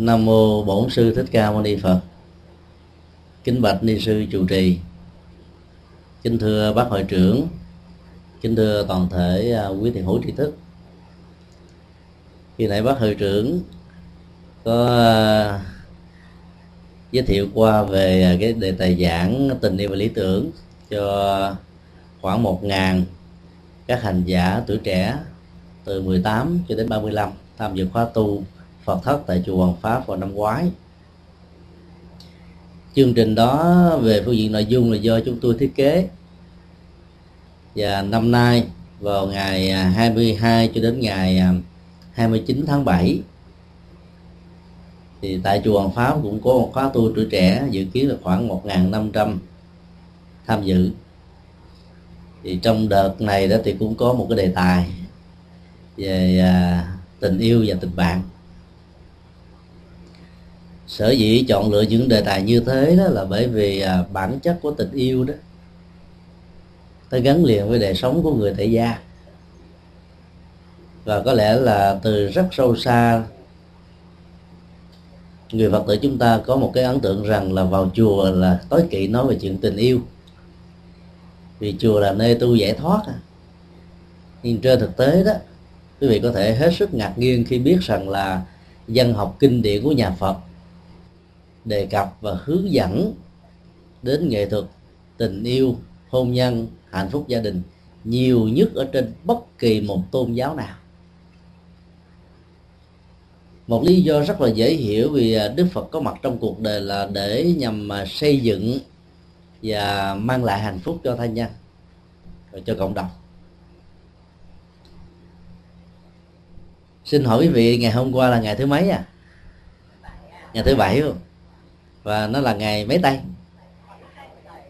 nam mô bổn sư thích ca mâu ni phật. Kính bạch ni sư chủ trì. Kính thưa bác hội trưởng. Kính thưa toàn thể à, quý thiền hữu tri thức. Khi nãy bác hội trưởng có à, giới thiệu qua về à, cái đề tài giảng tình yêu và lý tưởng cho khoảng một ngàn các hành giả tuổi trẻ từ 18 cho đến 35 tham dự khóa tu. Phật thất tại chùa Hoàng Pháp vào năm ngoái. Chương trình đó về phương diện nội dung là do chúng tôi thiết kế. Và năm nay, vào ngày à, 22 cho đến ngày à, 29 tháng 7 thì tại chùa Hoàng Pháp cũng có một khóa tu tuổi trẻ, dự kiến là khoảng 1.500 tham dự. Thì trong đợt này đó thì cũng có một cái đề tài về à, tình yêu và tình bạn sở dĩ chọn lựa những đề tài như thế đó là bởi vì à, bản chất của tình yêu đó, nó gắn liền với đời sống của người tại gia. Và có lẽ là từ rất sâu xa, người phật tử chúng ta có một cái ấn tượng rằng là vào chùa là tối kỵ nói về chuyện tình yêu. Vì chùa là nơi tu giải thoát à. nhưng trên thực tế đó, quý vị có thể hết sức ngạc nhiên khi biết rằng là dân học kinh điển của nhà phật đề cập và hướng dẫn đến nghệ thuật tình yêu, hôn nhân, hạnh phúc gia đình nhiều nhất ở trên bất kỳ một tôn giáo nào. Một lý do rất là dễ hiểu vì à, đức phật có mặt trong cuộc đời là để nhằm mà xây dựng và mang lại hạnh phúc cho thanh nhân và cho cộng đồng. Xin hỏi quý vị, ngày hôm qua là ngày thứ mấy à? Ngày thứ bảy không? Và nó là ngày mấy tây.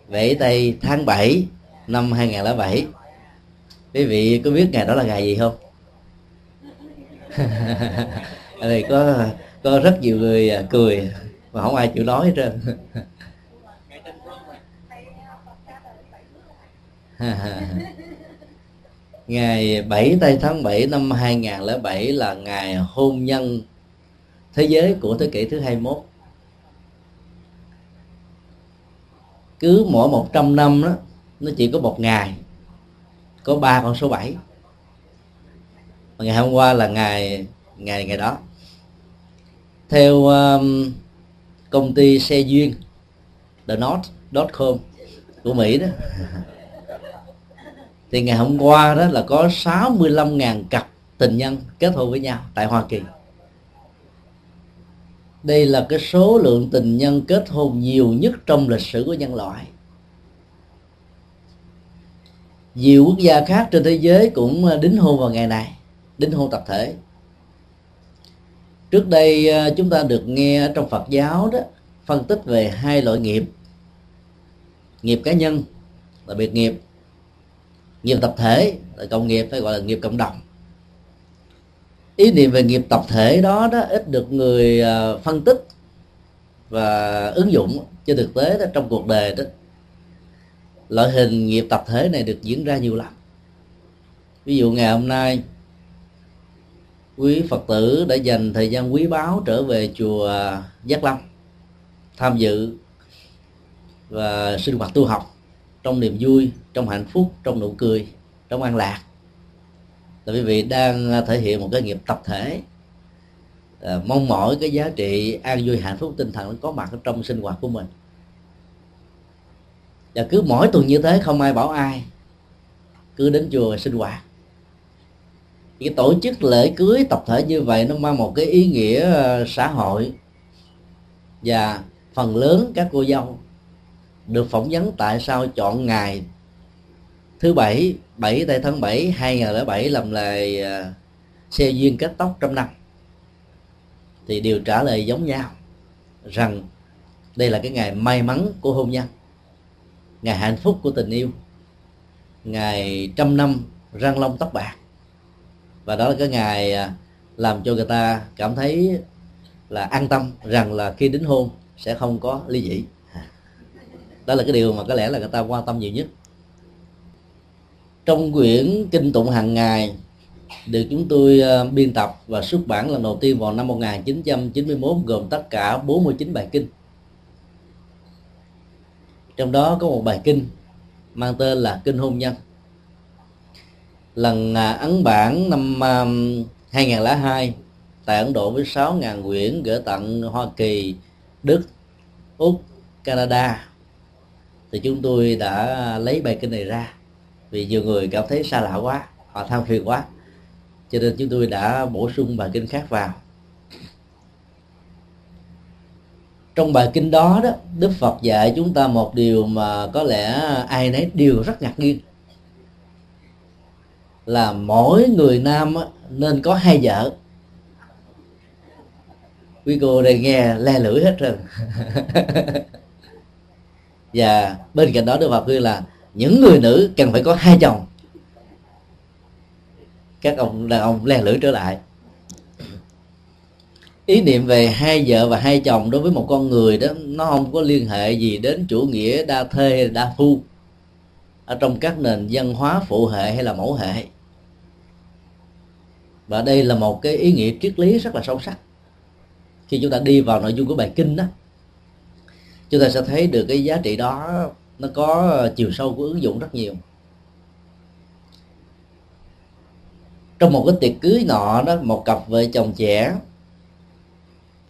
Bảy tây tháng 7 năm 2007 quý vị có biết ngày đó là ngày gì không? Ở đây, có có rất nhiều người à, cười mà không ai chịu nói hết trơn. Ngày 7 tây tháng 7 năm 2007 là ngày hôn nhân thế giới của thế kỷ thứ 21 cứ mỗi 100 năm đó nó chỉ có một ngày có ba con số 7 và ngày hôm qua là ngày ngày ngày đó. Theo um, công ty xe duyên the not.com của Mỹ đó thì ngày hôm qua đó là có 65.000 cặp tình nhân kết hôn với nhau tại Hoa Kỳ đây là cái số lượng tình nhân kết hôn nhiều nhất trong lịch sử của nhân loại. Nhiều quốc gia khác trên thế giới cũng à, đính hôn vào ngày này, đính hôn tập thể. Trước đây à, chúng ta được nghe trong phật giáo đó, phân tích về hai loại nghiệp. Nghiệp cá nhân là biệt nghiệp. Nghiệp tập thể, là cộng nghiệp hay gọi là nghiệp cộng đồng ý niệm về nghiệp tập thể đó đó, ít được người à, phân tích và ứng dụng, trên thực tế đó, trong cuộc đời đó, loại hình nghiệp tập thể này được diễn ra nhiều lắm. Ví dụ ngày hôm nay, quý phật tử đã dành thời gian quý báu trở về chùa giác lâm tham dự và sinh hoạt tu học trong niềm vui, trong hạnh phúc, trong nụ cười, trong an lạc là quý vị đang à, thể hiện một cái nghiệp tập thể. À, mong mỏi cái giá trị an vui hạnh phúc tinh thần nó có mặt ở trong sinh hoạt của mình. Và cứ mỗi tuần như thế không ai bảo ai cứ đến chùa sinh hoạt. Cái tổ chức lễ cưới tập thể như vậy nó mang một cái ý nghĩa à, xã hội. Và phần lớn các cô dâu được phỏng vấn tại sao chọn ngày thứ bảy 7 tây tháng 7 2007 làm lời à, xe duyên kết tóc trong năm. Thì đều trả lời giống nhau rằng đây là cái ngày may mắn của hôn nhân, ngày hạnh phúc của tình yêu, ngày trăm năm răng long tóc bạc. Và đó là cái ngày à, làm cho người ta cảm thấy là an tâm rằng là khi đính hôn sẽ không có ly dị. Đó là cái điều mà có lẽ là người ta quan tâm nhiều nhất trong quyển kinh tụng hàng ngày được chúng tôi ờ, biên tập và xuất bản lần đầu tiên vào năm 1991 gồm tất cả 49 bài kinh. Trong đó có một bài kinh mang tên là kinh hôn nhân. Lần à, ấn bản năm 2002 tại Ấn Độ với 6.000 quyển gửi tặng Hoa Kỳ, Đức, Úc, Canada thì chúng tôi đã lấy bài kinh này ra vì nhiều người cảm thấy xa lạ quá, họ tham phiền quá. Cho nên chúng tôi đã bổ sung bài kinh khác vào. Trong bài kinh đó đó, đức phật dạy chúng ta một điều mà có lẽ ai nấy đều rất ngạc nhiên. Là mỗi người nam nên có hai vợ. Quý cô đây nghe le lưỡi hết rồi. Và bên cạnh đó đức phật khuyên là những người nữ cần phải có hai chồng. Các ông, đàn ông le lưỡi trở lại. Ý niệm về hai vợ và hai chồng đối với một con người đó, nó không có liên hệ gì đến chủ nghĩa đa thê hay đa phu. Ở trong các nền văn hóa phụ hệ hay là mẫu hệ. Và đây là một cái ý nghĩa triết lý rất là sâu sắc. Khi chúng ta đi vào nội dung của bài kinh đó, chúng ta sẽ thấy được cái giá trị đó nó có ờ, chiều sâu của ứng dụng rất nhiều. Trong một cái tiệc cưới nọ đó, một cặp vợ chồng trẻ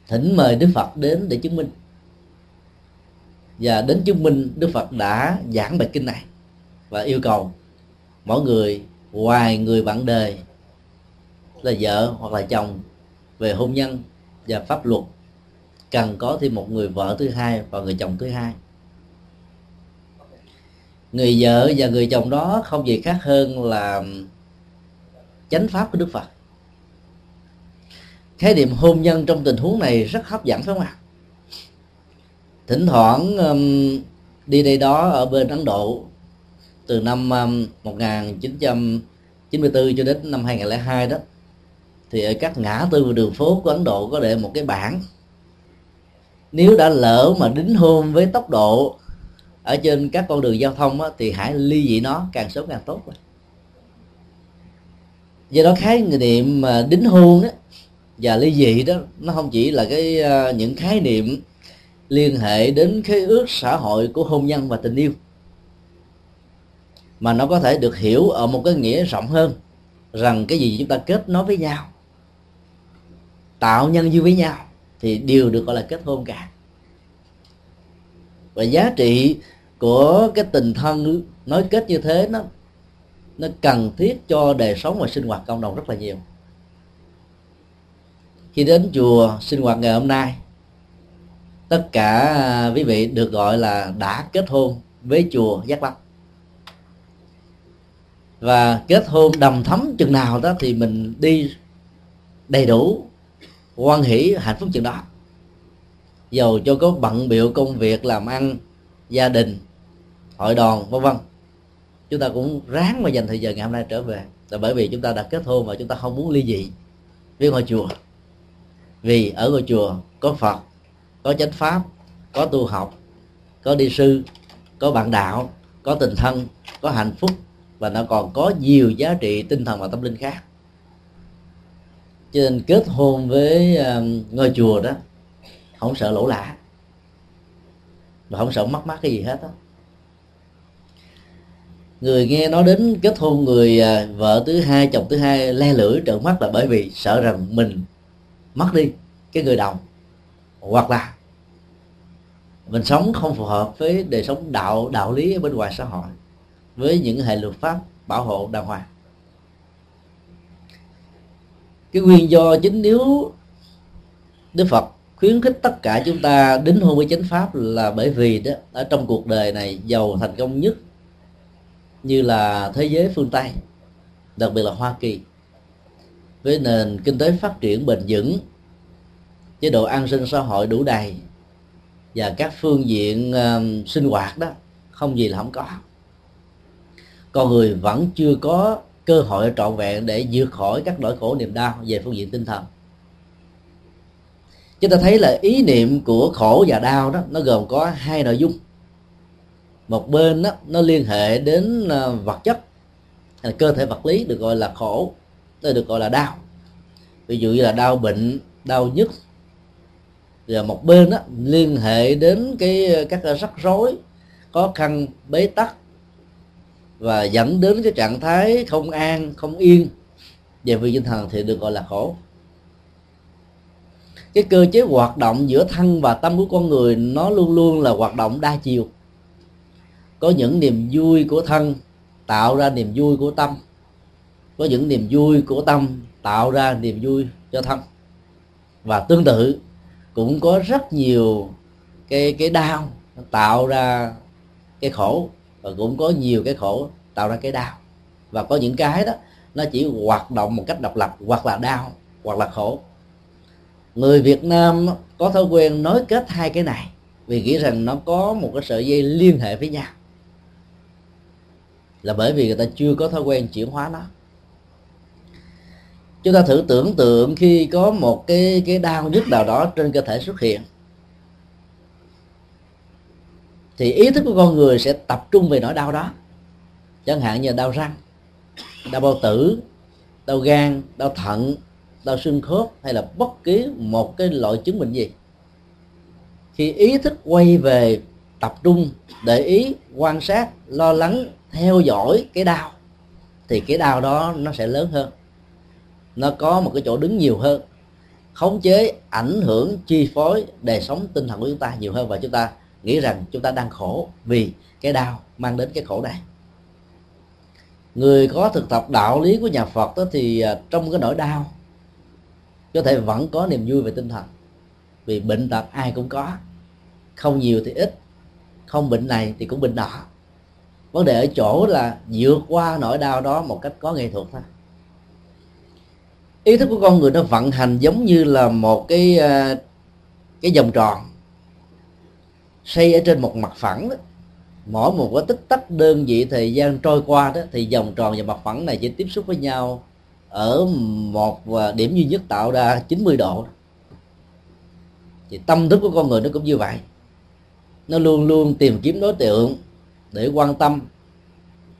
thỉnh mời đức phật đến để chứng minh. Và đến chứng minh, đức phật đã giảng bài kinh này và yêu cầu mỗi người ngoài người bạn đời là vợ hoặc là chồng về hôn nhân và pháp luật. Cần có thêm một người vợ thứ hai và người chồng thứ hai người vợ và người chồng đó không gì khác hơn là chánh pháp của đức phật. Khái niệm hôn nhân trong tình huống này rất hấp dẫn phải không ạ? Thỉnh thoảng um, đi đây đó ở bên ấn độ từ năm um, 1994 cho đến năm 2002 đó thì ở các ngã tư và đường phố của ấn độ có để một cái bảng. Nếu đã lỡ mà đính hôn với tốc độ ở trên các con đường giao thông á, thì hãy ly dị nó càng sớm càng tốt rồi. do đó khái niệm mà đính hôn đó và ly dị đó nó không chỉ là cái uh, những khái niệm liên hệ đến khế ước xã hội của hôn nhân và tình yêu mà nó có thể được hiểu ở một cái nghĩa rộng hơn rằng cái gì chúng ta kết nối với nhau tạo nhân duyên với nhau thì đều được gọi là kết hôn cả và giá trị của cái tình thân nói kết như thế, nó nó cần thiết cho đời sống và sinh hoạt cộng đồng rất là nhiều. Khi đến chùa sinh hoạt ngày hôm nay, tất cả à, quý vị được gọi là đã kết hôn với chùa giác lâm và kết hôn đầm thấm chừng nào đó thì mình đi đầy đủ quan hỷ hạnh phúc chừng đó. Dầu cho có bận biểu công việc, làm ăn, gia đình hội đoàn, vân vân. Chúng ta cũng ráng mà dành thời giờ ngày hôm nay trở về. Là bởi vì chúng ta đã kết hôn và chúng ta không muốn ly dị với ngôi chùa. Vì ở ngôi chùa có phật, có chánh pháp, có tu học, có đi sư, có bạn đạo, có tình thân, có hạnh phúc và nó còn có nhiều giá trị tinh thần và tâm linh khác. Cho nên kết hôn với ngôi chùa đó, không sợ lỗ lã và không sợ mất mát cái gì hết đó người nghe nói đến kết hôn người à, vợ thứ hai, chồng thứ hai le lưỡi trợn mắt là bởi vì sợ rằng mình mất đi cái người đồng hoặc là mình sống không phù hợp với đời sống đạo đạo lý ở bên ngoài xã hội với những hệ luật pháp bảo hộ đàng hoàng. Cái nguyên do chính yếu đức phật khuyến khích tất cả chúng ta đính hôn với chánh pháp là bởi vì đó, ở trong cuộc đời này giàu thành công nhất như là thế giới phương tây đặc biệt là hoa kỳ. Với nền kinh tế phát triển bền vững chế độ an sinh xã hội đủ đầy và các phương diện uh, sinh hoạt đó không gì là không có. Con người vẫn chưa có cơ hội trọn vẹn để vượt khỏi các nỗi khổ niềm đau về phương diện tinh thần. Chúng ta thấy là ý niệm của khổ và đau đó nó gồm có hai nội dung một bên đó nó liên hệ đến à, vật chất à, cơ thể vật lý được gọi là khổ đây được gọi là đau. Ví dụ như là đau bệnh, đau nhức. Và một bên đó liên hệ đến cái, các rắc rối, khó khăn, bế tắc và dẫn đến cái trạng thái không an, không yên về vị tinh thần thì được gọi là khổ. Cái cơ chế hoạt động giữa thân và tâm của con người nó luôn luôn là hoạt động đa chiều có những niềm vui của thân tạo ra niềm vui của tâm. Có những niềm vui của tâm tạo ra niềm vui cho thân. Và tương tự, cũng có rất nhiều cái cái đau tạo ra cái khổ, và cũng có nhiều cái khổ tạo ra cái đau. Và có những cái đó, nó chỉ hoạt động một cách độc lập, hoặc là đau, hoặc là khổ. Người Việt Nam có thói quen nói kết hai cái này, vì nghĩ rằng nó có một cái sợi dây liên hệ với nhau là bởi vì người ta chưa có thói quen chuyển hóa nó. Chúng ta thử tưởng tượng khi có một cái cái đau nhức nào đó trên cơ thể xuất hiện, thì ý thức của con người sẽ tập trung về nỗi đau đó. Chẳng hạn như đau răng, đau bao tử, đau gan, đau thận, đau xương khớp hay là bất kỳ một cái loại chứng bệnh gì. Khi ý thức quay về tập trung, để ý, quan sát, lo lắng theo dõi cái đau, thì cái đau đó nó sẽ lớn hơn. Nó có một cái chỗ đứng nhiều hơn, khống chế, ảnh hưởng, chi phối đời sống tinh thần của chúng ta nhiều hơn. Và chúng ta nghĩ rằng chúng ta đang khổ vì cái đau mang đến cái khổ này người có thực tập đạo lý của nhà Phật đó thì à, trong cái nỗi đau, có thể vẫn có niềm vui về tinh thần. Vì bệnh tật ai cũng có, không nhiều thì ít, không bệnh này thì cũng bệnh nọ vấn đề ở chỗ là vượt qua nỗi đau đó một cách có nghệ thuật thôi. Ý thức của con người nó vận hành giống như là một cái ờ, cái vòng tròn xây ở trên một mặt phẳng đó. Mỗi một cái tích tắc đơn vị thời gian trôi qua đó, thì vòng tròn và mặt phẳng này chỉ tiếp xúc với nhau ở một ờ, điểm duy nhất tạo ra 90 độ. Thì tâm thức của con người nó cũng như vậy. Nó luôn luôn tìm kiếm đối tượng để quan tâm,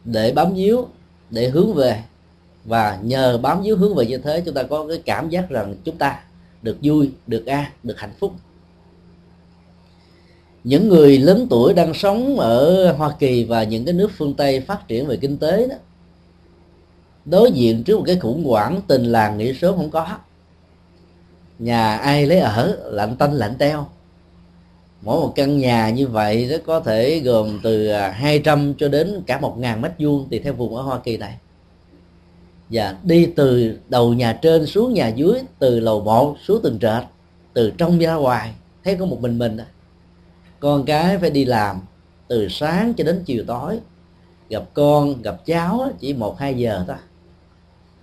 để bám víu, để hướng về. Và nhờ bám víu hướng về như thế, chúng ta có cái cảm giác rằng chúng ta được vui, được an, được hạnh phúc. Những người lớn tuổi đang sống ở Hoa Kỳ và những cái nước phương Tây phát triển về kinh tế đó, đối diện trước một cái khủng hoảng tình làng nghỉ sớm không có. Nhà ai lấy ở, lạnh tanh, lạnh teo mỗi một căn nhà như vậy nó có thể gồm từ à, 200 cho đến cả một ngàn mét vuông tùy theo vùng ở Hoa Kỳ này. Và đi từ đầu nhà trên xuống nhà dưới, từ lầu một xuống tầng trệt từ trong ra ngoài, thấy có một mình mình à. con cái phải đi làm từ sáng cho đến chiều tối, gặp con, gặp cháu chỉ một, hai giờ thôi.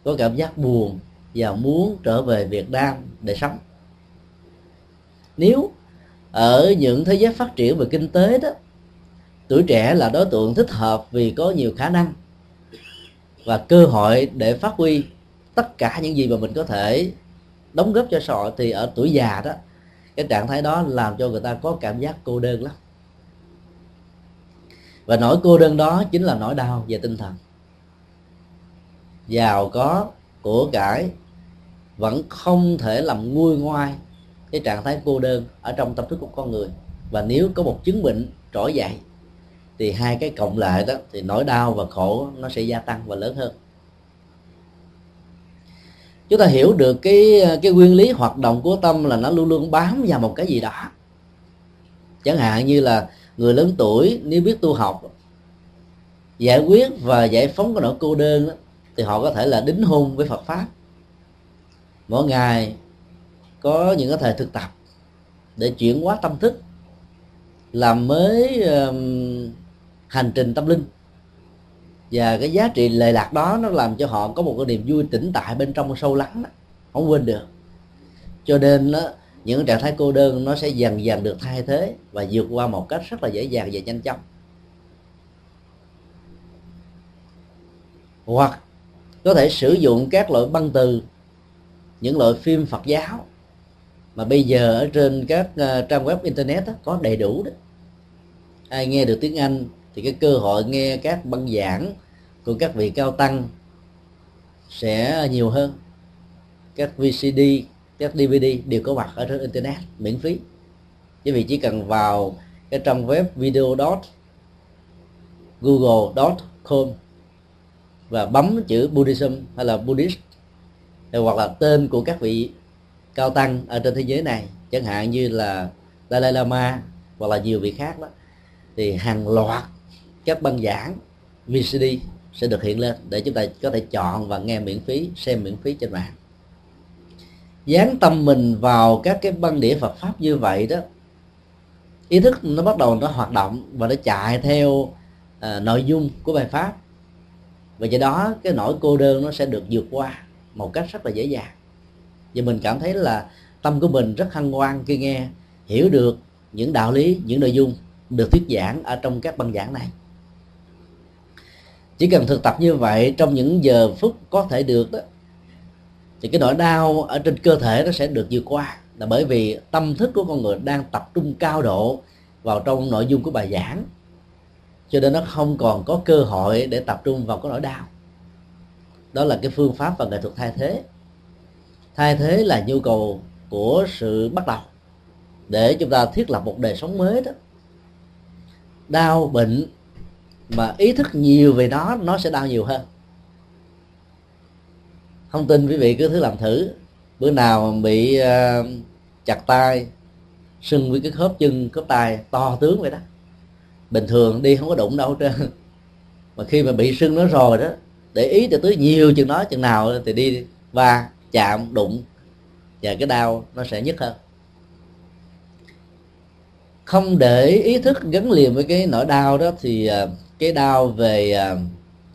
Có cảm giác buồn và muốn trở về Việt Nam để sống. Nếu ở những thế giới phát triển về kinh tế đó, tuổi trẻ là đối tượng thích hợp vì có nhiều khả năng và cơ hội để phát huy tất cả những gì mà mình có thể đóng góp cho xã hội. Thì ở tuổi già đó, cái trạng thái đó làm cho người ta có cảm giác cô đơn lắm. Và nỗi cô đơn đó chính là nỗi đau về tinh thần. Giàu có của cải vẫn không thể làm nguôi ngoai cái trạng thái cô đơn ở trong tâm thức của con người. Và nếu có một chứng bệnh trỗi dậy thì hai cái cộng lại đó thì nỗi đau và khổ nó sẽ gia tăng và lớn hơn. Chúng ta hiểu được cái cái nguyên lý hoạt động của tâm là nó luôn luôn bám vào một cái gì đó. Chẳng hạn như là người lớn tuổi nếu biết tu học giải quyết và giải phóng cái nỗi cô đơn đó, thì họ có thể là đính hôn với Phật pháp. Mỗi ngày có những cái thời thực tập để chuyển hóa tâm thức làm mới um, hành trình tâm linh. Và cái giá trị lệ lạc đó nó làm cho họ có một cái niềm vui tĩnh tại bên trong sâu lắng đó, không quên được. Cho nên đó, những trạng thái cô đơn nó sẽ dần dần được thay thế và vượt qua một cách rất là dễ dàng và nhanh chóng. Hoặc có thể sử dụng các loại băng từ những loại phim Phật giáo mà bây giờ ở trên các ờ, trang web internet đó, có đầy đủ đó. Ai nghe được tiếng Anh thì cái cơ hội nghe các băng giảng của các vị cao tăng sẽ nhiều hơn. Các VCD các DVD đều có mặt ở trên internet miễn phí. Quý vị chỉ cần vào cái trang web video dot google.com và bấm chữ Buddhism hay là Buddhist hoặc là tên của các vị cao tăng ở trên thế giới này chẳng hạn như là Dalai Lama hoặc là nhiều vị khác đó thì hàng loạt các băng giảng VCD sẽ được hiện lên để chúng ta có thể chọn và nghe miễn phí xem miễn phí trên mạng. Dán tâm mình vào các cái băng đĩa Phật pháp như vậy đó ý thức nó bắt đầu nó hoạt động và nó chạy theo à, nội dung của bài pháp. Và do đó cái nỗi cô đơn nó sẽ được vượt qua một cách rất là dễ dàng và mình cảm thấy là tâm của mình rất hân hoan khi nghe, hiểu được những đạo lý, những nội dung được thuyết giảng ở trong các băng giảng này. Chỉ cần thực tập như vậy trong những giờ phút có thể được đó, thì cái nỗi đau ở trên cơ thể nó sẽ được vượt qua. Là bởi vì tâm thức của con người đang tập trung cao độ vào trong nội dung của bài giảng, cho nên nó không còn có cơ hội để tập trung vào cái nỗi đau. Đó là cái phương pháp và nghệ thuật thay thế thay thế là nhu cầu của sự bắt đầu. Để chúng ta thiết lập một đời sống mới đó đau bệnh mà ý thức nhiều về nó nó sẽ đau nhiều hơn. Không tin quý vị cứ thử làm thử. Bữa nào bị uh, chặt tay sưng với cái khớp chân khớp tay to tướng vậy đó. Bình thường đi không có đụng đâu trơn. Mà khi mà bị sưng nó rồi đó để ý cho tới nhiều chừng đó chừng nào thì đi va chạm, đụng, và cái đau nó sẽ nhức hơn. Không để ý thức gắn liền với cái nỗi đau đó thì à, cái đau về à,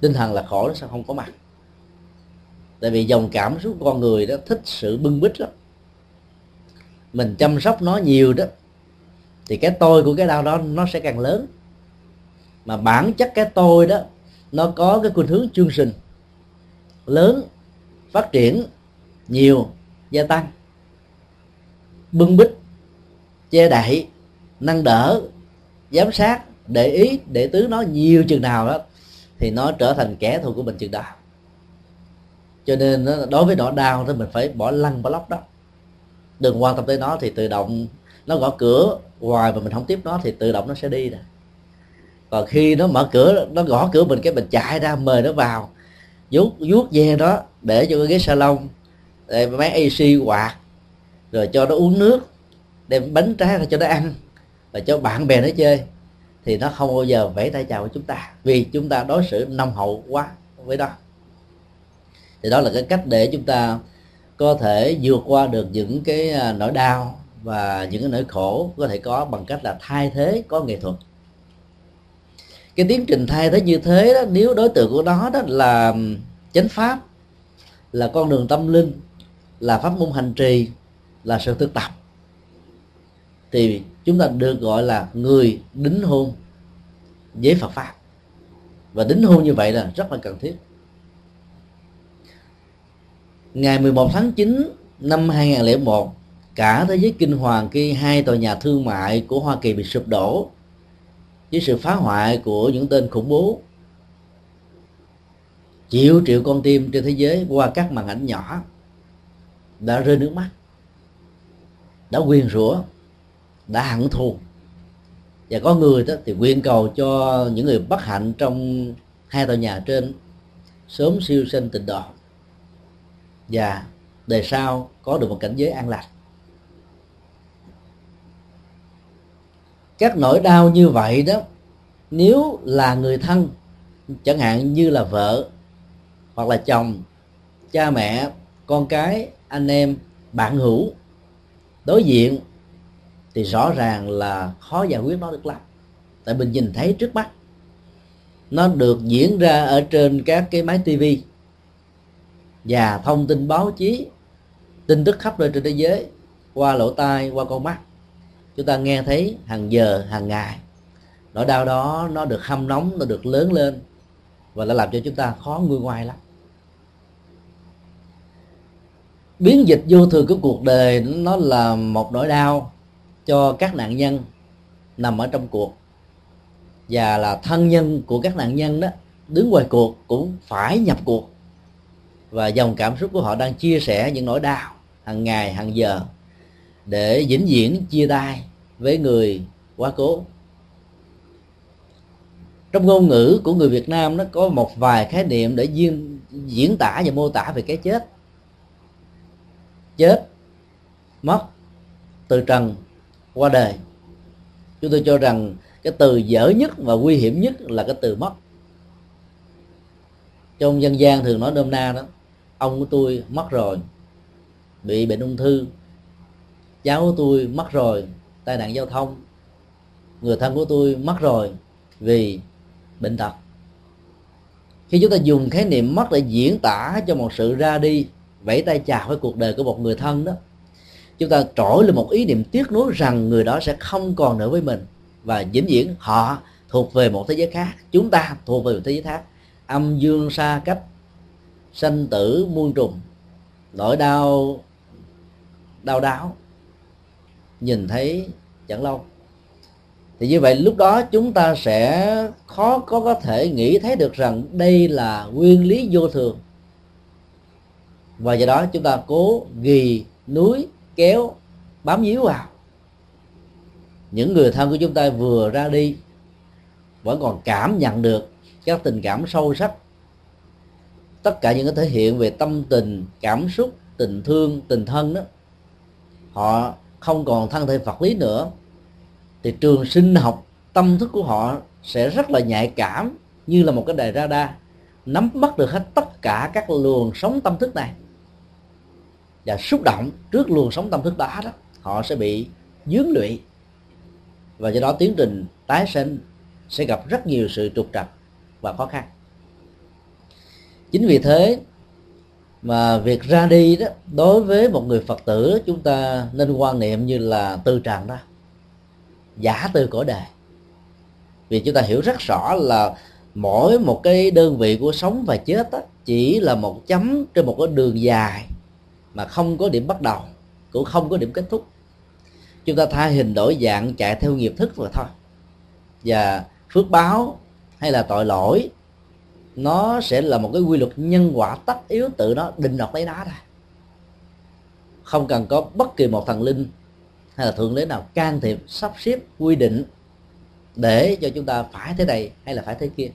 tinh thần là khổ, nó sẽ không có mặt. Tại vì dòng cảm xúc con người đó thích sự bưng bít lắm. Mình chăm sóc nó nhiều đó, thì cái tôi của cái đau đó nó sẽ càng lớn. Mà bản chất cái tôi đó, nó có cái khuynh hướng chương sinh lớn, phát triển nhiều, gia tăng. Bưng bít, che đậy, nâng đỡ, giám sát, để ý, để tứ nó nhiều chừng nào đó, thì nó trở thành kẻ thù của mình chừng đó. Cho nên đối với nỗi đau thì mình phải bỏ lăn bỏ lóc đó. Đừng quan tâm tới nó thì tự động nó gõ cửa, hoài mà mình không tiếp nó thì tự động nó sẽ đi rồi còn khi nó mở cửa, nó gõ cửa mình, cái mình chạy ra, mời nó vào, vuốt vuốt ve nó để cho cái ghế salon để máy AC quạt. Rồi cho nó uống nước, đem bánh trái ra cho nó ăn, và cho bạn bè nó chơi. Thì nó không bao giờ vẫy tay chào với chúng ta, vì chúng ta đối xử nông hậu quá với nó. thì đó là cái cách để chúng ta có thể vượt qua được những cái à, nỗi đau và những cái nỗi khổ có thể có bằng cách là thay thế, có nghệ thuật. Cái tiến trình thay thế như thế đó, nếu đối tượng của nó đó là chánh pháp, là con đường tâm linh là pháp môn hành trì, là sự thực tập. Thì chúng ta được gọi là người đính hôn với Phật pháp. Và đính hôn như vậy là rất là cần thiết. Ngày 11 tháng 9 năm 2001 cả thế giới kinh hoàng khi hai tòa nhà thương mại của Hoa Kỳ bị sụp đổ với sự phá hoại của những tên khủng bố triệu triệu con tim trên thế giới qua các màn ảnh nhỏ đã rơi nước mắt, đã quyền rủa, đã hận thù. Và có người đó thì nguyện cầu cho những người bất hạnh trong hai tòa nhà trên sớm siêu sinh tịnh độ và đời sau có được một cảnh giới an lạc. Các nỗi đau như vậy đó, nếu là người thân, chẳng hạn như là vợ hoặc là chồng, cha mẹ, con cái anh em, bạn hữu. Đối diện thì rõ ràng là khó giải quyết nó được lắm. Tại mình nhìn thấy trước mắt, nó được diễn ra ở trên các cái máy tivi và thông tin báo chí, tin tức khắp nơi trên thế giới, qua lỗ tai, qua con mắt. Chúng ta nghe thấy hàng giờ, hàng ngày, nỗi đau đó nó được hâm nóng, nó được lớn lên và nó làm cho chúng ta khó nguôi ngoai lắm. Biến dịch vô thường của cuộc đời nó là một nỗi đau cho các nạn nhân nằm ở trong cuộc. Và là thân nhân của các nạn nhân đó đứng ngoài cuộc cũng phải nhập cuộc. Và dòng cảm xúc của họ đang chia sẻ những nỗi đau hàng ngày hàng giờ để vĩnh viễn chia tay với người quá cố. Trong ngôn ngữ của người Việt Nam nó có một vài khái niệm để diễn, diễn tả và mô tả về cái chết chết, mất, từ trần qua đời. Chúng tôi cho rằng cái từ dở nhất và nguy hiểm nhất là cái từ mất. Trong dân gian thường nói nôm na đó, ông của tôi mất rồi, bị bệnh ung thư. Cháu của tôi mất rồi, tai nạn giao thông. Người thân của tôi mất rồi vì bệnh tật. Khi chúng ta dùng khái niệm mất để diễn tả cho một sự ra đi vẫy tay chào với cuộc đời của một người thân đó. Chúng ta trỗi lên một ý niệm tiếc nuối rằng người đó sẽ không còn nữa với mình. Và vĩnh viễn họ thuộc về một thế giới khác. Chúng ta thuộc về một thế giới khác. Âm dương xa cách, sanh tử muôn trùng, nỗi đau đau đáo, nhìn thấy chẳng lâu. Thì như vậy lúc đó chúng ta sẽ khó có có thể nghĩ thấy được rằng đây là nguyên lý vô thường và do đó chúng ta cố ghi núi, kéo, bám víu vào. Những người thân của chúng ta vừa ra đi vẫn còn cảm nhận được các tình cảm sâu sắc. Tất cả những cái thể hiện về tâm tình, cảm xúc, tình thương, tình thân đó, họ không còn thân thể vật lý nữa. Thì trường sinh học, tâm thức của họ sẽ rất là nhạy cảm, như là một cái đài radar, nắm bắt được hết tất cả các luồng sống tâm thức này và xúc động trước luồng sống tâm thức đó đó họ sẽ bị dướng lụy. Và do đó tiến trình tái sinh sẽ gặp rất nhiều sự trục trặc và khó khăn. Chính vì thế mà việc ra đi đó đối với một người phật tử chúng ta nên quan niệm như là từ trần đó giả từ cõi đời vì chúng ta hiểu rất rõ là mỗi một cái đơn vị của sống và chết đó, chỉ là một chấm trên một cái đường dài mà không có điểm bắt đầu, cũng không có điểm kết thúc. Chúng ta thay hình đổi dạng, chạy theo nghiệp thức rồi thôi. Và phước báo hay là tội lỗi, nó sẽ là một cái quy luật nhân quả tất yếu tự nó định đoạt lấy đá thôi không cần có bất kỳ một thần linh hay là thượng đế nào can thiệp, sắp xếp, quy định để cho chúng ta phải thế này hay là phải thế kia.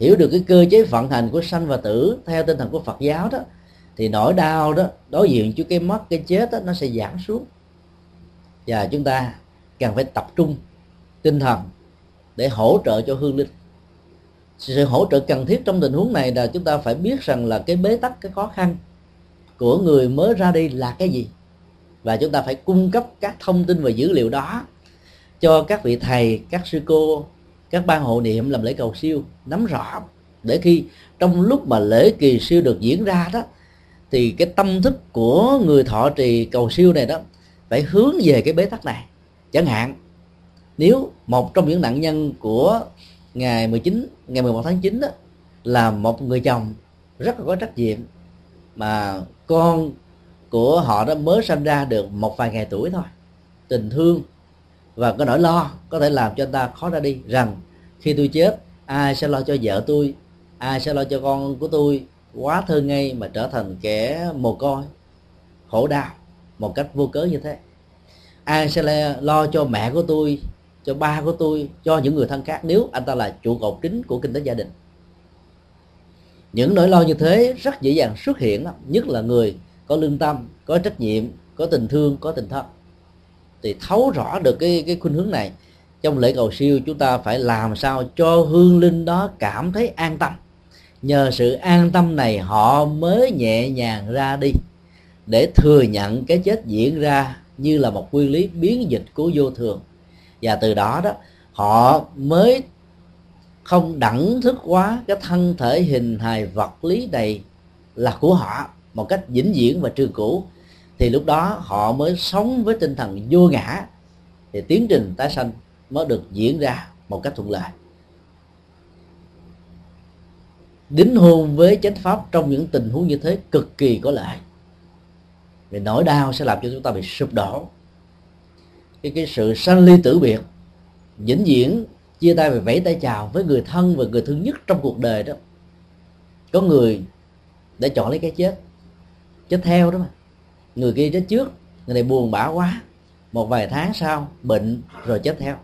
Hiểu được cái cơ chế vận hành của sanh và tử theo tinh thần của Phật giáo đó thì nỗi đau đó đối diện với cái mất cái chết đó, nó sẽ giảm xuống. Và chúng ta cần phải tập trung tinh thần để hỗ trợ cho hương linh. Sự hỗ trợ cần thiết trong tình huống này là chúng ta phải biết rằng là cái bế tắc cái khó khăn của người mới ra đi là cái gì. Và chúng ta phải cung cấp các thông tin và dữ liệu đó cho các vị thầy các sư cô các ban hộ niệm làm lễ cầu siêu nắm rõ. Để khi trong lúc mà lễ kỳ siêu được diễn ra đó thì cái tâm thức của người thọ trì cầu siêu này đó, phải hướng về cái bế tắc này. Chẳng hạn, nếu một trong những nạn nhân của ngày 19 ngày 11 tháng 9 đó, là một người chồng rất là có trách nhiệm, mà con của họ đó mới sinh ra được một vài ngày tuổi thôi, tình thương và cái nỗi lo, có thể làm cho anh ta khó ra đi, rằng khi tôi chết, ai sẽ lo cho vợ tôi, ai sẽ lo cho con của tôi quá thơ ngây mà trở thành kẻ mồ côi. Khổ đau, một cách vô cớ như thế. Ai sẽ lo cho mẹ của tôi, cho ba của tôi, cho những người thân khác nếu anh ta là trụ cột chính của kinh tế gia đình? Những nỗi lo như thế rất dễ dàng xuất hiện nhất là người có lương tâm, có trách nhiệm, có tình thương, có tình thân. Thì thấu rõ được cái cái khuynh hướng này, trong lễ cầu siêu chúng ta phải làm sao cho hương linh đó cảm thấy an tâm nhờ sự an tâm này họ mới nhẹ nhàng ra đi. Để thừa nhận cái chết diễn ra như là một nguyên lý biến dịch của vô thường. Và từ đó đó, họ mới không đẳng thức quá cái thân thể hình hài vật lý này là của họ một cách vĩnh viễn và trường cũ. Thì lúc đó họ mới sống với tinh thần vô ngã. Thì tiến trình tái sanh mới được diễn ra một cách thuận lợi. Đính hôn với chánh pháp trong những tình huống như thế cực kỳ có lợi. Vì nỗi đau sẽ làm cho chúng ta bị sụp đổ. Cái cái sự sanh ly tử biệt, vĩnh viễn chia tay và vẫy tay chào với người thân và người thương nhất trong cuộc đời đó. Có người đã chọn lấy cái chết chết theo đó mà. Người kia chết trước, người này buồn bã quá. Một vài tháng sau, bệnh rồi chết theo.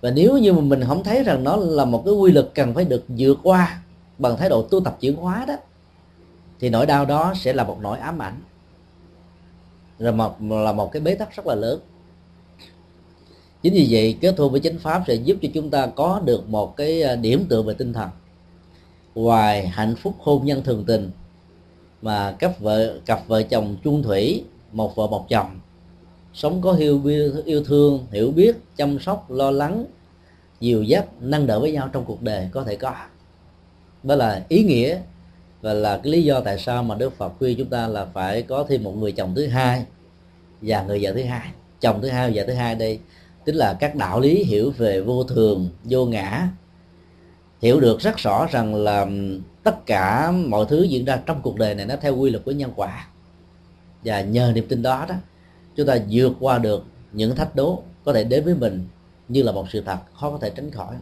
Và nếu như mà mình không thấy rằng nó là một cái quy luật cần phải được vượt qua bằng thái độ tu tập chuyển hóa đó, thì nỗi đau đó sẽ là một nỗi ám ảnh. Rồi một, là một cái bế tắc rất là lớn. Chính vì vậy, kết thúc với chánh pháp sẽ giúp cho chúng ta có được một cái à, điểm tựa về tinh thần. Ngoài hạnh phúc hôn nhân thường tình, mà các vợ, cặp vợ chồng chung thủy, một vợ một chồng, sống có yêu yêu thương, hiểu biết, chăm sóc, lo lắng, dìu dắt, nâng đỡ với nhau trong cuộc đời có thể có đó là ý nghĩa và là cái lý do tại sao mà Đức Phật khuyên chúng ta là phải có thêm một người chồng thứ hai và người vợ thứ hai, chồng thứ hai và vợ thứ hai đây. Tức là các đạo lý hiểu về vô thường, vô ngã. Hiểu được rất rõ rằng là tất cả mọi thứ diễn ra trong cuộc đời này nó theo quy luật của nhân quả. Và nhờ niềm tin đó đó, chúng ta vượt qua được những thách đố có thể đến với mình như là một sự thật khó có thể tránh khỏi.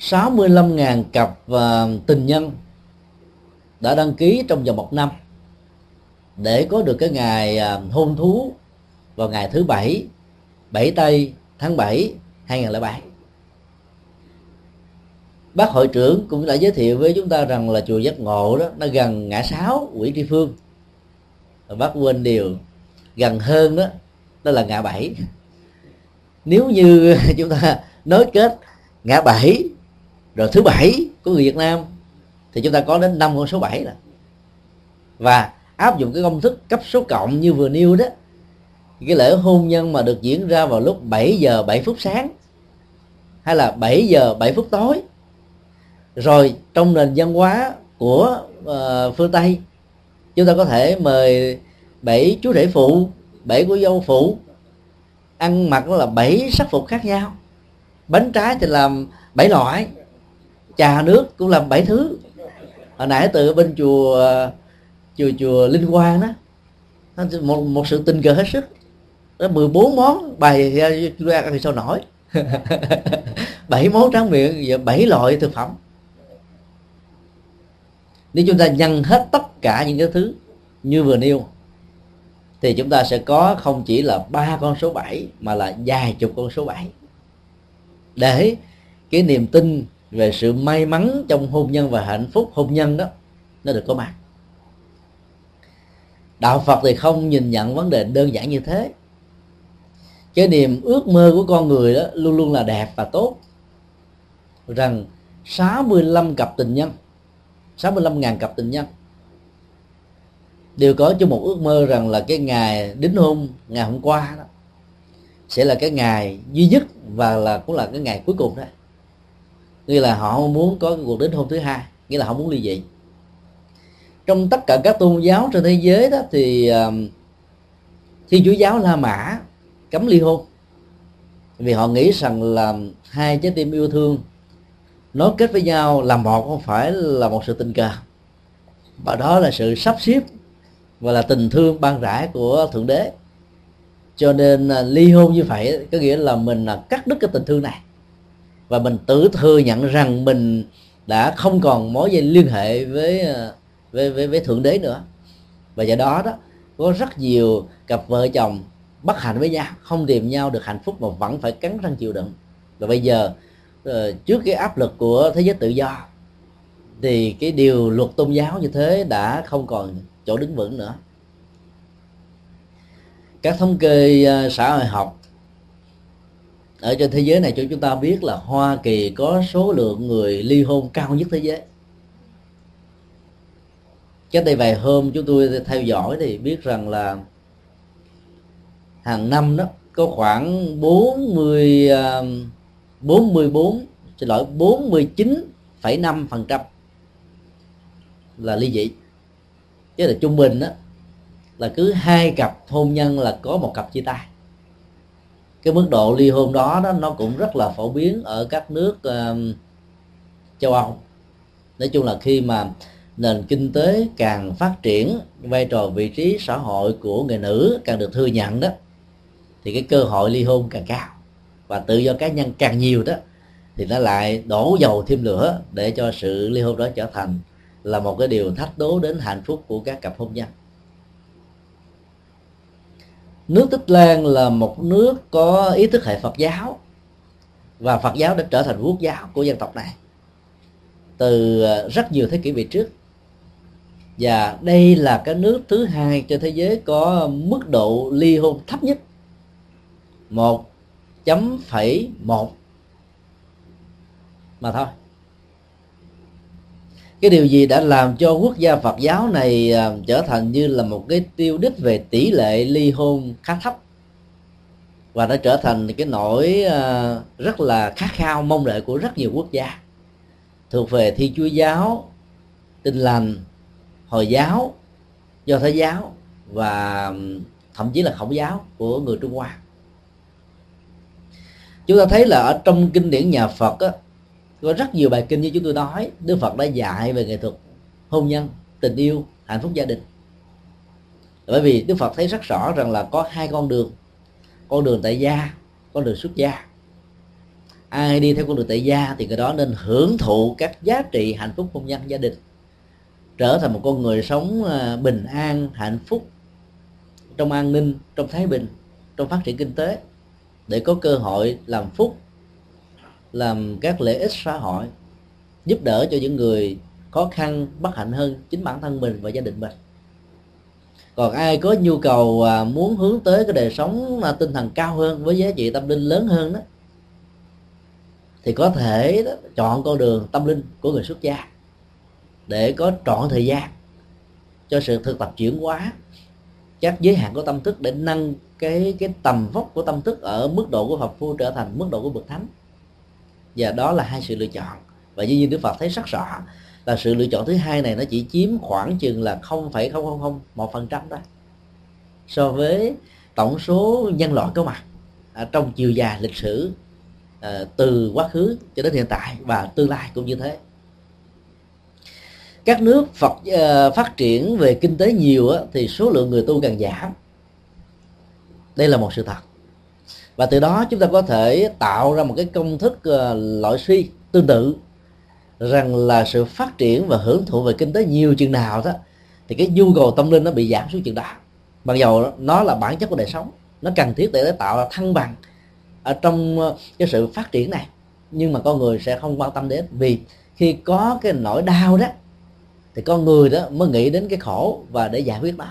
65.000 cặp uh, tình nhân đã đăng ký trong vòng một năm. Để có được cái ngày uh, hôn thú vào ngày thứ bảy 7 tây tháng 7 2007 bác hội trưởng cũng đã giới thiệu với chúng ta rằng là chùa giác ngộ đó nó gần ngã sáu quỷ tri phương. Và bác quên điều gần hơn đó đó là ngã bảy. Nếu như chúng ta nối kết ngã bảy rồi thứ bảy của người Việt Nam thì chúng ta có đến năm con số 7 là và áp dụng cái công thức cấp số cộng như vừa nêu đó cái lễ hôn nhân mà được diễn ra vào lúc 7 giờ 7 phút sáng hay là 7 giờ 7 phút tối. Rồi trong nền văn hóa của uh, phương Tây chúng ta có thể mời bảy chú rể phụ bảy của dâu phụ ăn mặc là bảy sắc phục khác nhau. Bánh trái thì làm bảy loại trà nước cũng làm bảy thứ. Hồi nãy từ bên chùa chùa chùa linh quang đó một một sự tình cờ hết sức. Đó 14 món bày ra ăn thì sao nổi? Bảy món tráng miệng và bảy loại thực phẩm. Nếu chúng ta nhân hết tất cả những cái thứ như vừa nêu, thì chúng ta sẽ có không chỉ là ba con số 7 mà là vài chục con số 7 để cái niềm tin về sự may mắn trong hôn nhân và hạnh phúc hôn nhân đó, nó được có mặt. Đạo phật thì không nhìn nhận vấn đề đơn giản như thế. Cái niềm ước mơ của con người đó luôn luôn là đẹp và tốt. Rằng 65 cặp tình nhân 65 ngàn cặp tình nhân đều có chung một ước mơ rằng là cái ngày đính hôn ngày hôm qua đó sẽ là cái ngày duy nhất và là cũng là cái ngày cuối cùng đó nghĩa là họ muốn có cái cuộc đến hôn thứ hai, nghĩa là họ muốn ly dị. Trong tất cả các tôn giáo trên thế giới đó thì thiên chúa giáo la mã cấm ly hôn. Vì họ nghĩ rằng là hai trái tim yêu thương nối kết với nhau làm một, không phải là một sự tình cờ. Và đó là sự sắp xếp và là tình thương ban rãi của thượng đế. Cho nên à, ly hôn như vậy có nghĩa là mình là cắt đứt cái tình thương này và mình tự thừa nhận rằng mình đã không còn mối dây liên hệ với ờ, với với, với thượng đế nữa. Và do đó đó có rất nhiều cặp vợ chồng bất hạnh với nhau không tìm nhau được hạnh phúc mà vẫn phải cắn răng chịu đựng. Và bây giờ ờ, trước cái áp lực của thế giới tự do thì cái điều luật tôn giáo như thế đã không còn chỗ đứng vững nữa. Các thống kê ờ, xã hội học ở trên thế giới này cho chúng ta biết là Hoa Kỳ có số lượng người ly hôn cao nhất thế giới. Cách đây vài hôm chúng tôi theo dõi thì biết rằng là hàng năm đó có khoảng 40 44 à, xin lỗi 49,5 phần trăm là ly dị. Chứ là trung bình đó là cứ hai cặp hôn nhân là có một cặp chia tay cái mức độ ly hôn đó đó nó cũng rất là phổ biến ở các nước uh, châu Âu. Nói chung là khi mà nền kinh tế càng phát triển vai trò vị trí xã hội của người nữ càng được thừa nhận đó thì cái cơ hội ly hôn càng cao. Và tự do cá nhân càng nhiều đó thì nó lại đổ dầu thêm lửa để cho sự ly hôn đó trở thành là một cái điều thách đố đến hạnh phúc của các cặp hôn nhân nước tích lan là một nước có ý thức hệ phật giáo và phật giáo đã trở thành quốc giáo của dân tộc này từ à, rất nhiều thế kỷ về trước. Và đây là cái nước thứ hai trên thế giới có mức độ ly hôn thấp nhất, một chấm phẩy một. Mà thôi cái điều gì đã làm cho quốc gia Phật giáo này à, trở thành như là một cái tiêu đích về tỷ lệ ly hôn khá thấp? Và nó trở thành cái nỗi à, rất là khát khao mong đợi của rất nhiều quốc gia. Thuộc về thi chúa giáo tin lành hồi giáo do thái giáo và thậm chí là khổng giáo của người trung hoa. Chúng ta thấy là ở trong kinh điển nhà phật á, có rất nhiều bài kinh như chúng tôi nói, đức phật đã dạy về nghệ thuật hôn nhân, tình yêu, hạnh phúc gia đình. Bởi vì đức phật thấy rất rõ rằng là có hai con đường. Con đường tại gia, con đường xuất gia. Ai đi theo con đường tại gia thì người đó nên hưởng thụ các giá trị hạnh phúc hôn nhân gia đình. Trở thành một con người sống à, bình an, hạnh phúc trong an ninh, trong thái bình, trong phát triển kinh tế. Để có cơ hội làm phúc làm các lợi ích xã hội giúp đỡ cho những người khó khăn bất hạnh hơn chính bản thân mình và gia đình mình. Còn ai có nhu cầu à, muốn hướng tới cái đời sống à, tinh thần cao hơn với giá trị tâm linh lớn hơn đó thì có thể đó, chọn con đường tâm linh của người xuất gia để có trọn thời gian cho sự thực tập chuyển hóa các giới hạn của tâm thức để nâng cái cái tầm vóc của tâm thức ở mức độ của Phật phu trở thành mức độ của bậc thánh và đó là hai sự lựa chọn. Và như Đức Phật thấy rất rõ là sự lựa chọn thứ hai này nó chỉ chiếm khoảng chừng là không phẩy không không không một phần trăm đó so với tổng số nhân loại có mặt à, trong chiều dài lịch sử à, từ quá khứ cho đến hiện tại và tương lai cũng như thế. Các nước Phật uh, phát triển về kinh tế nhiều á, thì số lượng người tu càng giảm. Đây là một sự thật và từ đó chúng ta có thể tạo ra một cái công thức ờ, loại suy tương tự, rằng là sự phát triển và hưởng thụ về kinh tế nhiều chừng nào đó, thì cái nhu cầu tâm linh nó bị giảm xuống chừng đó. Mặc dầu nó là bản chất của đời sống, nó cần thiết để tạo ra thăng bằng ở trong ờ, cái sự phát triển này. Nhưng mà con người sẽ không quan tâm đến, vì khi có cái nỗi đau đó, thì con người đó mới nghĩ đến cái khổ và để giải quyết nó.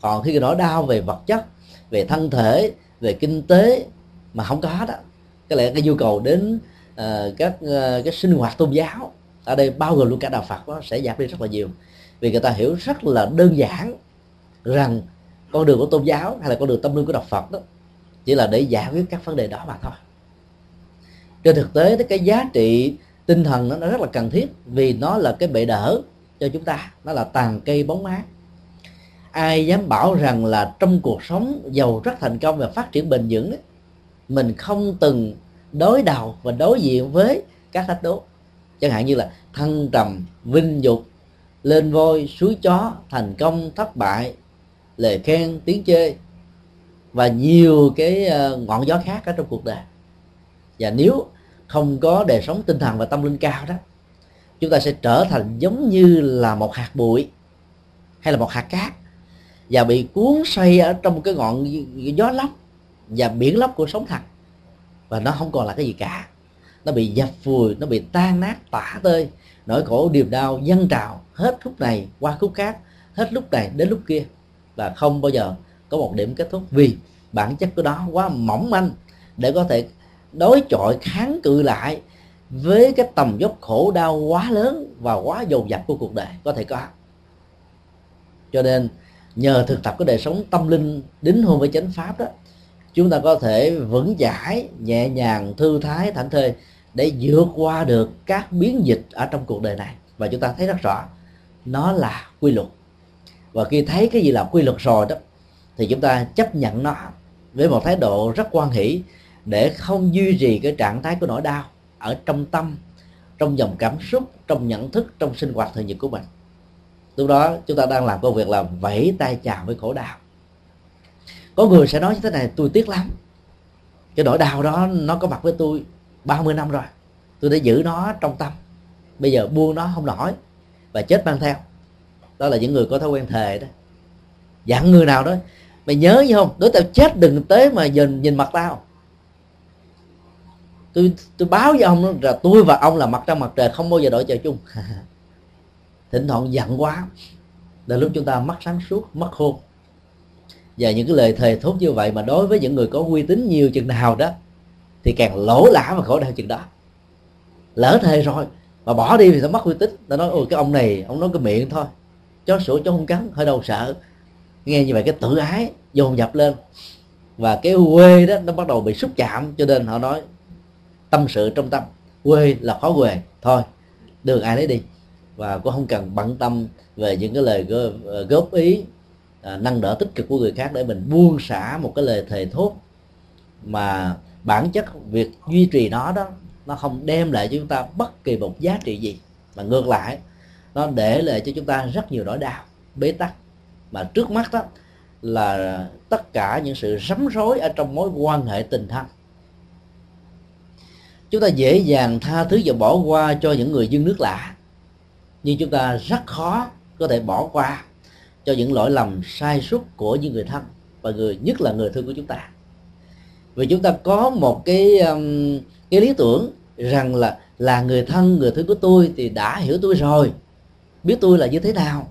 Còn khi cái nỗi đau về vật chất, về thân thể, về kinh tế mà không có đó cái lẽ cái nhu cầu đến uh, các uh, cái sinh hoạt tôn giáo ở đây bao gồm luôn cả đạo Phật đó, sẽ giảm đi rất là nhiều. Vì người ta hiểu rất là đơn giản rằng con đường của tôn giáo hay là con đường tâm linh của đạo Phật đó chỉ là để giải quyết các vấn đề đó mà thôi. Trên thực tế cái giá trị tinh thần nó rất là cần thiết vì nó là cái bệ đỡ cho chúng ta nó là tàn cây bóng mát. Ai dám bảo rằng là trong cuộc sống giàu rất thành công và phát triển bền vững ấy, mình không từng đối đầu và đối diện với các thách đố. Chẳng hạn như là thăng trầm, vinh dục, lên voi, suối chó, thành công, thất bại lời khen, tiếng chê và nhiều cái ờ, ngọn gió khác ở trong cuộc đời. Và nếu không có đời sống tinh thần và tâm linh cao đó, chúng ta sẽ trở thành giống như là một hạt bụi hay là một hạt cát và bị cuốn xoay ở trong cái ngọn gió lốc và biển lốc của sống thật và nó không còn là cái gì cả. Nó bị dập vùi, nó bị tan nát, tả tơi. Nỗi khổ điềm đau dân trào hết khúc này qua khúc khác, hết lúc này đến lúc kia. Và không bao giờ có một điểm kết thúc vì bản chất của đó quá mỏng manh để có thể đối chọi, kháng cự lại với cái tầm dốc khổ đau quá lớn và quá dồn dập của cuộc đời có thể có. Cho nên nhờ thực tập cái đời sống tâm linh đính hôn với chánh pháp đó chúng ta có thể vững chãi, nhẹ nhàng, thư thái, thảnh thơi để vượt qua được các biến dịch ở trong cuộc đời này. Và chúng ta thấy rất rõ, nó là quy luật. Và khi thấy cái gì là quy luật rồi đó, thì chúng ta chấp nhận nó với một thái độ rất quan hỷ để không duy trì cái trạng thái của nỗi đau ở trong tâm, trong dòng cảm xúc, trong nhận thức, trong sinh hoạt thường nhật của mình. Lúc đó chúng ta đang làm công việc là vẫy tay chào với khổ đau có người sẽ nói như thế này, tôi tiếc lắm. Cái nỗi đau đó nó có mặt với tôi 30 năm rồi. Tôi đã giữ nó trong tâm. Bây giờ buông nó không nổi và chết mang theo. Đó là những người có thói quen thề đó. Dặn người nào đó, mày nhớ gì không? Đối tao chết đừng tới mà nhìn nhìn mặt tao. Tôi tôi báo với ông là tôi và ông là mặt trăng mặt trời, không bao giờ đổi trời chung. Thỉnh thoảng giận quá. Là lúc chúng ta mất sáng suốt mất khôn và những cái lời thề thốt như vậy mà đối với những người có uy tín nhiều chừng nào đó, thì càng lỗ lã và khổ đau chừng đó. Lỡ thề rồi, mà bỏ đi thì nó mất uy tín. Nó nói, ôi, cái ông này, ông nói cái miệng thôi. Chó sủa, chó không cắn, hơi đầu sợ. Nghe như vậy cái tự ái dồn dập lên. Và cái quê đó, nó bắt đầu bị xúc chạm, cho nên họ nói, tâm sự trong tâm. Quê là khó quê, thôi đường ai lấy đi. Và cũng không cần bận tâm về những cái lời ờ, góp ý à, nâng đỡ tích cực của người khác để mình buông xả một cái lời thề thốt mà bản chất việc duy trì nó đó nó không đem lại cho chúng ta bất kỳ một giá trị gì. Mà ngược lại nó để lại cho chúng ta rất nhiều nỗi đau bế tắc. Mà trước mắt đó là tất cả những sự rắm rối ở trong mối quan hệ tình thân. Chúng ta dễ dàng tha thứ và bỏ qua cho những người dân nước lạ nhưng chúng ta rất khó có thể bỏ qua cho những lỗi lầm sai suất của những người thân và người nhất là người thương của chúng ta. Vì chúng ta có một cái um, cái lý tưởng rằng là là người thân người thương của tôi thì đã hiểu tôi rồi biết tôi là như thế nào.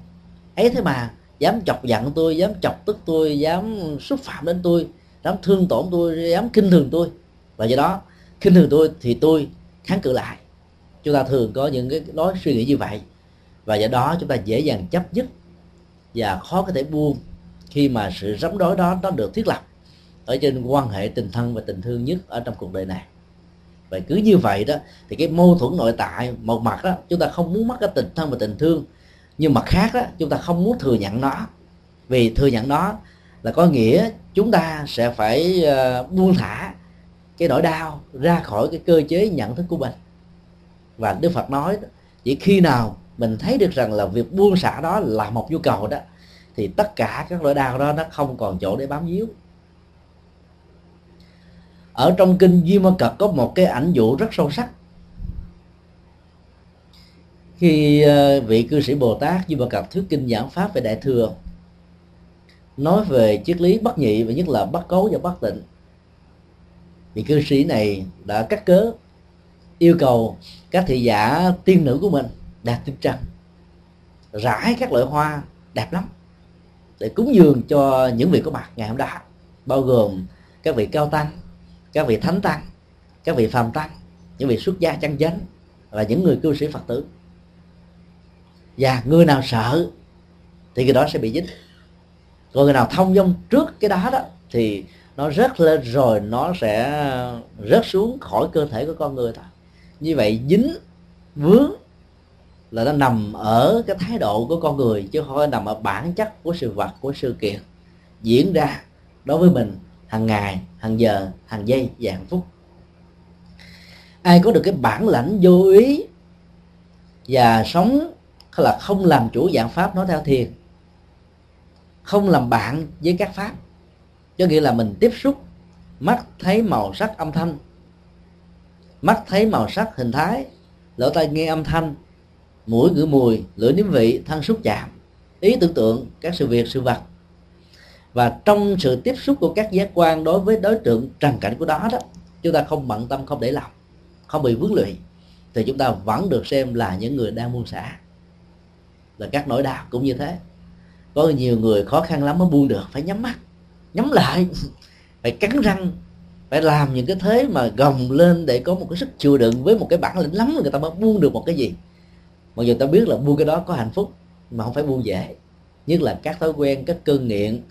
Ấy thế mà dám chọc giận tôi dám chọc tức tôi dám xúc phạm đến tôi dám thương tổn tôi dám kinh thường tôi. Và do đó kinh thường tôi thì tôi kháng cự lại. Chúng ta thường có những cái lối suy nghĩ như vậy. Và do đó chúng ta dễ dàng chấp nhất và khó có thể buông khi mà sự rắm đối đó nó được thiết lập. Ở trên quan hệ tình thân và tình thương nhất ở trong cuộc đời này. Vậy cứ như vậy đó thì cái mâu thuẫn nội tại một mặt đó chúng ta không muốn mất cái tình thân và tình thương. Nhưng mặt khác đó chúng ta không muốn thừa nhận nó. Vì thừa nhận nó là có nghĩa chúng ta sẽ phải uh, buông thả cái nỗi đau ra khỏi cái cơ chế nhận thức của mình. Và đức phật nói chỉ khi nào mình thấy được rằng là việc buông xả đó là một nhu cầu đó. Thì tất cả các nỗi đau đó nó không còn chỗ để bám víu. Ở trong kinh Duy Ma Cật có một cái ảnh dụ rất sâu sắc. Khi ờ, vị cư sĩ Bồ Tát Duy Ma Cật thuyết kinh giảng pháp về đại thừa, nói về triết lý bất nhị và nhất là bất cấu và bất tịnh, vị cư sĩ này đã cắt cớ, yêu cầu các thị giả tiên nữ của mình đạt tinh trăng rải các loại hoa đẹp lắm, để cúng dường cho những vị có mặt ngày hôm đó, bao gồm các vị cao tăng, các vị thánh tăng, các vị phàm tăng, những vị xuất gia chân chánh và những người cư sĩ phật tử. Và người nào sợ thì cái đó sẽ bị dính. Còn người nào thông dong trước cái đó đó thì nó rớt lên rồi nó sẽ rớt xuống khỏi cơ thể của con người thôi như vậy dính, vướng là nó nằm ở cái thái độ của con người, chứ không phải nằm ở bản chất của sự vật, của sự kiện diễn ra đối với mình hàng ngày, hàng giờ, hàng giây và hàng phút. Ai có được cái bản lãnh vô ý và sống là không làm chủ dạng pháp nói theo thiền, không làm bạn với các pháp, có nghĩa là mình tiếp xúc, mắt thấy màu sắc âm thanh, mắt thấy màu sắc hình thái, lỗ tai nghe âm thanh mũi ngửi mùi lưỡi nếm vị thân xúc chạm. Ý tưởng tượng các sự việc, sự vật. Và trong sự tiếp xúc của các giác quan đối với đối tượng trần cảnh của đó đó, chúng ta không bận tâm, không để lòng, không bị vướng lụy, thì chúng ta vẫn được xem là những người đang buông xả. Là các nỗi đau cũng như thế. Có nhiều người khó khăn lắm mới buông được, phải nhắm mắt, nhắm lại, phải cắn răng, phải làm những cái thế mà gồng lên để có một cái sức chịu đựng với một cái bản lĩnh lắm người ta mới buông được một cái gì mặc dù ta biết là buông cái đó có hạnh phúc, mà không phải buông dễ. Nhất là các thói quen, các cơn nghiện,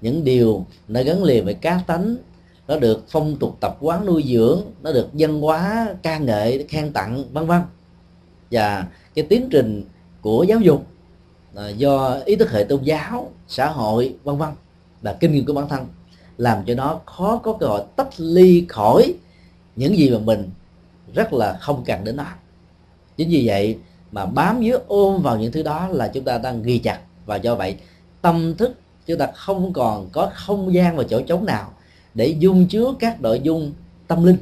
những điều nó gắn liền với cá tánh, nó được phong tục tập quán nuôi dưỡng, nó được dân hóa, ca nghệ khen tặng, vân vân. Và cái tiến trình của giáo dục là do ý thức hệ tôn giáo, xã hội, vân vân và kinh nghiệm của bản thân, làm cho nó khó có cơ hội tách ly khỏi những gì mà mình rất là không cần đến nó. Chính vì vậy mà bám dưới ôm vào những thứ đó là chúng ta đang ghi chặt. Và do vậy, tâm thức chúng ta không còn có không gian và chỗ trống nào để dung chứa các nội dung tâm linh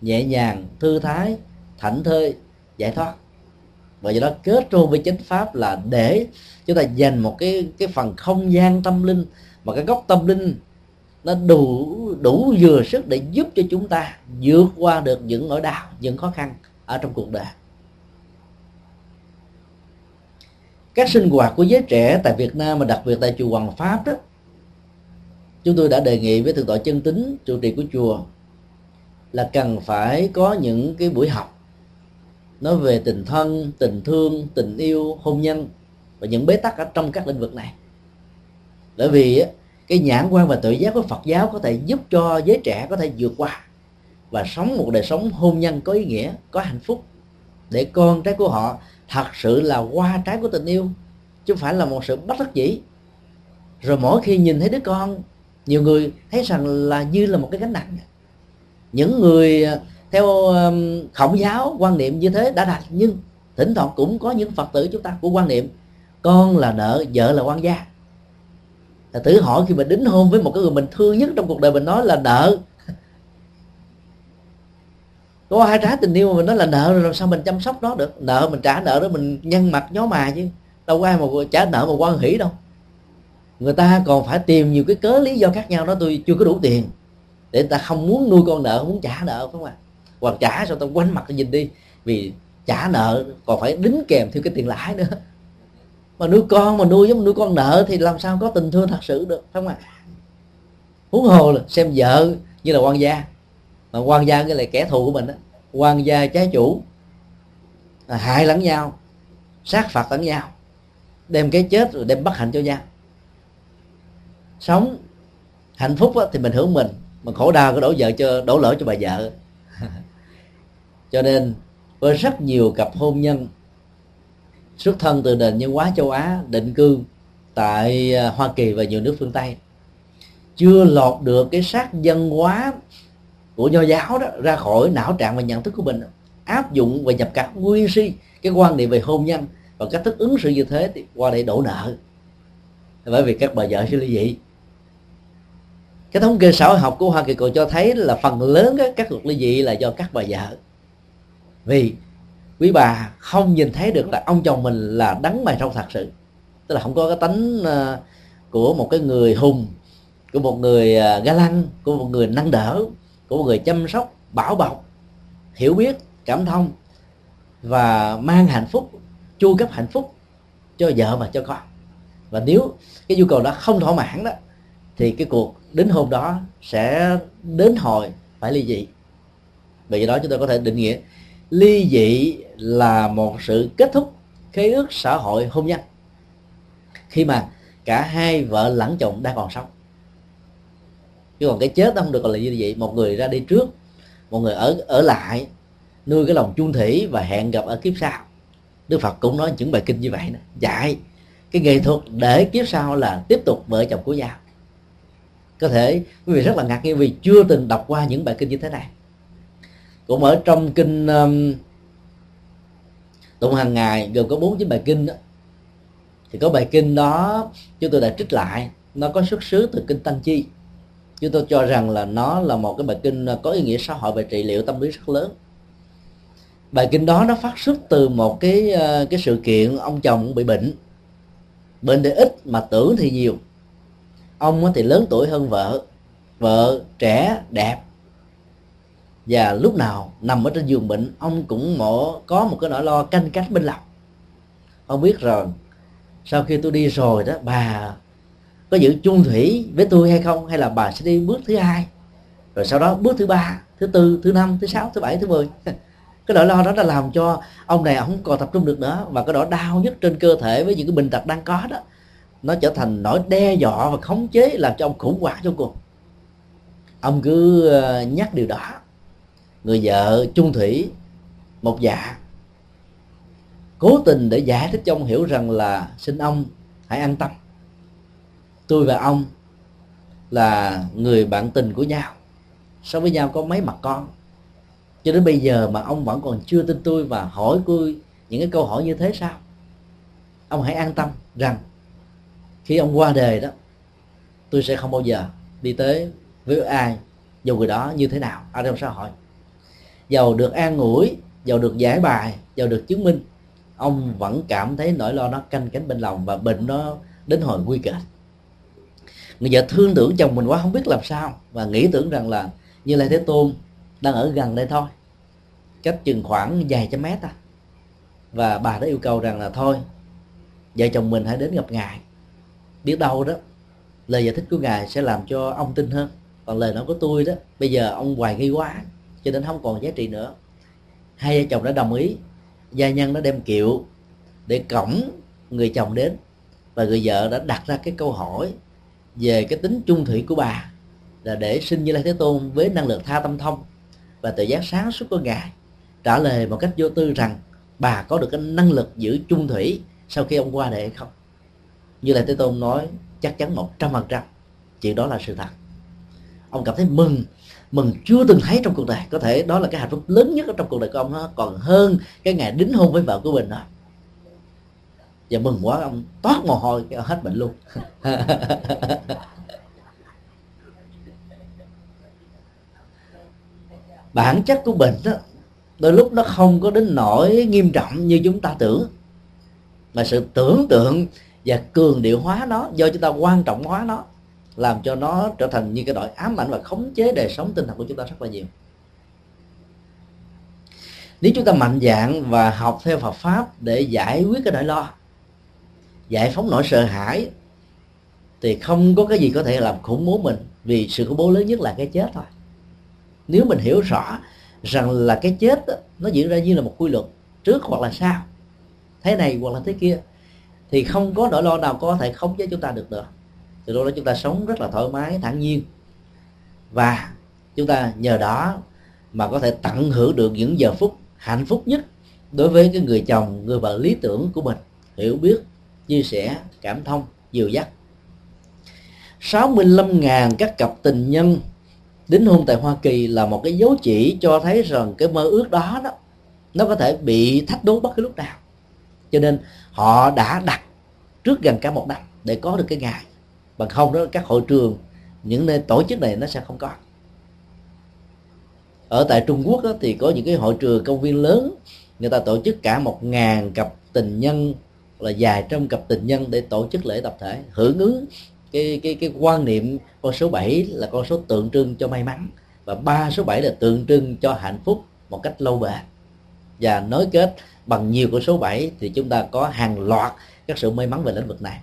nhẹ nhàng, thư thái, thảnh thơi, giải thoát. Và do đó, kết hôn với chánh pháp là để chúng ta dành một cái cái phần không gian tâm linh mà cái góc tâm linh nó đủ đủ vừa sức để giúp cho chúng ta vượt qua được những nỗi đau, những khó khăn ở trong cuộc đời. Các sinh hoạt của giới trẻ tại Việt Nam mà đặc biệt tại chùa Hoàng Pháp đó, chúng tôi đã đề nghị với thượng tọa chân tính trụ trì của chùa, là cần phải có những cái buổi học nói về tình thân, tình thương, tình yêu, hôn nhân và những bế tắc ở trong các lĩnh vực này. Bởi vì cái nhãn quan và tự giác của Phật giáo có thể giúp cho giới trẻ có thể vượt qua và sống một đời sống hôn nhân có ý nghĩa, có hạnh phúc để con trái của họ thật sự là hoa trái của tình yêu, chứ không phải là một sự bất đắc dĩ. Rồi mỗi khi nhìn thấy đứa con, nhiều người thấy rằng là như là một cái gánh nặng. Những người à, theo khổng giáo quan niệm như thế đã đạt, nhưng thỉnh thoảng cũng có những phật tử chúng ta của quan niệm, con là nợ, vợ là quan gia. Là thử hỏi khi mà đính hôn với một cái người mình thương nhất trong cuộc đời mình nói là nợ có hai trái tình yêu mà mình nói là nợ rồi làm sao mình chăm sóc nó được? Nợ mình trả nợ đó mình nhân mặt nhó mà chứ. Đâu có ai mà trả nợ mà quan hỷ đâu. Người ta còn phải tìm nhiều cái cớ lý do khác nhau đó, tôi chưa có đủ tiền. Để người ta không muốn nuôi con nợ, không muốn trả nợ không à hoặc trả sao tao quanh mặt tao nhìn đi. Vì trả nợ còn phải đính kèm theo cái tiền lãi nữa. Mà nuôi con mà nuôi giống nuôi con nợ thì làm sao có tình thương thật sự được không ạ? À? huống hồ là xem vợ như là quan gia mà quan gia cái là kẻ thù của mình đó quan gia trái chủ là hại lẫn nhau, sát phạt lẫn nhau, đem cái chết rồi đem bất hạnh cho nhau. Sống hạnh phúc thì mình hưởng mình, mà khổ đau cứ đổ vợ cho, đổ lỗi cho bà vợ. Cho nên, với rất nhiều cặp hôn nhân xuất thân từ nền nhân hóa châu Á, định cư, tại à, Hoa Kỳ và nhiều nước phương Tây, chưa lọt được cái sát dân hóa của nho giáo đó ra khỏi não trạng và nhận thức của mình, áp dụng và nhập cả nguyên si cái quan niệm về hôn nhân và cách thức ứng xử như thế thì qua đây đổ nợ. Bởi vì các bà vợ sẽ ly dị cái thống kê xã hội học của Hoa Kỳ còn cho thấy là phần lớn các cuộc ly dị là do các bà vợ. Vì quý bà không nhìn thấy được là ông chồng mình là đắng mày râu thật sự. Tức là không có cái tánh ờ, của một cái người hùng, của một người ờ, ga lăng, của một người năng đỡ của một người chăm sóc bảo bọc, hiểu biết, cảm thông và mang hạnh phúc, chu cấp hạnh phúc cho vợ và cho con. Và nếu cái nhu cầu đó không thỏa mãn đó, thì cái cuộc đến hôn đó sẽ đến hồi phải ly dị. Vì đó chúng ta có thể định nghĩa ly dị là một sự kết thúc khế ước xã hội hôn nhân khi mà cả hai vợ lẫn chồng đang còn sống chứ còn cái chết không được gọi là như vậy. Một người ra đi trước một người ở ở lại nuôi cái lòng chung thủy và hẹn gặp ở kiếp sau. Đức phật cũng nói những bài kinh như vậy nè. Dạy cái nghệ thuật để kiếp sau là tiếp tục vợ chồng của nhau. Có thể quý vị rất là ngạc nhiên vì chưa từng đọc qua những bài kinh như thế này. Cũng ở trong kinh um, tụng hàng ngày gồm có bốn chín bài kinh đó. Thì có bài kinh đó chúng tôi đã trích lại. Nó có xuất xứ từ kinh tăng chi chúng tôi cho rằng là nó là một cái bài kinh à, có ý nghĩa xã hội về trị liệu tâm lý rất lớn. Bài kinh đó nó phát xuất từ một cái à, cái sự kiện ông chồng bị bệnh. Bệnh thì ít mà tưởng thì nhiều. Ông thì lớn tuổi hơn vợ. Vợ trẻ, đẹp. Và lúc nào nằm ở trên giường bệnh, ông cũng mổ, có một cái nỗi lo canh cánh bên lòng. Ông biết rồi sau khi tôi đi rồi đó, bà có giữ chung thủy với tôi hay không? Hay là bà sẽ đi bước thứ hai? Rồi sau đó bước thứ ba, thứ tư, thứ năm, thứ sáu, thứ bảy, thứ mười. Cái nỗi lo đó đã làm cho ông này không còn tập trung được nữa và cái nỗi đau nhất trên cơ thể với những cái bệnh tật đang có đó, nó trở thành nỗi đe dọa và khống chế làm cho ông khủng hoảng cho cùng ông cứ ờ, nhắc điều đó. Người vợ chung thủy, một dạ. Cố tình để giải thích cho ông hiểu rằng là xin ông hãy an tâm tôi và ông là người bạn tình của nhau. Sống với nhau có mấy mặt con. Cho đến bây giờ mà ông vẫn còn chưa tin tôi và hỏi tôi những cái câu hỏi như thế sao? Ông hãy an tâm rằng khi ông qua đời đó, tôi sẽ không bao giờ đi tới với ai dù người đó như thế nào. Ở trong xã hội. Giàu được an ủi, giàu được giải bài, giàu được chứng minh, ông vẫn cảm thấy nỗi lo nó canh cánh bên lòng và bệnh nó đến hồi nguy kịch người vợ thương tưởng chồng mình quá, không biết làm sao. Và nghĩ tưởng rằng là như lai thế tôn đang ở gần đây thôi. Cách chừng khoảng vài trăm mét à. Và bà đã yêu cầu rằng là thôi, vợ chồng mình hãy đến gặp ngài. Biết đâu đó, lời giải thích của ngài sẽ làm cho ông tin hơn. Còn lời nói của tôi đó, bây giờ ông hoài nghi quá, cho nên không còn giá trị nữa. Hai vợ chồng đã đồng ý. Gia nhân đã đem kiệu để cổng người chồng đến. Và người vợ đã đặt ra cái câu hỏi về cái tính trung thủy của bà là để sinh như lai thế tôn với năng lực tha tâm thông và tự giác sáng suốt của ngài trả lời một cách vô tư rằng bà có được cái năng lực giữ trung thủy sau khi ông qua đời hay không? Như lai thế tôn nói chắc chắn một trăm phần trăm chuyện đó là sự thật. Ông cảm thấy mừng mừng chưa từng thấy trong cuộc đời. Có thể đó là cái hạnh phúc lớn nhất ở trong cuộc đời của ông đó, còn hơn cái ngày đính hôn với vợ của mình đó và mừng quá, ông toát mồ hôi hết bệnh luôn. Bản chất của bệnh đó, đôi lúc nó không có đến nỗi nghiêm trọng như chúng ta tưởng. Mà sự tưởng tượng và cường điệu hóa nó, do chúng ta quan trọng hóa nó, làm cho nó trở thành như cái đội ám ảnh và khống chế đời sống tinh thần của chúng ta rất là nhiều. Nếu chúng ta mạnh dạng và học theo Phật pháp để giải quyết cái nỗi lo giải phóng nỗi sợ hãi thì không có cái gì có thể làm khủng bố mình vì sự khủng bố lớn nhất là cái chết thôi. Nếu mình hiểu rõ rằng là cái chết đó, nó diễn ra như là một quy luật trước hoặc là sau thế này hoặc là thế kia thì không có nỗi lo nào có thể khống chế chúng ta được nữa. Từ đó chúng ta sống rất là thoải mái thản nhiên và chúng ta nhờ đó mà có thể tận hưởng được những giờ phút hạnh phúc nhất đối với cái người chồng người vợ lý tưởng của mình hiểu biết chia sẻ cảm thông dìu dắt. 65.000 các cặp tình nhân đính hôn tại Hoa Kỳ là một cái dấu chỉ cho thấy rằng cái mơ ước đó đó nó có thể bị thách đố bất cứ lúc nào. Cho nên họ đã đặt trước gần cả một năm để có được cái ngày. Bằng không đó các hội trường những nơi tổ chức này nó sẽ không có. Ở tại Trung Quốc đó, thì có những cái hội trường công viên lớn người ta tổ chức cả một ngàn cặp tình nhân là dài trong cặp tình nhân để tổ chức lễ tập thể. Hưởng ứng cái cái cái quan niệm con số 7 là con số tượng trưng cho may mắn. Và ba số 7 là tượng trưng cho hạnh phúc một cách lâu bền. Và nối kết bằng nhiều con số 7 thì chúng ta có hàng loạt các sự may mắn về lĩnh vực này.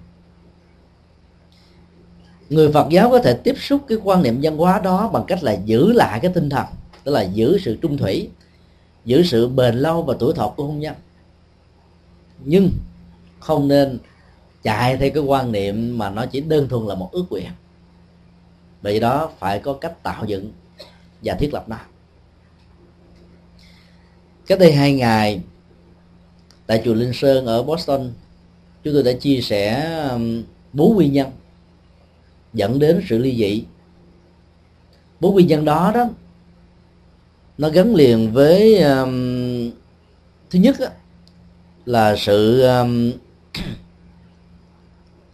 Người Phật giáo có thể tiếp xúc cái quan niệm văn hóa đó bằng cách là giữ lại cái tinh thần, tức là giữ sự trung thủy, giữ sự bền lâu và tuổi thọ của hôn nhân. Nhưng không nên chạy theo cái quan niệm mà nó chỉ đơn thuần là một ước nguyện. Vì đó phải có cách tạo dựng và thiết lập nó. Cách đây hai ngày tại chùa Linh Sơn ở Boston chúng tôi đã chia sẻ um, bốn nguyên nhân dẫn đến sự ly dị. Bốn nguyên nhân đó đó nó gắn liền với um, thứ nhất á, là sự um,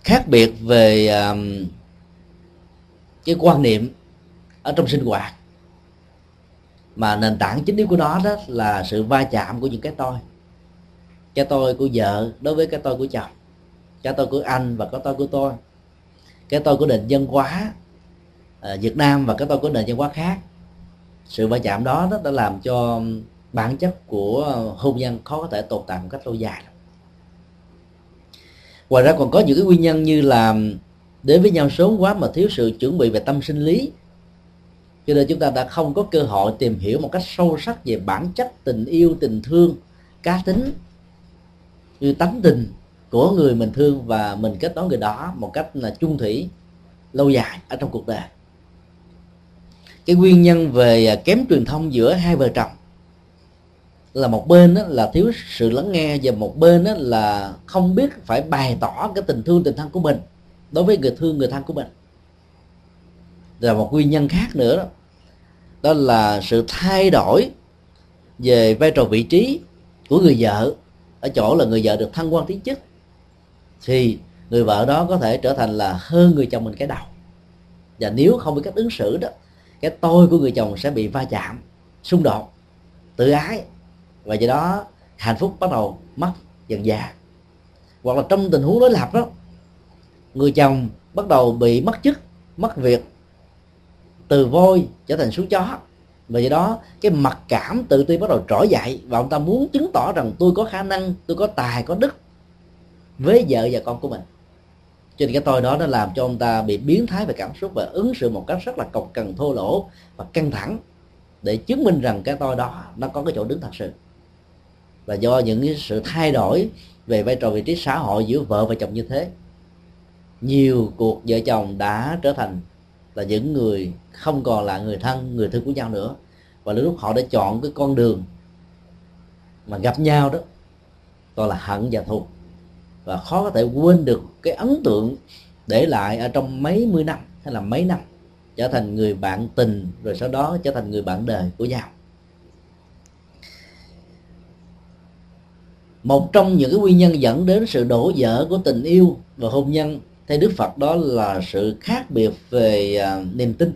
khác biệt về um, cái quan niệm ở trong sinh hoạt. Mà nền tảng chính yếu của nó đó là sự va chạm của những cái tôi. Cái tôi của vợ đối với cái tôi của chồng. Cái tôi của anh và cái tôi của tôi. Cái tôi của nền dân hóa ờ, Việt Nam và cái tôi của nền dân hóa khác. Sự va chạm đó, đó đã làm cho bản chất của hôn nhân khó có thể tồn tại một cách lâu dài ngoài ra còn có những cái nguyên nhân như là đến với nhau sớm quá mà thiếu sự chuẩn bị về tâm sinh lý. Cho nên chúng ta đã không có cơ hội tìm hiểu một cách sâu sắc về bản chất tình yêu, tình thương, cá tính, như tánh tình của người mình thương và mình kết nối người đó một cách là chung thủy, lâu dài ở trong cuộc đời. Cái nguyên nhân về à, kém truyền thông giữa hai vợ chồng là một bên đó là thiếu sự lắng nghe và một bên đó là không biết phải bày tỏ cái tình thương tình thân của mình đối với người thương người thân của mình. Là một nguyên nhân khác nữa đó, đó là sự thay đổi về vai trò vị trí của người vợ. Ở chỗ là người vợ được thăng quan tiến chức thì người vợ đó có thể trở thành là hơn người chồng mình cái đầu. Và nếu không biết cách ứng xử đó cái tôi của người chồng sẽ bị va chạm xung đột tự ái và do đó, hạnh phúc bắt đầu mất dần dà. Hoặc là trong tình huống đối lập đó, người chồng bắt đầu bị mất chức, mất việc, từ voi trở thành xuống chó. Và do đó, cái mặc cảm tự ti bắt đầu trỗi dậy và ông ta muốn chứng tỏ rằng tôi có khả năng, tôi có tài, có đức với vợ và con của mình. Cho nên cái tôi đó nó làm cho ông ta bị biến thái về cảm xúc và ứng xử một cách rất là cộc cần, thô lỗ và căng thẳng để chứng minh rằng cái tôi đó nó có cái chỗ đứng thật sự và do những cái sự thay đổi về vai trò vị trí xã hội giữa vợ và chồng như thế. Nhiều cuộc vợ chồng đã trở thành là những người không còn là người thân người thân của nhau nữa. Và lúc họ đã chọn cái con đường mà gặp nhau đó toàn là hận và thù. Và khó có thể quên được cái ấn tượng để lại ở trong mấy mươi năm, hay là mấy năm, trở thành người bạn tình, rồi sau đó trở thành người bạn đời của nhau. Một trong những cái nguyên nhân dẫn đến sự đổ vỡ của tình yêu và hôn nhân theo đức phật đó là sự khác biệt về à, niềm tin.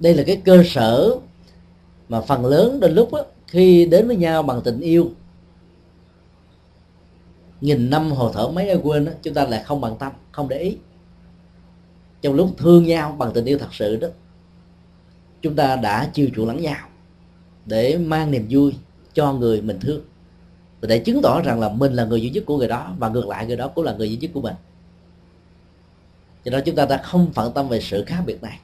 Đây là cái cơ sở mà phần lớn đôi lúc đó, khi đến với nhau bằng tình yêu. Nghìn năm hồ thở mấy ai quên đó, chúng ta lại không bằng tâm không để ý. Trong lúc thương nhau bằng tình yêu thật sự đó chúng ta đã chiêu chuộng lẫn nhau để mang niềm vui cho người mình thương. Và để chứng tỏ rằng là mình là người duy nhất của người đó và ngược lại người đó cũng là người duy nhất của mình. Cho nên chúng ta đã không phận tâm về sự khác biệt này.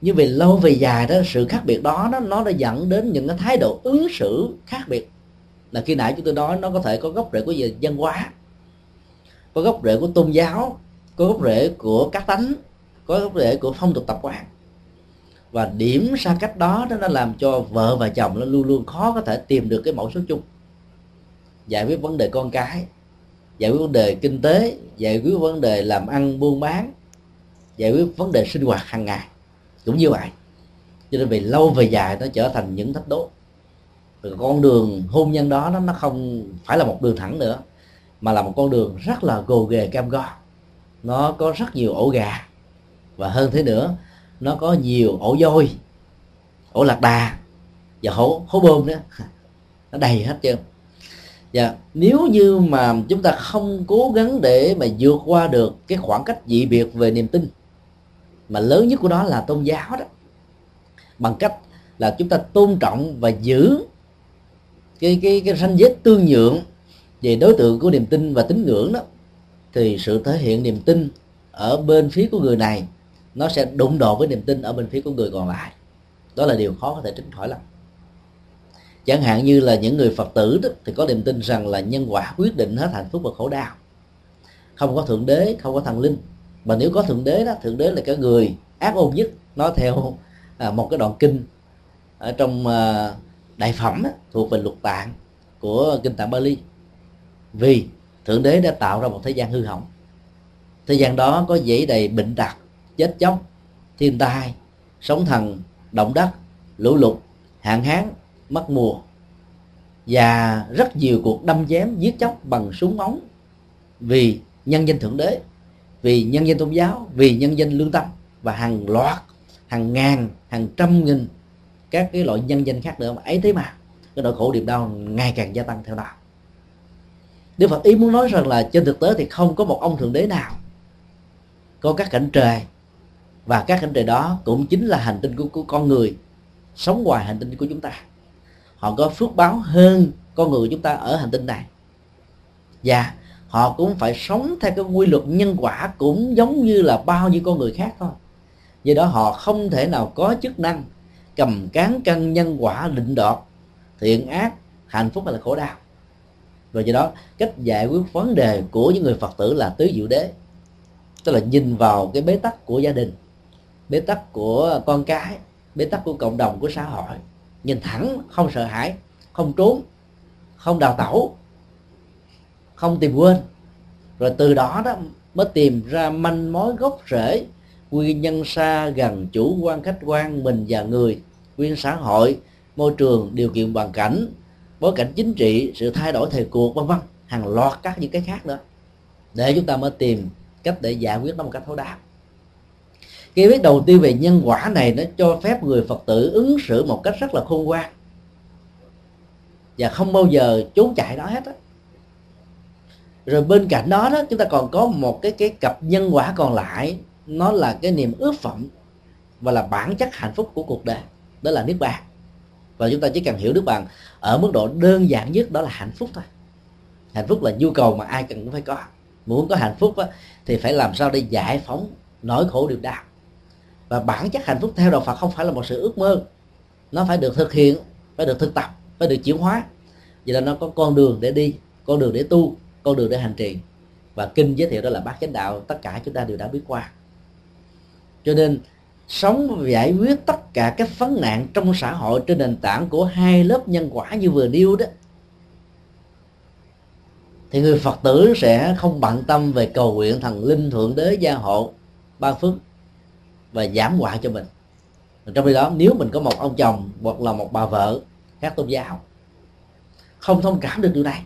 Nhưng về lâu về dài đó, sự khác biệt đó, nó nó đã dẫn đến những cái thái độ ứng xử khác biệt. Là khi nãy chúng tôi nói nó có thể có gốc rễ của gì văn hóa, có gốc rễ của tôn giáo, có gốc rễ của các tánh, có gốc rễ của phong tục tập quán và điểm xa cách đó nó làm cho vợ và chồng nó luôn luôn khó có thể tìm được cái mẫu số chung. Giải quyết vấn đề con cái, giải quyết vấn đề kinh tế, giải quyết vấn đề làm ăn, buôn bán, giải quyết vấn đề sinh hoạt hàng ngày. Cũng như vậy, cho nên về lâu về dài nó trở thành những thách đố. Rồi con đường hôn nhân đó, nó nó không phải là một đường thẳng nữa, mà là một con đường rất là gồ ghề cam go. Nó có rất nhiều ổ gà. Và hơn thế nữa nó có nhiều ổ voi ổ lạc đà và hố hố bơm đó, nó đầy hết trơn. Và nếu như mà chúng ta không cố gắng để mà vượt qua được cái khoảng cách dị biệt về niềm tin mà lớn nhất của nó là tôn giáo đó bằng cách là chúng ta tôn trọng và giữ cái cái cái ranh giới tương nhượng về đối tượng của niềm tin và tín ngưỡng đó thì sự thể hiện niềm tin ở bên phía của người này nó sẽ đụng độ với niềm tin ở bên phía của người còn lại. Đó là điều khó có thể tránh khỏi lắm. Chẳng hạn như là những người phật tử đó, thì có niềm tin rằng là nhân quả quyết định hết hạnh phúc và khổ đau. Không có thượng đế không có thần linh. Mà nếu có thượng đế đó thượng đế là cái người ác ôn nhất. Nó theo à, một cái đoạn kinh ở trong à, đại phẩm đó, thuộc về luật tạng của kinh tạng Bali. Vì thượng đế đã tạo ra một thế gian hư hỏng. Thế gian đó có dễ đầy bệnh tật chết chóc, thiên tai, sóng thần, động đất, lũ lụt, hạn hán, mất mùa. Và rất nhiều cuộc đâm chém, giết chóc bằng súng ống vì nhân danh thượng đế, vì nhân danh tôn giáo, vì nhân danh lương tâm và hàng loạt, hàng ngàn, hàng trăm nghìn các cái loại nhân danh khác nữa. Mà ấy thế mà, cái nỗi khổ niềm đau ngày càng gia tăng theo đó Đức Phật ý muốn nói rằng là trên thực tế thì không có một ông thượng đế nào có các cảnh trời và các hành tinh đó cũng chính là hành tinh của, của con người sống ngoài hành tinh của chúng ta. Họ có phước báo hơn con người của chúng ta ở hành tinh này. Và họ cũng phải sống theo cái quy luật nhân quả cũng giống như là bao nhiêu con người khác thôi. Do đó họ không thể nào có chức năng cầm cán cân nhân quả định đoạt thiện ác hạnh phúc hay là khổ đau. Và do đó cách giải quyết vấn đề của những người phật tử là tứ diệu đế tức là nhìn vào cái bế tắc của gia đình bế tắc của con cái, bế tắc của cộng đồng, của xã hội. Nhìn thẳng, không sợ hãi, không trốn, không đào tẩu, không tìm quên. Rồi từ đó đó mới tìm ra manh mối gốc rễ, nguyên nhân xa gần chủ quan, khách quan, mình và người, nguyên xã hội, môi trường, điều kiện hoàn cảnh, bối cảnh chính trị, sự thay đổi thời cuộc, vân vân. Hàng loạt các những cái khác nữa. Để chúng ta mới tìm cách để giải quyết nó một cách thấu đáo cái biết đầu tiên về nhân quả này nó cho phép người phật tử ứng xử một cách rất là khôn ngoan. Và không bao giờ trốn chạy đó hết á. Rồi bên cạnh đó đó chúng ta còn có một cái cái cặp nhân quả còn lại. Nó là cái niềm ước vọng và là bản chất hạnh phúc của cuộc đời. Đó là niết bàn. Và chúng ta chỉ cần hiểu niết bàn ở mức độ đơn giản nhất đó là hạnh phúc thôi. Hạnh phúc là nhu cầu mà ai cần cũng phải có. Muốn có hạnh phúc á, thì phải làm sao để giải phóng nỗi khổ điều đau và bản chất hạnh phúc theo đạo Phật không phải là một sự ước mơ. Nó phải được thực hiện, phải được thực tập, phải được chuyển hóa. Vậy là nó có con đường để đi, con đường để tu, con đường để hành trì. Và kinh giới thiệu đó là bát chánh đạo, tất cả chúng ta đều đã biết qua. Cho nên, sống và giải quyết tất cả các vấn nạn trong xã hội trên nền tảng của hai lớp nhân quả như vừa nêu đó, thì người phật tử sẽ không bận tâm về cầu nguyện thần linh thượng đế gia hộ ban phước và giảm họa cho mình. Trong khi đó nếu mình có một ông chồng hoặc là một bà vợ các tôn giáo không thông cảm được điều này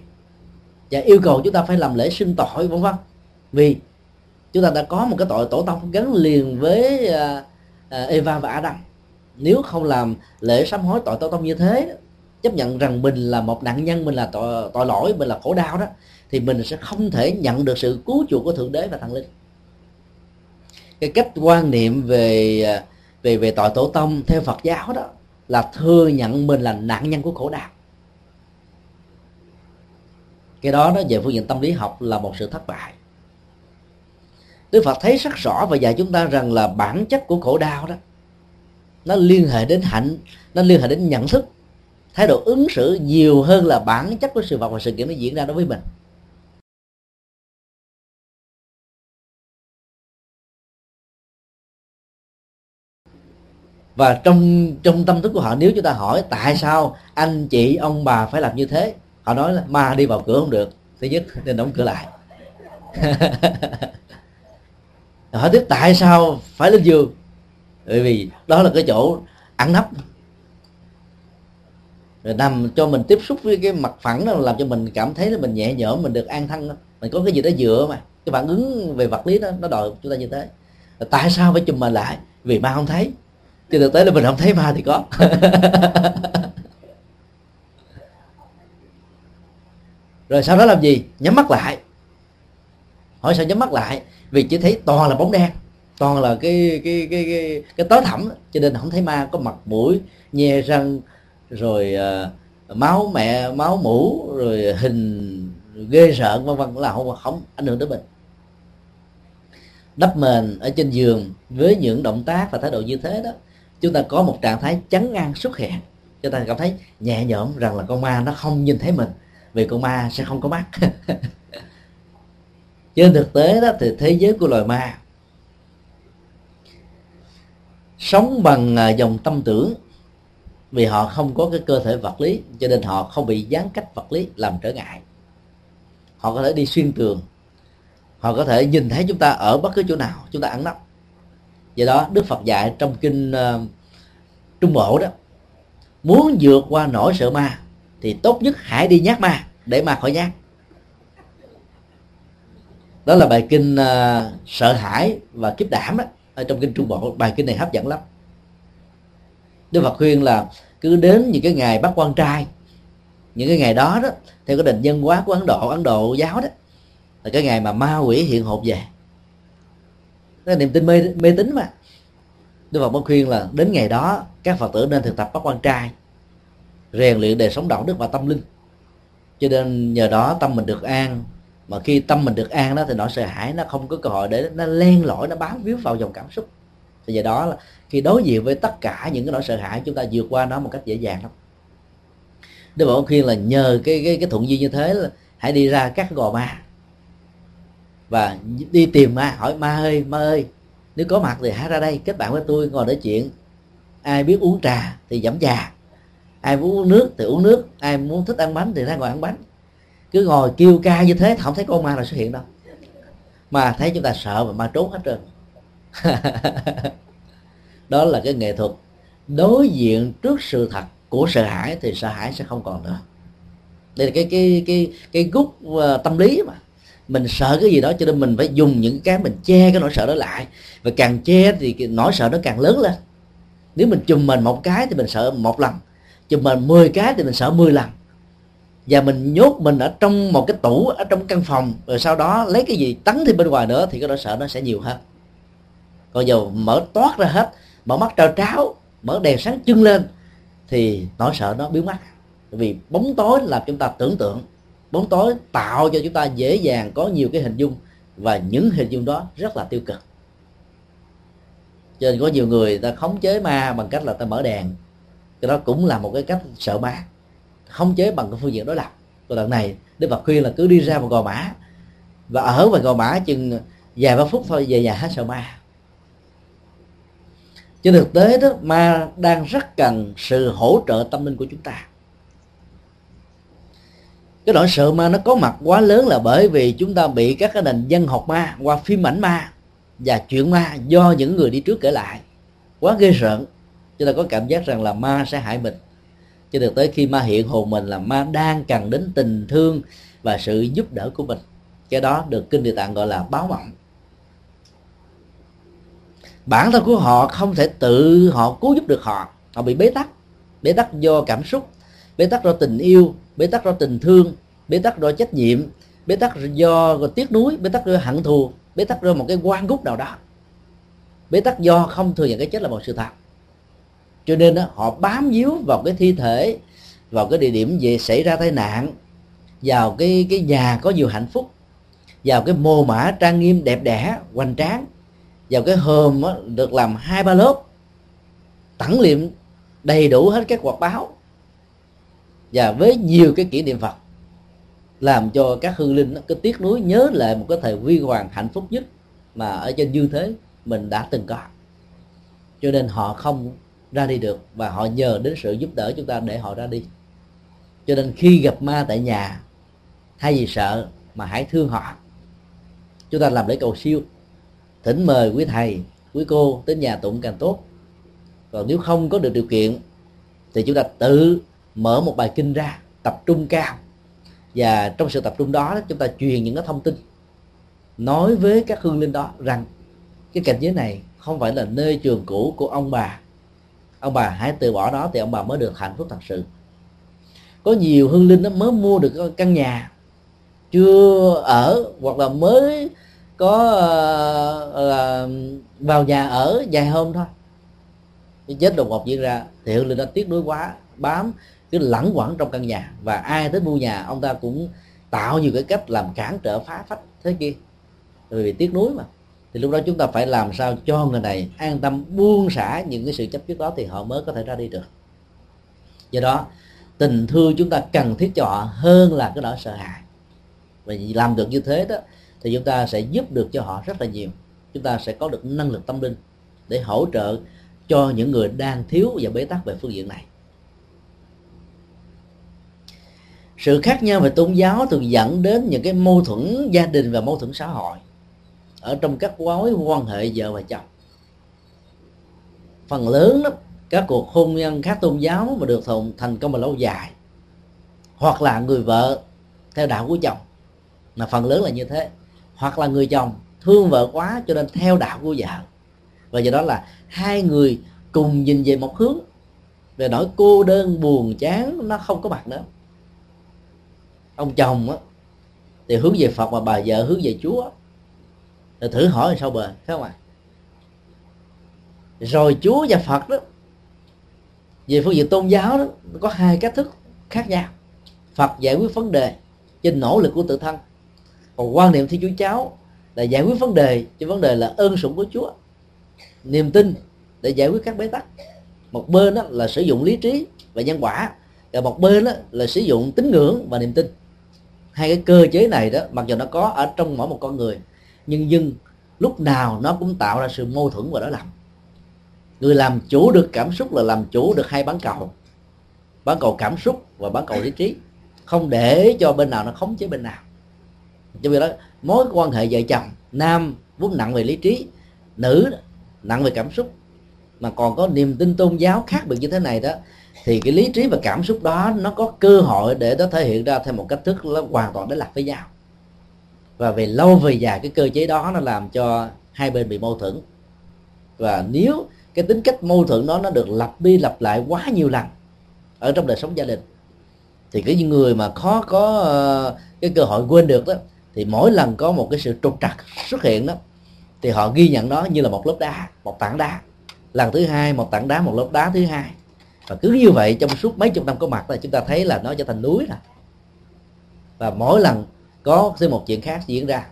và yêu cầu chúng ta phải làm lễ xưng tội vân vân. Vì chúng ta đã có một cái tội tổ tông gắn liền với à, à, Eva và Adam. Nếu không làm lễ sám hối tội tổ tông như thế chấp nhận rằng mình là một nạn nhân mình là tội, tội lỗi mình là khổ đau đó thì mình sẽ không thể nhận được sự cứu chuộc của thượng đế và thần linh cái cách quan niệm về à, về về tội tổ tông theo Phật giáo đó là thừa nhận mình là nạn nhân của khổ đau. Cái đó nó về phương diện tâm lý học là một sự thất bại. Đức Phật thấy rất rõ và dạy chúng ta rằng là bản chất của khổ đau đó, nó liên hệ đến hạnh, nó liên hệ đến nhận thức, thái độ ứng xử nhiều hơn là bản chất của sự vật và sự kiện nó diễn ra đối với mình. Và trong trong tâm thức của họ, nếu chúng ta hỏi tại sao anh chị, ông bà phải làm như thế, họ nói là ma đi vào cửa không được, thứ nhất nên đóng cửa lại. Hỏi tiếp tại sao phải lên giường? Bởi vì đó là cái chỗ ăn nắp. Rồi nằm cho mình tiếp xúc với cái mặt phẳng đó, làm cho mình cảm thấy là mình nhẹ nhõm, mình được an thân đó. mình có cái gì đó dựa mà, cái phản ứng về vật lý đó, nó đòi chúng ta như thế. Rồi tại sao phải chùm mình lại? Vì ma không thấy thì thực tế là mình không thấy ma thì có. Rồi sau đó làm gì? Nhắm mắt lại. Hỏi sao nhắm mắt lại? Vì chỉ thấy toàn là bóng đen toàn là cái cái cái cái, cái tối thẳm. Cho nên không thấy ma có mặt mũi nhe răng rồi uh, máu mẹ máu mũ rồi hình ghê sợ vân vân là không không ảnh hưởng đến mình. Đắp mền ở trên giường với những động tác và thái độ như thế đó chúng ta có một trạng thái chấn an xuất hiện. Chúng ta cảm thấy nhẹ nhõm rằng là con ma nó không nhìn thấy mình, vì con ma sẽ không có mắt. Trên thực tế đó thì thế giới của loài ma sống bằng à, dòng tâm tưởng vì họ không có cái cơ thể vật lý, cho nên họ không bị gián cách vật lý làm trở ngại. Họ có thể đi xuyên tường, họ có thể nhìn thấy chúng ta ở bất cứ chỗ nào, chúng ta ẩn nấp do đó đức phật dạy trong kinh uh, trung bộ đó muốn vượt qua nỗi sợ ma thì tốt nhất hãy đi nhát ma để ma khỏi nhát. Đó là bài kinh uh, sợ hãi và kiếp đảm đó ở trong kinh trung bộ. Bài kinh này hấp dẫn lắm. Đức phật khuyên là cứ đến những cái ngày bắt quan trai những cái ngày đó đó theo cái định nhân hóa của ấn độ ấn độ giáo đó là cái ngày mà ma quỷ hiện hộp về cái niềm tin mê, mê tín mà. Đức phật mới khuyên là đến ngày đó các phật tử nên thực tập bắt quan trai rèn luyện đời sống đạo đức và tâm linh. Cho nên nhờ đó tâm mình được an mà khi tâm mình được an đó thì nỗi sợ hãi nó không có cơ hội để nó len lỏi nó bám víu vào dòng cảm xúc. Thì giờ đó là khi đối diện với tất cả những cái nỗi sợ hãi chúng ta vượt qua nó một cách dễ dàng lắm. Đức Phật khuyên là nhờ cái cái cái thuận duyên như thế là hãy đi ra các gò ma và đi tìm ma, hỏi, ma ơi ma ơi, nếu có mặt thì hãy ra đây, kết bạn với tôi, ngồi nói chuyện. Ai biết uống trà thì giảm trà, ai muốn uống nước thì uống nước, ai muốn thích ăn bánh thì ra ngồi ăn bánh. Cứ ngồi kêu ca như thế không thấy con ma nào xuất hiện đâu. Mà thấy chúng ta sợ và ma trốn hết trơn. Đó là cái nghệ thuật đối diện trước sự thật của sợ hãi thì sợ hãi sẽ không còn nữa. Đây là cái cái cái cái gút ờ, tâm lý mà mình sợ cái gì đó cho nên mình phải dùng những cái mình che cái nỗi sợ đó lại. Và càng che thì cái nỗi sợ nó càng lớn lên. Nếu mình chùm mình một cái thì mình sợ một lần. Chùm mình 10 cái thì mình sợ 10 lần. Và mình nhốt mình ở trong một cái tủ ở trong căn phòng, rồi sau đó lấy cái gì tấn thêm bên ngoài nữa thì cái nỗi sợ nó sẽ nhiều hơn. Còn giờ mở toát ra hết, mở mắt trao tráo, mở đèn sáng trưng lên thì nỗi sợ nó biến mất. Vì bóng tối làm chúng ta tưởng tượng bóng tối tạo cho chúng ta dễ dàng có nhiều cái hình dung và những hình dung đó rất là tiêu cực. Cho nên có nhiều người ta khống chế ma bằng cách là ta mở đèn. Cái đó cũng là một cái cách sợ ma. Khống chế bằng cái phương diện đối lập. Còn lần này, đức phật khuyên là cứ đi ra một gò mã và ở và gò mã chừng vài ba phút thôi, về nhà hết sợ ma. Trên thực tế đó, ma đang rất cần sự hỗ trợ tâm linh của chúng ta cái nỗi sợ ma nó có mặt quá lớn là bởi vì chúng ta bị các cái nền dân học ma qua phim ảnh ma và chuyện ma do những người đi trước kể lại. Quá ghê rợn chúng ta có cảm giác rằng là ma sẽ hại mình. Cho thực tế khi ma hiện hồn mình là ma đang cần đến tình thương và sự giúp đỡ của mình. Cái đó được kinh địa tạng gọi là báo mộng bản thân của họ không thể tự họ cứu giúp được họ. Họ bị bế tắc. Bế tắc do cảm xúc bế tắc do tình yêu bế tắc do tình thương bế tắc do trách nhiệm bế tắc do tiếc nuối bế tắc do hận thù bế tắc do một cái quan gút nào đó. Bế tắc do không thừa nhận cái chết là một sự thật. Cho nên đó, họ bám víu vào cái thi thể vào cái địa điểm về xảy ra tai nạn vào cái cái nhà có nhiều hạnh phúc vào cái mồ mã trang nghiêm đẹp đẽ hoành tráng vào cái hòm được làm hai ba lớp tẳng liệm đầy đủ hết các quạt báo và với nhiều cái kỷ niệm Phật, làm cho các hư linh cứ tiếc nuối nhớ lại một cái thời huy hoàng hạnh phúc nhất mà ở trên dương thế mình đã từng có. Cho nên họ không ra đi được và họ nhờ đến sự giúp đỡ chúng ta để họ ra đi. Cho nên khi gặp ma tại nhà hay gì sợ mà hãy thương họ. Chúng ta làm lễ cầu siêu, thỉnh mời quý thầy, quý cô đến nhà tụng càng tốt. Còn nếu không có được điều kiện, thì chúng ta tự mở một bài kinh ra tập trung cao. Và trong sự tập trung đó chúng ta truyền những cái thông tin nói với các hương linh đó rằng cái cảnh giới này không phải là nơi trường cũ của ông bà. Ông bà hãy từ bỏ đó thì ông bà mới được hạnh phúc thật sự. Có nhiều hương linh nó mới mua được căn nhà chưa ở hoặc là mới có ờ, là uh, vào nhà ở vài hôm thôi. Chết đột ngột diễn ra thì hương linh đã tiếc nuối quá bám cứ lẳng quẩn trong căn nhà. Và ai tới mua nhà, ông ta cũng tạo nhiều cái cách làm cản trở phá phách thế kia. Vì tiếc nuối mà. Thì lúc đó chúng ta phải làm sao cho người này an tâm, buông xả những cái sự chấp trước đó thì họ mới có thể ra đi được. Do đó, tình thương chúng ta cần thiết cho họ hơn là cái nỗi sợ hãi. Và làm được như thế đó, thì chúng ta sẽ giúp được cho họ rất là nhiều. Chúng ta sẽ có được năng lực tâm linh để hỗ trợ cho những người đang thiếu và bế tắc về phương diện này. Sự khác nhau về tôn giáo thường dẫn đến những cái mâu thuẫn gia đình và mâu thuẫn xã hội ở trong các mối quan hệ vợ và chồng. Phần lớn đó, các cuộc hôn nhân khác tôn giáo mà được thành thành công và lâu dài, hoặc là người vợ theo đạo của chồng mà phần lớn là như thế. Hoặc là người chồng thương vợ quá cho nên theo đạo của vợ. Và do đó là hai người cùng nhìn về một hướng về nỗi cô đơn buồn chán nó không có mặt nữa ông chồng á, thì hướng về phật mà bà vợ hướng về chúa. Rồi thử hỏi sao bền, phải không ạ? Rồi chúa và phật đó, về phương diện tôn giáo đó, có hai cách thức khác nhau. Phật giải quyết vấn đề trên nỗ lực của tự thân. Còn quan niệm thiên chúa cháu là giải quyết vấn đề trên vấn đề là ơn sủng của chúa. Niềm tin để giải quyết các bế tắc. Một bên đó là sử dụng lý trí và nhân quả, và một bên đó là sử dụng tín ngưỡng và niềm tin hai cái cơ chế này đó, mặc dù nó có ở trong mỗi một con người, nhưng nhưng lúc nào nó cũng tạo ra sự mâu thuẫn và đó làm người làm chủ được cảm xúc là làm chủ được hai bán cầu. Bán cầu cảm xúc và bán cầu lý trí. Không để cho bên nào nó khống chế bên nào. Cho vì đó, mối quan hệ vợ chồng, nam vốn nặng về lý trí, nữ nặng về cảm xúc. Mà còn có niềm tin tôn giáo khác biệt như thế này đó thì cái lý trí và cảm xúc đó nó có cơ hội để nó thể hiện ra theo một cách thức nó hoàn toàn đối lập với nhau. Và về lâu về dài, cái cơ chế đó nó làm cho hai bên bị mâu thuẫn. Và nếu cái tính cách mâu thuẫn đó nó được lặp đi lặp lại quá nhiều lần ở trong đời sống gia đình, thì cái người mà khó có ờ, cái cơ hội quên được đó, thì mỗi lần có một cái sự trục trặc xuất hiện đó, thì họ ghi nhận nó như là một lớp đá, một tảng đá. Lần thứ hai, một tảng đá, một lớp đá thứ hai và cứ như vậy trong suốt mấy chục năm có mặt là chúng ta thấy là nó trở thành núi rồi. Và mỗi lần có thêm một chuyện khác diễn ra,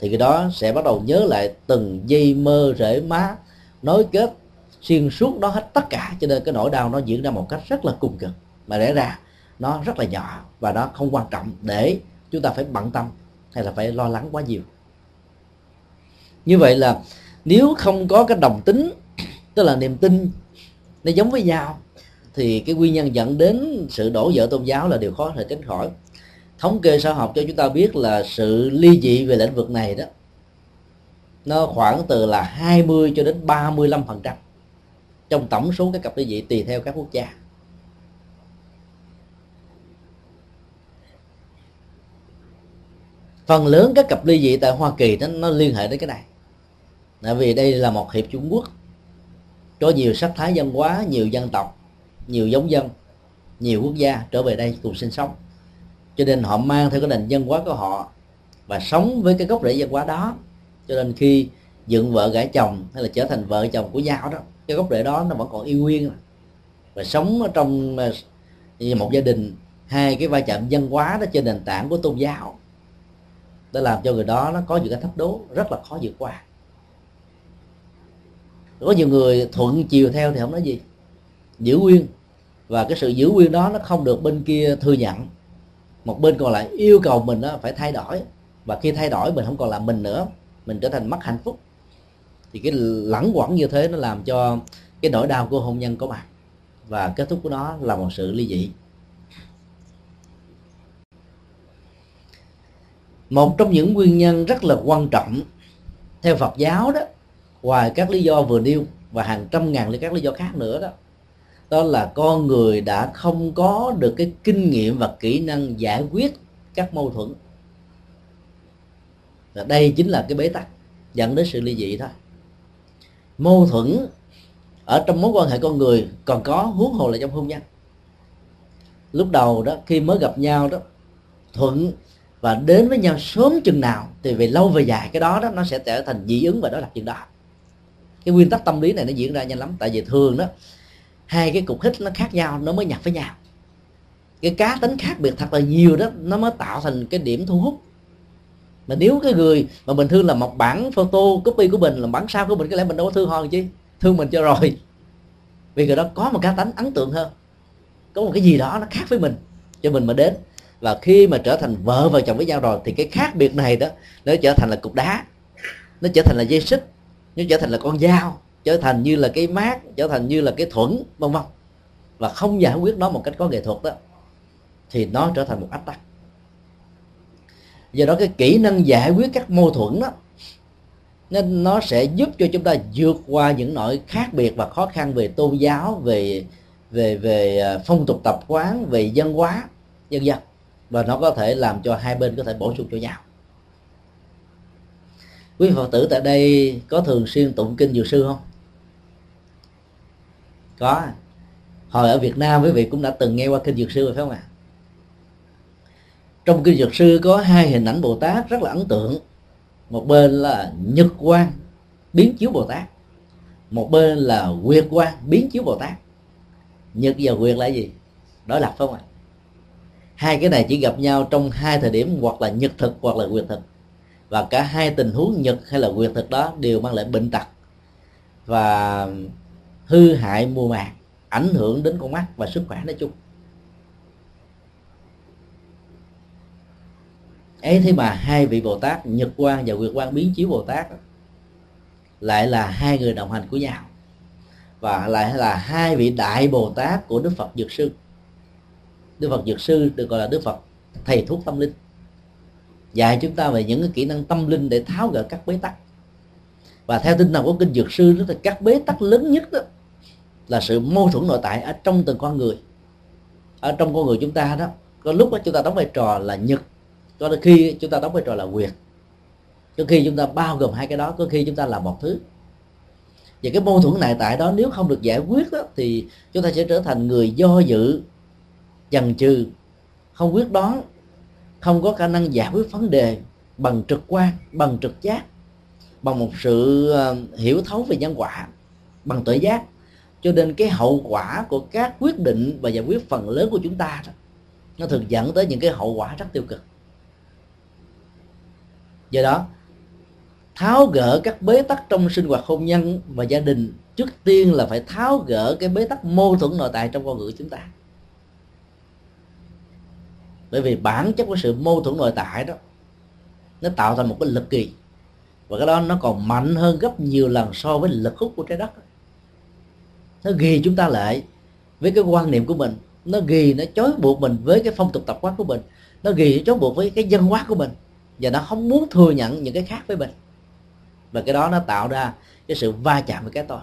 thì cái đó sẽ bắt đầu nhớ lại từng dây mơ rễ má, nối kết xuyên suốt đó hết tất cả, cho nên cái nỗi đau nó diễn ra một cách rất là cùng cực. Mà lẽ ra, nó rất là nhỏ, và nó không quan trọng để chúng ta phải bận tâm hay là phải lo lắng quá nhiều. Như vậy là nếu không có cái đồng tính, tức là niềm tin, nó giống với nhau thì cái nguyên nhân dẫn đến sự đổ vỡ tôn giáo là điều khó thể tránh khỏi. Thống kê xã học cho chúng ta biết là sự ly dị về lĩnh vực này đó nó khoảng từ là 20 cho đến 35 phần trăm trong tổng số các cặp ly dị tùy theo các quốc gia. Phần lớn các cặp ly dị tại Hoa Kỳ nó, nó liên hệ đến cái này. Tại vì đây là một hiệp Trung Quốc có nhiều sắc thái văn hóa nhiều dân tộc nhiều giống dân, nhiều quốc gia trở về đây cùng sinh sống. Cho nên họ mang theo cái nền văn hóa của họ và sống với cái gốc rễ văn hóa đó. Cho nên khi dựng vợ gả chồng hay là trở thành vợ chồng của nhau đó, cái gốc rễ đó nó vẫn còn yêu nguyên. Và sống ở trong à, một gia đình, hai cái vai chạm văn hóa đó trên nền tảng của tôn giáo để làm cho người đó nó có những cái thách đố, rất là khó vượt qua. Có nhiều người thuận chiều theo thì không nói gì giữ nguyên. Và cái sự giữ nguyên đó nó không được bên kia thừa nhận. Một bên còn lại yêu cầu mình đó phải thay đổi. Và khi thay đổi mình không còn là mình nữa, mình trở thành mất hạnh phúc. Thì cái lẳng quẩn như thế nó làm cho cái nỗi đau của hôn nhân có mặt. Và kết thúc của nó là một sự ly dị. Một trong những nguyên nhân rất là quan trọng, theo Phật giáo đó, ngoài các lý do vừa nêu và hàng trăm ngàn lý các lý do khác nữa đó đó là con người đã không có được cái kinh nghiệm và kỹ năng giải quyết các mâu thuẫn. Và đây chính là cái bế tắc dẫn đến sự ly dị thôi. Mâu thuẫn ở trong mối quan hệ con người còn có huống hồ là trong hôn nhân. Lúc đầu đó, khi mới gặp nhau đó, thuận và đến với nhau sớm chừng nào, thì về lâu về dài cái đó đó, nó sẽ trở thành dị ứng và đó là chừng đó. Cái nguyên tắc tâm lý này nó diễn ra nhanh lắm, tại vì thường đó hai cái cục hít nó khác nhau, nó mới nhập với nhau. Cái cá tính khác biệt thật là nhiều đó, nó mới tạo thành cái điểm thu hút. Mà nếu cái người mà mình thương là một bản photo copy của mình, là bản sao của mình, có lẽ mình đâu có thương hơn chứ. Thương mình cho rồi. Vì người đó có một cá tính ấn tượng hơn. Có một cái gì đó nó khác với mình, cho mình mà đến. Và khi mà trở thành vợ và chồng với nhau rồi, thì cái khác biệt này đó, nó trở thành là cục đá. Nó trở thành là dây xích. Nó trở thành là con dao trở thành như là cái mát trở thành như là cái thuẫn, vân vân. Và không giải quyết nó một cách có nghệ thuật đó, thì nó trở thành một ách tắc. Do đó cái kỹ năng giải quyết các mâu thuẫn đó nên nó sẽ giúp cho chúng ta vượt qua những nỗi khác biệt và khó khăn về tôn giáo, về về về à, phong tục tập quán, về văn hóa dân dân và nó có thể làm cho hai bên có thể bổ sung cho nhau. Quý phật tử tại đây có thường xuyên tụng kinh dược sư không? Có. Hồi ở việt nam quý vị cũng đã từng nghe qua kinh dược sư rồi phải không ạ? À? trong kinh dược sư có hai hình ảnh bồ tát rất là ấn tượng. Một bên là nhật quan biến chiếu bồ tát. Một bên là quyệt quan biến chiếu bồ tát. Nhật và quyệt là gì? Đối lập không ạ? À? hai cái này chỉ gặp nhau trong hai thời điểm hoặc là nhật thực hoặc là quyệt thực. Và cả hai tình huống nhật hay là quyệt thực đó đều mang lại bệnh tật. Và hư hại mùa màng, ảnh hưởng đến con mắt và sức khỏe nói chung. Ấy thế mà hai vị bồ tát, nhật quan và nguyệt quan biến chiếu bồ tát lại là hai người đồng hành của nhau. Và lại là hai vị đại bồ tát của đức phật dược sư. Đức phật dược sư được gọi là đức phật thầy thuốc tâm linh. Dạy chúng ta về những cái kỹ năng tâm linh để tháo gỡ các bế tắc. Và theo tinh thần của kinh dược sư đó là các bế tắc lớn nhất đó là sự mâu thuẫn nội tại ở trong từng con người. Ở trong con người chúng ta đó có lúc đó chúng ta đóng vai trò là nhật có khi chúng ta đóng vai trò là quyệt có khi chúng ta bao gồm hai cái đó có khi chúng ta là một thứ. Và cái mâu thuẫn nội tại đó nếu không được giải quyết đó, thì chúng ta sẽ trở thành người do dự dần chừ không quyết đoán không có khả năng giải quyết vấn đề bằng trực quan bằng trực giác bằng một sự ờ, hiểu thấu về nhân quả bằng tuệ giác cho nên cái hậu quả của các quyết định và giải quyết phần lớn của chúng ta đó, nó thường dẫn tới những cái hậu quả rất tiêu cực. Do đó tháo gỡ các bế tắc trong sinh hoạt hôn nhân và gia đình trước tiên là phải tháo gỡ cái bế tắc mâu thuẫn nội tại trong con người chúng ta. Bởi vì bản chất của sự mâu thuẫn nội tại đó nó tạo thành một cái lực kỳ và cái đó nó còn mạnh hơn gấp nhiều lần so với lực hút của trái đất nó ghi chúng ta lại với cái quan niệm của mình. Nó ghi, nó chối buộc mình với cái phong tục tập quán của mình. Nó ghi, nó chối buộc với cái dân hóa của mình. Và nó không muốn thừa nhận những cái khác với mình. Và cái đó nó tạo ra cái sự va chạm với cái tôi.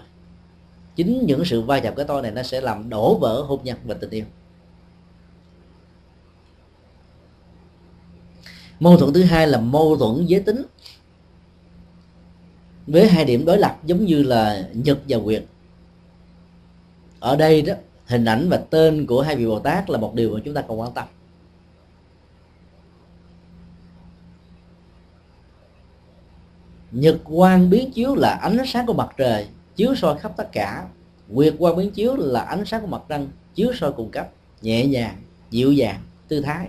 Chính những sự va chạm cái tôi này nó sẽ làm đổ vỡ hôn nhân và tình yêu. Mâu thuẫn thứ hai là mâu thuẫn giới tính. Với hai điểm đối lập giống như là nhật và quyền ở đây đó, hình ảnh và tên của hai vị bồ tát là một điều mà chúng ta cần quan tâm. Nhật quang biến chiếu là ánh sáng của mặt trời, chiếu soi khắp tất cả. Nguyệt quang biến chiếu là ánh sáng của mặt trăng, chiếu soi cùng cấp, nhẹ nhàng, dịu dàng, tư thái.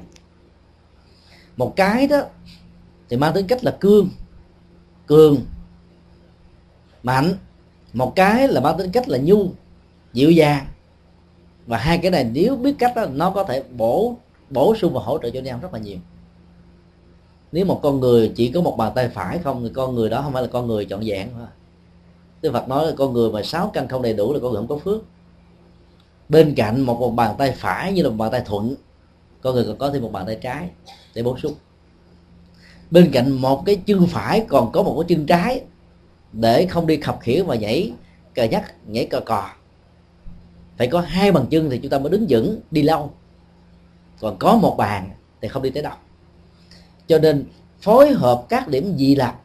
Một cái đó thì mang tính cách là cương, cường, mạnh. Một cái là mang tính cách là nhu dịu dàng. Và hai cái này nếu biết cách đó nó có thể bổ bổ sung và hỗ trợ cho nhau rất là nhiều. Nếu một con người chỉ có một bàn tay phải không thì con người đó không phải là con người trọn vẹn thôi Đức Phật nói là con người mà sáu căn không đầy đủ là con người không có phước. Bên cạnh một, một bàn tay phải như là một bàn tay thuận con người còn có thêm một bàn tay trái để bổ sung. Bên cạnh một cái chân phải còn có một cái chân trái để không đi khập khiễng và nhảy cờ nhắc nhảy cờ cò phải có hai bàn chân thì chúng ta mới đứng vững đi lâu. Còn có một bàn thì không đi tới đâu. Cho nên phối hợp các điểm dị lập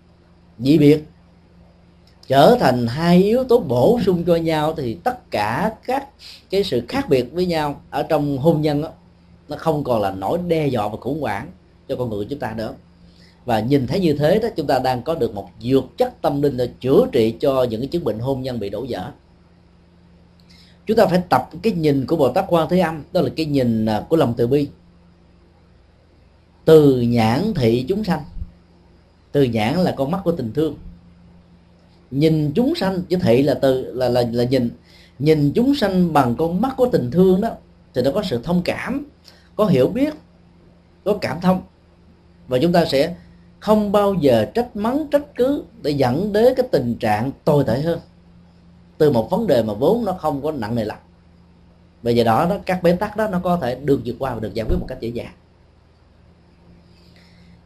dị biệt trở thành hai yếu tố bổ sung cho nhau thì tất cả các cái sự khác biệt với nhau ở trong hôn nhân đó, nó không còn là nỗi đe dọa và khủng hoảng cho con người chúng ta nữa. Và nhìn thấy như thế đó chúng ta đang có được một dược chất tâm linh để chữa trị cho những cái chứng bệnh hôn nhân bị đổ vỡ chúng ta phải tập cái nhìn của bồ tát quan thế âm, đó là cái nhìn à, của lòng từ bi. Từ nhãn thị chúng sanh. Từ nhãn là con mắt của tình thương. Nhìn chúng sanh, chứ thị là từ, là là là nhìn. Nhìn chúng sanh bằng con mắt của tình thương đó, thì nó có sự thông cảm, có hiểu biết, có cảm thông. Và chúng ta sẽ không bao giờ trách mắng, trách cứ để dẫn đến cái tình trạng tồi tệ hơn từ một vấn đề mà vốn nó không có nặng nề lắm. Và giờ đó, đó các bế tắc đó nó có thể được vượt qua và được giải quyết một cách dễ dàng.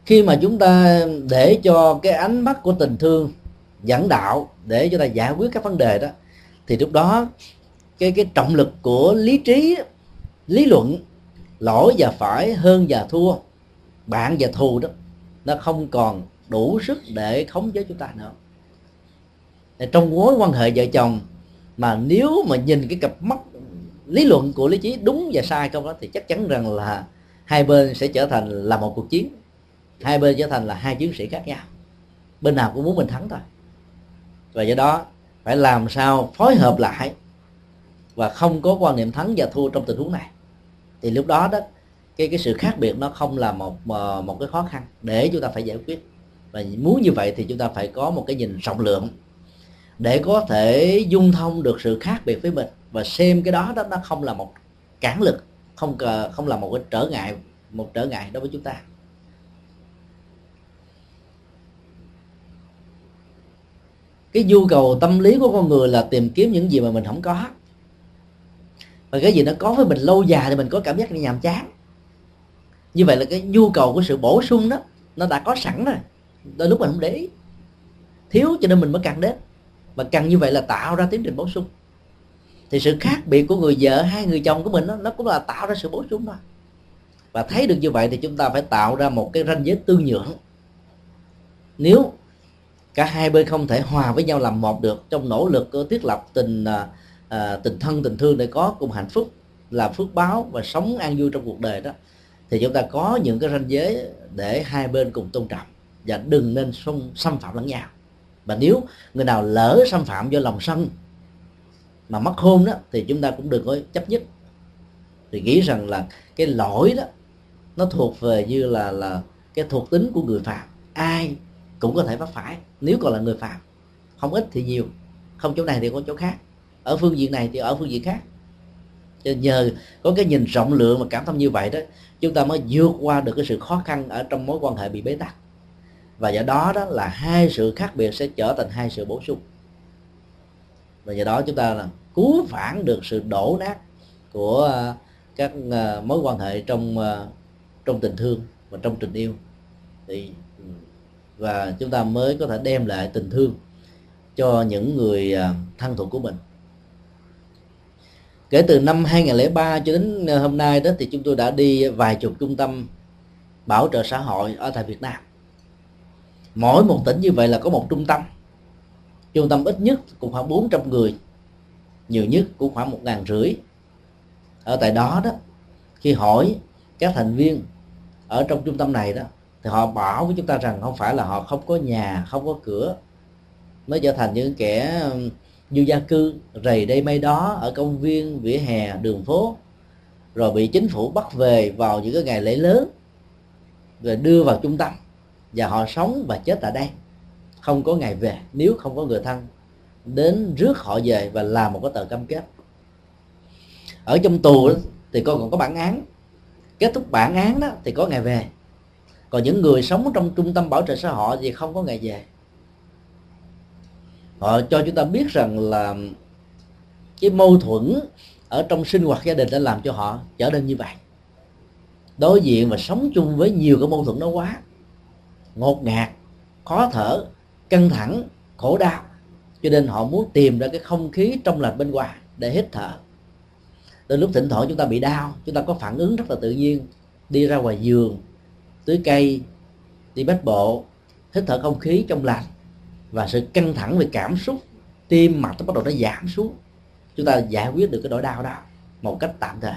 Khi mà chúng ta để cho cái ánh mắt của tình thương dẫn đạo để cho ta giải quyết các vấn đề đó thì lúc đó cái cái trọng lực của lý trí lý luận lỗi và phải hơn và thua bạn và thù đó nó không còn đủ sức để khống chế chúng ta nữa trong mối quan hệ vợ chồng, mà nếu mà nhìn cái cặp mắt lý luận của lý trí đúng và sai không đó, thì chắc chắn rằng là hai bên sẽ trở thành là một cuộc chiến. Hai bên trở thành là hai chiến sĩ khác nhau. Bên nào cũng muốn mình thắng thôi. Và do đó, phải làm sao phối hợp lại và không có quan niệm thắng và thua trong tình huống này. Thì lúc đó đó, cái cái sự khác biệt nó không là một ờ, một cái khó khăn để chúng ta phải giải quyết. Và muốn như vậy thì chúng ta phải có một cái nhìn rộng lượng để có thể dung thông được sự khác biệt với mình. Và xem cái đó đó nó không là một cản lực, không cờ, không là một cái trở ngại, một trở ngại đối với chúng ta. Cái nhu cầu tâm lý của con người là tìm kiếm những gì mà mình không có. Và cái gì nó có với mình lâu dài thì mình có cảm giác nhàm chán. Như vậy là cái nhu cầu của sự bổ sung đó, nó đã có sẵn rồi. Đôi lúc mình không để ý. Thiếu cho nên mình mới cần đến mà cần như vậy là tạo ra tiến trình bổ sung. Thì sự khác biệt của người vợ hai người chồng của mình đó, nó cũng là tạo ra sự bổ sung thôi. Và thấy được như vậy thì chúng ta phải tạo ra một cái ranh giới tương nhượng. Nếu cả hai bên không thể hòa với nhau làm một được trong nỗ lực ờ, thiết lập tình à, tình thân tình thương để có cùng hạnh phúc là phước báo và sống an vui trong cuộc đời đó thì chúng ta có những cái ranh giới để hai bên cùng tôn trọng. Và đừng nên xung, xâm phạm lẫn nhau và nếu người nào lỡ xâm phạm do lòng sân mà mất hôn đó, thì chúng ta cũng đừng có chấp nhất. Thì nghĩ rằng là cái lỗi đó, nó thuộc về như là là cái thuộc tính của người phạm. Ai cũng có thể mắc phải, nếu còn là người phạm. Không ít thì nhiều, không chỗ này thì có chỗ khác. Ở phương diện này thì ở phương diện khác. Cho nhờ có cái nhìn rộng lượng và cảm thông như vậy đó, chúng ta mới vượt qua được cái sự khó khăn ở trong mối quan hệ bị bế tắc và do đó đó là hai sự khác biệt sẽ trở thành hai sự bổ sung. Và do đó chúng ta là cứu vãn được sự đổ nát của ờ, các ờ, mối quan hệ trong ờ, trong tình thương và trong tình yêu. Thì ừ, và chúng ta mới có thể đem lại tình thương cho những người thân thuộc của mình. Kể từ năm 2003 cho đến hôm nay đó thì chúng tôi đã đi vài chục trung tâm bảo trợ xã hội ở tại Việt Nam mỗi một tỉnh như vậy là có một trung tâm. Trung tâm ít nhất cũng khoảng 400 người, nhiều nhất cũng khoảng một ngàn rưỡi. Ở tại đó đó, khi hỏi các thành viên ở trong trung tâm này đó, thì họ bảo với chúng ta rằng không phải là họ không có nhà, không có cửa, mới trở thành những kẻ du gia cư, rầy đây mây đó ở công viên, vỉa hè, đường phố, rồi bị chính phủ bắt về vào những cái ngày lễ lớn, rồi đưa vào trung tâm và họ sống và chết tại đây. Không có ngày về nếu không có người thân đến rước họ về và làm một cái tờ cam kết. Ở trong tù đó, thì con còn có bản án. Kết thúc bản án đó thì có ngày về. Còn những người sống trong trung tâm bảo trợ xã hội thì không có ngày về. Họ cho chúng ta biết rằng là cái mâu thuẫn ở trong sinh hoạt gia đình đã làm cho họ trở nên như vậy. Đối diện và sống chung với nhiều cái mâu thuẫn đó quá ngột ngạt, khó thở, căng thẳng, khổ đau. Cho nên họ muốn tìm ra cái không khí trong lành bên ngoài để hít thở. Đến lúc thỉnh thoảng chúng ta bị đau, chúng ta có phản ứng rất là tự nhiên. Đi ra ngoài giường, tưới cây, đi bách bộ, hít thở không khí trong lành. Và sự căng thẳng về cảm xúc, tim mạch nó bắt đầu nó giảm xuống. Chúng ta giải quyết được cái nỗi đau đó một cách tạm thời.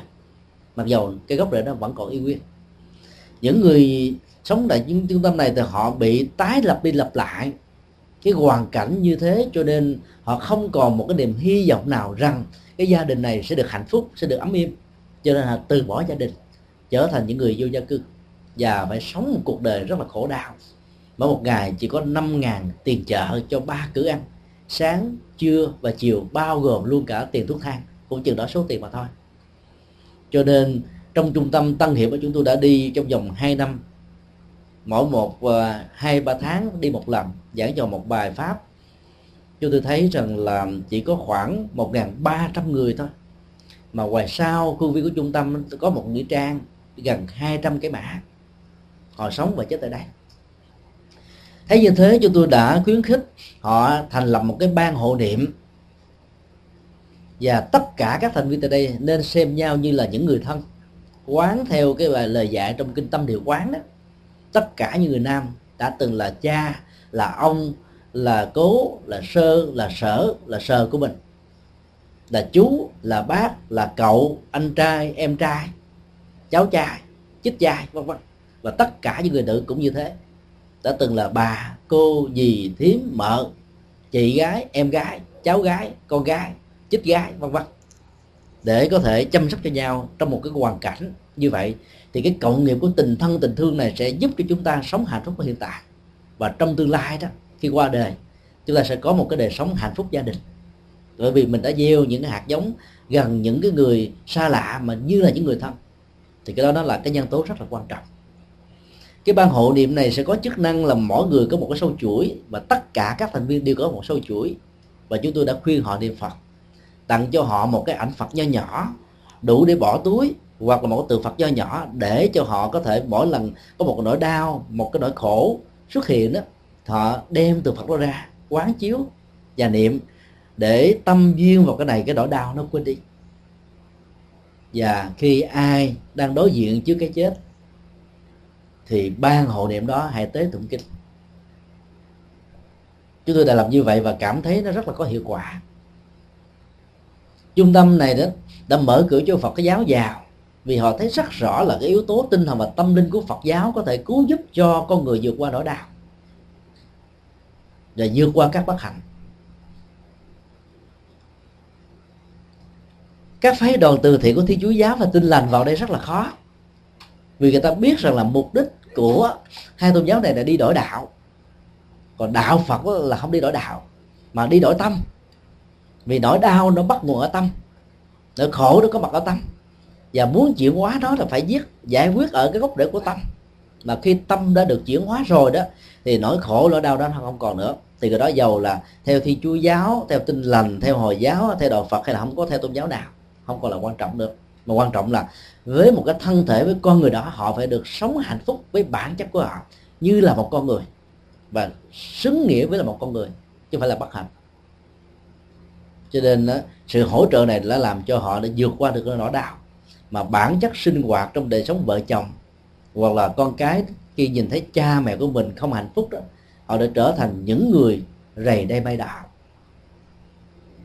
Mặc dù cái gốc rễ nó vẫn còn y nguyên. Những người sống tại những trung tâm này thì họ bị tái lập đi lập lại. Cái hoàn cảnh như thế cho nên họ không còn một cái niềm hy vọng nào rằng cái gia đình này sẽ được hạnh phúc, sẽ được ấm im cho nên là từ bỏ gia đình, trở thành những người vô gia cư. Và phải sống một cuộc đời rất là khổ đau. Mỗi một ngày chỉ có 5 ngàn tiền chợ cho ba cửa ăn. Sáng, trưa và chiều bao gồm luôn cả tiền thuốc thang. Cũng chừng đó số tiền mà thôi. Cho nên trong trung tâm Tân Hiệp của chúng tôi đã đi trong vòng 2 năm mỗi một ờ, hai, ba tháng đi một lần, giảng cho một bài pháp. Chúng tôi thấy rằng là chỉ có khoảng 1.300 người thôi. Mà ngoài sau, khuôn viên của trung tâm có một nghĩa trang gần 200 cái mã. Họ sống và chết tại đây. Thấy như thế, chúng tôi đã khuyến khích họ thành lập một cái ban hộ niệm. Và tất cả các thành viên tại đây nên xem nhau như là những người thân, quán theo cái bài lời dạy trong kinh tâm điều quán đó tất cả những người nam đã từng là cha, là ông, là cố, là sơ, là sở, là sờ của mình. Là chú, là bác, là cậu, anh trai, em trai, cháu trai, chích trai, vân vân. Và tất cả những người nữ cũng như thế. Đã từng là bà, cô, dì, thím, mợ, chị gái, em gái, cháu gái, con gái, chích gái, vân vân. Để có thể chăm sóc cho nhau trong một cái hoàn cảnh như vậy thì cái cộng nghiệp của tình thân, tình thương này sẽ giúp cho chúng ta sống hạnh phúc ở hiện tại. Và trong tương lai đó, khi qua đời, chúng ta sẽ có một cái đời sống hạnh phúc gia đình. Bởi vì mình đã gieo những cái hạt giống gần những cái người xa lạ mà như là những người thân, thì cái đó nó là cái nhân tố rất là quan trọng. Cái ban hộ niệm này sẽ có chức năng là mỗi người có một cái sâu chuỗi và tất cả các thành viên đều có một sâu chuỗi. Và chúng tôi đã khuyên họ niệm phật, tặng cho họ một cái ảnh phật nho nhỏ, đủ để bỏ túi hoặc là một cái tượng phật nho nhỏ để cho họ có thể mỗi lần có một cái nỗi đau, một cái nỗi khổ xuất hiện đó họ đem tượng phật đó ra quán chiếu và niệm để tâm duyên vào cái này, cái nỗi đau nó quên đi. Và khi ai đang đối diện trước cái chết thì ban hộ niệm đó hãy tế tụng kinh. Chúng tôi đã làm như vậy và cảm thấy nó rất là có hiệu quả. Trung tâm này đó đã mở cửa cho phật cái giáo vào vì họ thấy rất rõ là cái yếu tố tinh thần và tâm linh của Phật giáo có thể cứu giúp cho con người vượt qua nỗi đau và vượt qua các bất hạnh. Các phái đoàn từ thiện của thiên chúa giáo và tin lành vào đây rất là khó. Vì người ta biết rằng là mục đích của hai tôn giáo này là đi đổi đạo. Còn đạo phật là không đi đổi đạo, mà đi đổi tâm. Vì nỗi đau nó bắt nguồn ở tâm, nỗi khổ nó có mặt ở tâm và muốn chuyển hóa đó là phải giết giải quyết ở cái gốc rễ của tâm. Mà khi tâm đã được chuyển hóa rồi đó, thì nỗi khổ nỗi đau đó không còn nữa. Thì cái đó giàu là theo thi chúa giáo, theo tinh lành, theo hồi giáo, theo đạo phật hay là không có theo tôn giáo nào. Không còn là quan trọng nữa. Mà quan trọng là với một cái thân thể, với con người đó, họ phải được sống hạnh phúc với bản chất của họ, như là một con người. Và xứng nghĩa với là một con người, chứ không phải là bất hạnh. Cho nên sự hỗ trợ này đã làm cho họ đã vượt qua được cái nỗi đau mà bản chất sinh hoạt trong đời sống vợ chồng, hoặc là con cái khi nhìn thấy cha mẹ của mình không hạnh phúc đó, họ đã trở thành những người rầy đây bay đạo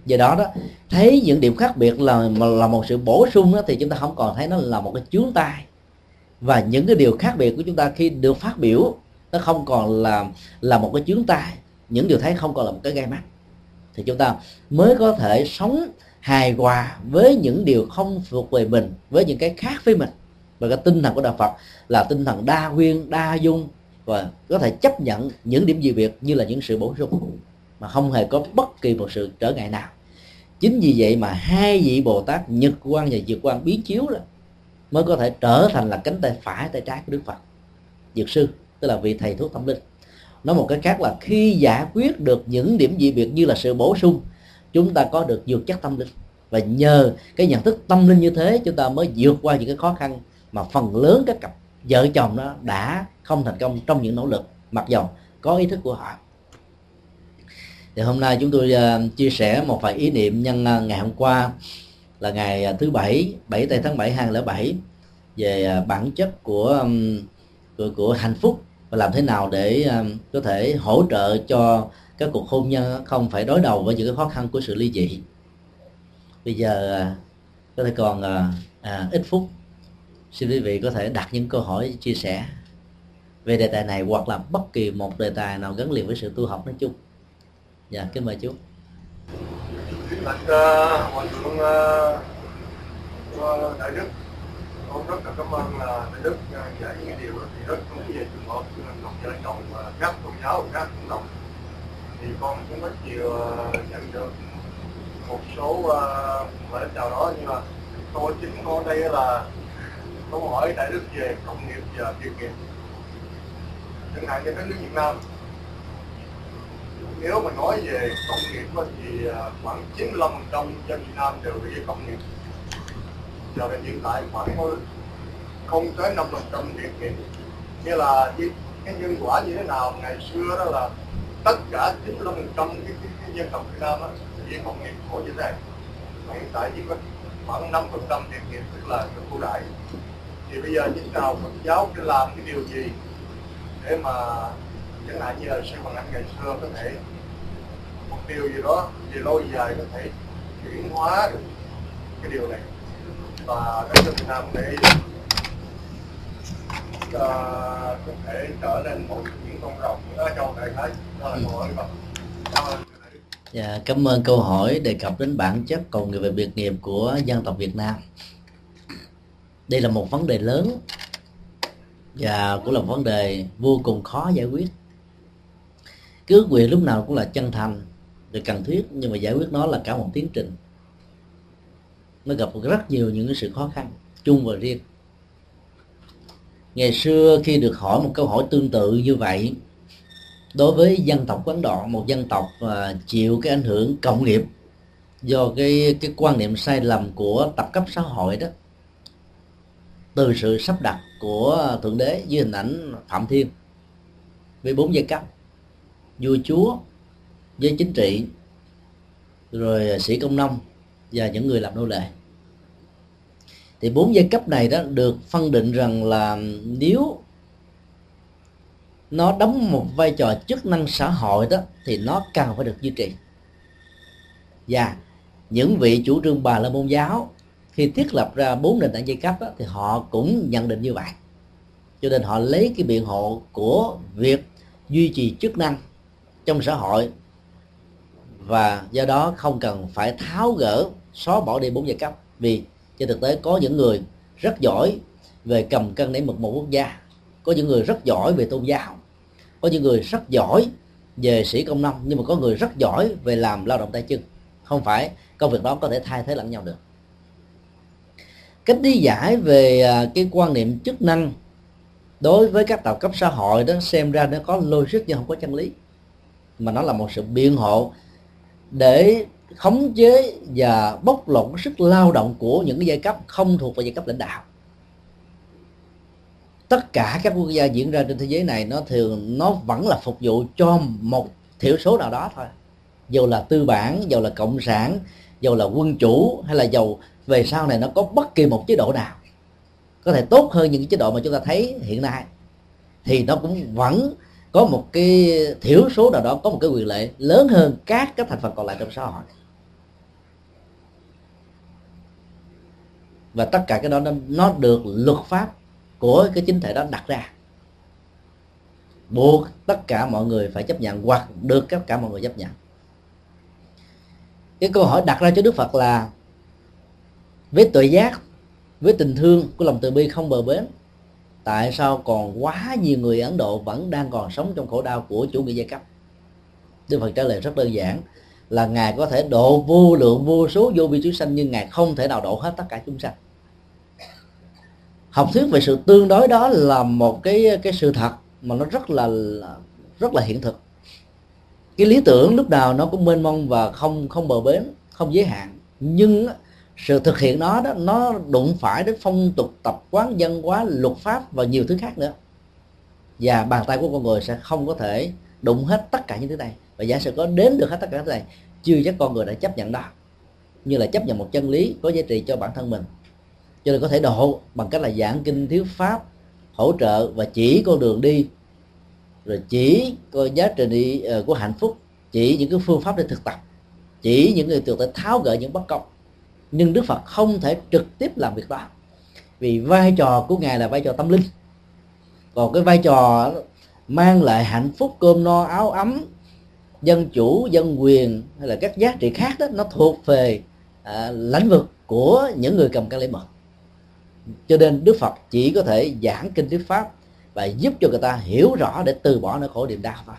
do đó đó, thấy những điểm khác biệt là là một sự bổ sung đó, thì chúng ta không còn thấy nó là một cái chướng tai. Và những cái điều khác biệt của chúng ta khi được phát biểu, nó không còn là là một cái chướng tai. Những điều thấy không còn là một cái gai mắt. Thì chúng ta mới có thể sống hài hòa với những điều không thuộc về mình, với những cái khác với mình. Và cái tinh thần của đạo Phật là tinh thần đa nguyên, đa dung, và có thể chấp nhận những điểm dị biệt như là những sự bổ sung, mà không hề có bất kỳ một sự trở ngại nào. Chính vì vậy mà hai vị bồ tát nhật quan và dược quan biến chiếu đó mới có thể trở thành là cánh tay phải, tay trái của đức phật. Dược sư, tức là vị thầy thuốc tâm linh, nói một cái khác là khi giải quyết được những điểm dị biệt như là sự bổ sung chúng ta có được dược chất tâm linh. Và nhờ cái nhận thức tâm linh như thế chúng ta mới vượt qua những cái khó khăn mà phần lớn các cặp vợ chồng đó đã không thành công trong những nỗ lực. Mặc dầu có ý thức của họ. Thì hôm nay chúng tôi à, chia sẻ một vài ý niệm nhân à, ngày hôm qua là ngày à, thứ bảy 7 tây tháng 7 2007 về bản chất của, của của hạnh phúc và làm thế nào để có thể hỗ trợ cho các cuộc hôn nhân không phải đối đầu với những cái khó khăn của sự ly dị. Bây giờ à, có thể còn à, à, ít phút. Xin quý vị có thể đặt những câu hỏi chia sẻ về đề tài này hoặc là bất kỳ một đề tài nào gắn liền với sự tu học nói chung. Dạ kính mời chú. Bạch uh, hòa thượng uh, đại đức. Con rất là cảm ơn là đại đức dạy giải những điều thì rất đúng về trường hợp lòng vợ chồng và các tôn giáo và các cộng đồng thì con cũng rất nhiều ờ, nhận được một số uh, lời chào đó. Nhưng mà câu chính con đây là câu hỏi đại đức về cộng nghiệp và việc nghiệp. Chẳng hạn như đất nước Việt Nam nếu mà nói về công nghiệp thì ờ, khoảng 95 trăm dân Việt Nam đều bị công nghiệp. Cho đến hiện tại khoảng không tới năm phần trăm việc nghiệp. Nghĩa là cái nhân quả như thế nào? Ngày xưa đó là tất cả 95 phần trăm cái, cái, cái dân tộc Việt Nam á chỉ công nghiệp khổ như thế này hiện tại chỉ có khoảng 5 phần trăm việc nghiệp tức là được ưu đãi. Thì bây giờ những nào Phật giáo sẽ làm cái điều gì để mà chẳng hạn như là sư bằng anh ngày xưa có thể một điều gì đó về lâu dài có thể chuyển hóa được cái điều này. Và đất nước Việt Nam để có thể trở nên một những con rồng ở trong đại khái đó là câu hỏi của Dạ, cảm ơn câu hỏi đề cập đến bản chất còn người về biệt nghiệp của dân tộc Việt Nam. Đây là một vấn đề lớn và cũng là một vấn đề vô cùng khó giải quyết. Cứ ước nguyện lúc nào cũng là chân thành được cần thiết nhưng mà giải quyết nó là cả một tiến trình. Nó gặp rất nhiều những sự khó khăn chung và riêng ngày xưa khi được hỏi một câu hỏi tương tự như vậy, đối với dân tộc Ấn Độ, một dân tộc à, chịu cái ảnh hưởng cộng nghiệp do cái cái quan niệm sai lầm của tập cấp xã hội đó, từ sự sắp đặt của thượng đế dưới hình ảnh phạm thiên với bốn giai cấp, vua chúa với chính trị, rồi sĩ công nông và những người làm nô lệ thì bốn giai cấp này đó được phân định rằng là nếu nó đóng một vai trò chức năng xã hội đó thì nó cần phải được duy trì. Và những vị chủ trương bà la môn giáo khi thiết lập ra bốn nền tảng giai cấp đó, thì họ cũng nhận định như vậy. Cho nên họ lấy cái biện hộ của việc duy trì chức năng trong xã hội và do đó không cần phải tháo gỡ xóa bỏ đi bốn giai cấp vì trên thực tế có những người rất giỏi về cầm cân nảy mực một quốc gia. Có những người rất giỏi về tôn giáo. Có những người rất giỏi về sĩ công nông, nhưng mà có người rất giỏi về làm lao động tay chân. Không phải công việc đó có thể thay thế lẫn nhau được. Cách lý giải về à, cái quan niệm chức năng đối với các tạo cấp xã hội đó xem ra nó có logic nhưng không có chân lý. Mà nó là một sự biện hộ để khống chế và bóc lột sức lao động của những giai cấp không thuộc về giai cấp lãnh đạo. Tất cả các quốc gia diễn ra trên thế giới này, nó thường, nó vẫn là phục vụ cho một thiểu số nào đó thôi. Dù là tư bản, dù là cộng sản, dù là quân chủ, hay là dầu về sau này nó có bất kỳ một chế độ nào có thể tốt hơn những chế độ mà chúng ta thấy hiện nay, thì nó cũng vẫn có một cái thiểu số nào đó, có một cái quyền lệ lớn hơn các các thành phần còn lại trong xã hội. Và tất cả cái đó nó, nó được luật pháp của cái chính thể đó đặt ra. Buộc tất cả mọi người phải chấp nhận hoặc được tất cả mọi người chấp nhận. Cái câu hỏi đặt ra cho đức phật là với tội giác với tình thương của lòng từ bi không bờ bến tại sao còn quá nhiều người ấn độ vẫn đang còn sống trong khổ đau của chủ nghĩa giai cấp? Đức phật trả lời rất đơn giản là ngài có thể độ vô lượng vô số vô vi chúng sanh, nhưng ngài không thể nào độ hết tất cả chúng sanh. Học thuyết về sự tương đối đó là một cái cái sự thật mà nó rất là rất là hiện thực. Cái lý tưởng lúc nào nó cũng mênh mông và không không bờ bến, không giới hạn. Nhưng sự thực hiện nó đó, nó đụng phải đến phong tục, tập quán dân hóa, luật pháp và nhiều thứ khác nữa. Và bàn tay của con người sẽ không có thể đụng hết tất cả những thứ này và giả sử có đến được hết tất cả cái này chưa chắc con người đã chấp nhận đó. Như là chấp nhận một chân lý có giá trị cho bản thân mình. Cho nên có thể độ bằng cách là giảng kinh thiếu pháp hỗ trợ và chỉ con đường đi. Rồi chỉ coi giá trị đi uh, của hạnh phúc chỉ những cái phương pháp để thực tập chỉ những người thực tháo gỡ những bất công. Nhưng đức phật không thể trực tiếp làm việc đó. Vì vai trò của ngài là vai trò tâm linh. Còn cái vai trò mang lại hạnh phúc cơm no áo ấm dân chủ dân quyền hay là các giá trị khác đó nó thuộc về à, lãnh vực của những người cầm cái lễ mật cho nên đức phật chỉ có thể giảng kinh thuyết pháp và giúp cho người ta hiểu rõ để từ bỏ nỗi khổ niềm đau thôi.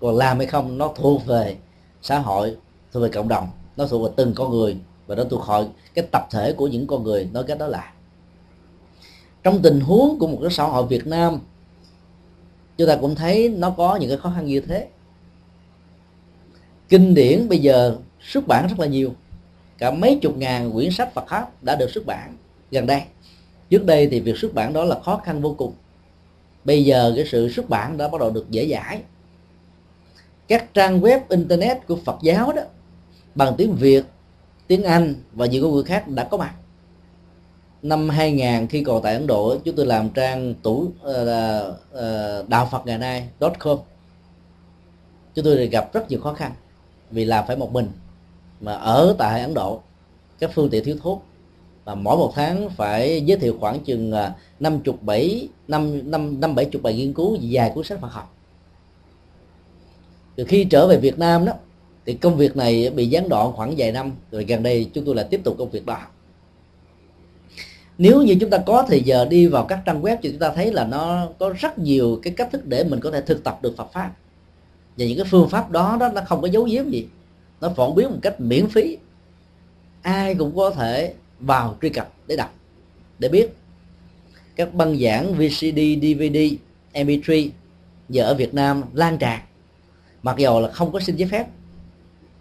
Còn làm hay không nó thuộc về xã hội thuộc về cộng đồng nó thuộc về từng con người và nó thuộc hội cái tập thể của những con người nói cái đó là. Trong tình huống của một cái xã hội Việt Nam chúng ta cũng thấy nó có những cái khó khăn như thế kinh điển bây giờ xuất bản rất là nhiều. Cả mấy chục ngàn quyển sách Phật pháp đã được xuất bản gần đây. Trước đây thì việc xuất bản đó là khó khăn vô cùng. Bây giờ cái sự xuất bản đã bắt đầu được dễ dãi. Các trang web internet của Phật giáo đó bằng tiếng Việt tiếng Anh và nhiều ngôn ngữ khác đã có mặt. Năm 2000 khi còn tại Ấn Độ chúng tôi làm trang tủ uh, uh, đạo Phật ngày nay com. Chúng tôi gặp rất nhiều khó khăn vì làm phải một mình mà ở tại Ấn Độ, các phương tiện thiếu thuốc và mỗi một tháng phải giới thiệu khoảng chừng à, năm chục bảy, năm năm năm bảy chục bài nghiên cứu dài cuốn sách Phật học. Từ khi trở về Việt Nam đó, thì công việc này bị gián đoạn khoảng vài năm, rồi gần đây chúng tôi lại tiếp tục công việc đó. Nếu như chúng ta có thời giờ đi vào các trang web thì chúng ta thấy là nó có rất nhiều cái cách thức để mình có thể thực tập được Phật pháp và những cái phương pháp đó đó nó không có dấu giếm gì. Nó phổ biến một cách miễn phí. Ai cũng có thể vào truy cập để đọc để biết. Các băng giảng VCD, DVD, MP3 giờ ở Việt Nam lan tràn. Mặc dù là không có xin giấy phép.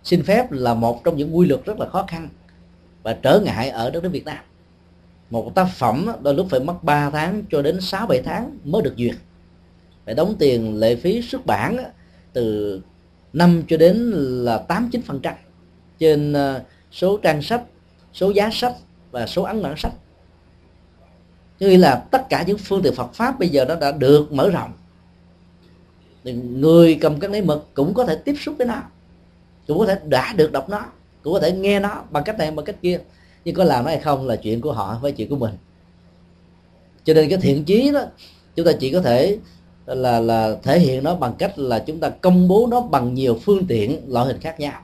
Xin phép là một trong những quy luật rất là khó khăn và trở ngại ở đất nước Việt Nam. Một tác phẩm đôi lúc phải mất 3 tháng cho đến 6 7 tháng mới được duyệt. Phải đóng tiền lệ phí xuất bản từ 5 cho đến là 8 9 phần trăm trên ờ, số trang sách, số giá sách và số ấn bản sách. Như là tất cả những phương tiện Phật pháp bây giờ nó đã được mở rộng. Thì người cầm cái lấy mực cũng có thể tiếp xúc với nó, cũng có thể đã được đọc nó, cũng có thể nghe nó bằng cách này, bằng cách kia. Nhưng có làm nó hay không là chuyện của họ với chuyện của mình. Cho nên cái thiện chí đó, chúng ta chỉ có thể là là thể hiện nó bằng cách là chúng ta công bố nó bằng nhiều phương tiện, loại hình khác nhau.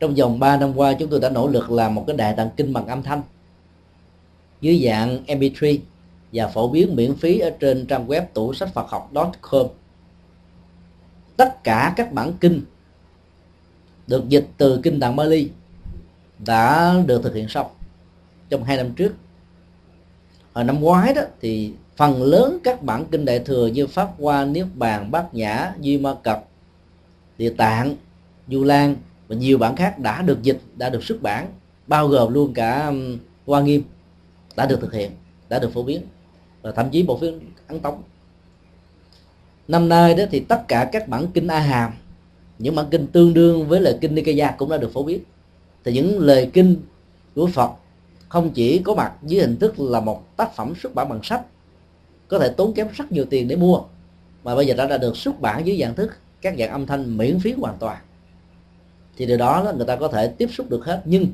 Trong vòng 3 năm qua, chúng tôi đã nỗ lực làm một cái đại tạng kinh bằng âm thanh dưới dạng mp3 và phổ biến miễn phí ở trên trang web tủ sách Phật học com. Tất cả các bản kinh được dịch từ kinh tạng Bali đã được thực hiện xong trong hai năm trước. Hồi năm ngoái đó thì phần lớn các bản kinh đại thừa như pháp hoa, niết bàn, bát nhã, duy ma cập, địa tạng, du lan và nhiều bản khác đã được dịch, đã được xuất bản, bao gồm luôn cả hoa nghiêm đã được thực hiện, đã được phổ biến và thậm chí bộ phim ấn tống. Năm nay đó thì tất cả các bản kinh a hàm những bản kinh tương đương với lời kinh nikaya cũng đã được phổ biến. Thì những lời kinh của phật không chỉ có mặt dưới hình thức là một tác phẩm xuất bản bằng sách có thể tốn kém rất nhiều tiền để mua. Mà bây giờ đã, đã được xuất bản dưới dạng thức các dạng âm thanh miễn phí hoàn toàn. Thì điều đó người ta có thể tiếp xúc được hết. Nhưng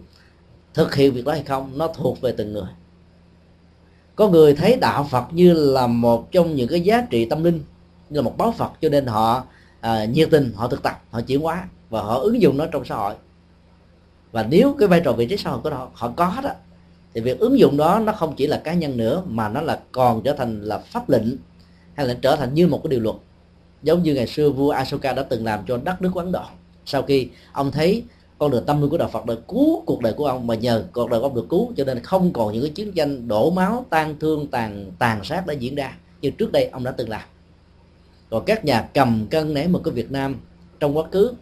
thực hiện việc đó hay không nó thuộc về từng người. Có người thấy đạo Phật như là một trong những cái giá trị tâm linh như là một báo Phật cho nên họ à, nhiệt tình họ thực tập họ chuyển hóa và họ ứng dụng nó trong xã hội. Và nếu cái vai trò vị trí xã hội của họ, họ có đó thì việc ứng dụng đó nó không chỉ là cá nhân nữa, mà nó là còn trở thành là pháp lệnh, hay là trở thành như một cái điều luật. Giống như ngày xưa vua Ashoka đã từng làm cho đất nước của Ấn Độ sau khi ông thấy con đường tâm linh của đạo Phật đã cứu cuộc đời của ông, mà nhờ cuộc đời của ông được cứu, cho nên không còn những cái chiến tranh đổ máu tan thương, tàn tàn sát đã diễn ra như trước đây ông đã từng làm. Còn các nhà cầm cân nể một cái Việt Nam trong quá khứ,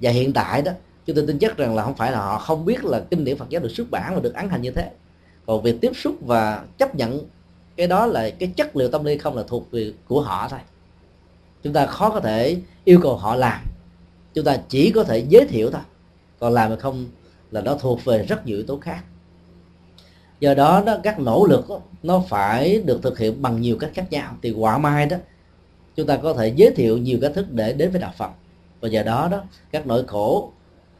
và hiện tại đó, chúng tôi tin chắc rằng là không phải là họ không biết là kinh điển Phật giáo được xuất bản và được ấn hành như thế còn việc tiếp xúc và chấp nhận cái đó là cái chất liệu tâm linh không là thuộc về của họ thôi. Chúng ta khó có thể yêu cầu họ làm. Chúng ta chỉ có thể giới thiệu thôi. Còn làm hay không là nó thuộc về rất nhiều yếu tố khác. Do đó đó các nỗ lực đó, nó phải được thực hiện bằng nhiều cách khác nhau. Thì quả mai đó chúng ta có thể giới thiệu nhiều cách thức để đến với đạo phật. Và do đó đó các nỗi khổ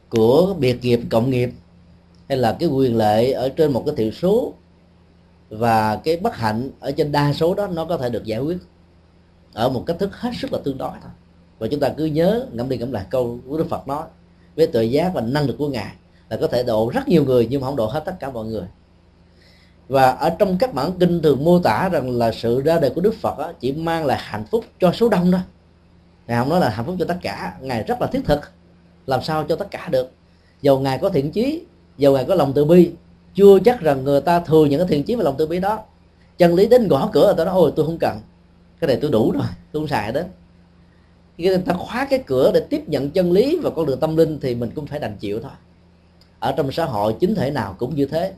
của biệt nghiệp cộng nghiệp hay là cái quyền lệ ở trên một cái thiểu số và cái bất hạnh ở trên đa số đó nó có thể được giải quyết ở một cách thức hết sức là tương đối thôi. Và chúng ta cứ nhớ ngẫm đi ngẫm lại câu của đức phật nói với tự giác và năng lực của ngài là có thể độ rất nhiều người nhưng mà không độ hết tất cả mọi người. Và ở trong các bản kinh thường mô tả rằng là sự ra đời của đức phật đó, chỉ mang lại hạnh phúc cho số đông đó ngài không nói là hạnh phúc cho tất cả ngài rất là thiết thực làm sao cho tất cả được? Dầu ngài có thiện chí dầu ngài có lòng từ bi. Chưa chắc rằng người ta thừa những cái thiện chí và lòng từ bi đó. Chân lý đến gõ cửa người ta nói, ôi, tôi không cần. Cái này tôi đủ rồi, tôi không xài đến. Khi người ta khóa cái cửa để tiếp nhận chân lý và con đường tâm linh thì mình cũng phải đành chịu thôi. Ở trong xã hội, chính thể nào cũng như thế.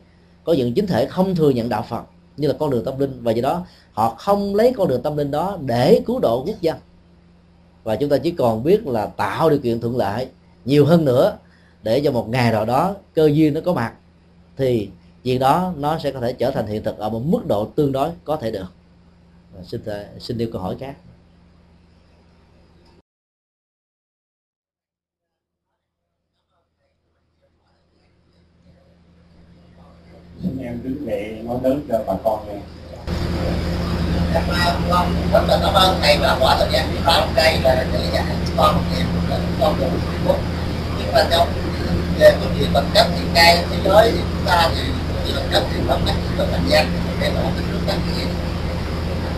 Có những chính thể không thừa nhận đạo phật, như là con đường tâm linh. Và do đó, họ không lấy con đường tâm linh đó để cứu độ quốc dân. Và chúng ta chỉ còn biết là tạo điều kiện thuận lợi nhiều hơn nữa để cho một ngày nào đó cơ duyên nó có mặt thì chuyện đó nó sẽ có thể trở thành hiện thực ở một mức độ tương đối có thể được. Xin xin yêu câu hỏi khác. Xin em đứng dậy nói lớn cho bà con nghe. Con rất là cảm ơn thầy đã bỏ thời gian đi báo đây là để dạy con em con đường Facebook nhưng mà trong về cái việc vật chất hiện nay thế giới, thì chúng ta thì cái vật chất thì nó phát triển thành gian để đó cái nước phát triển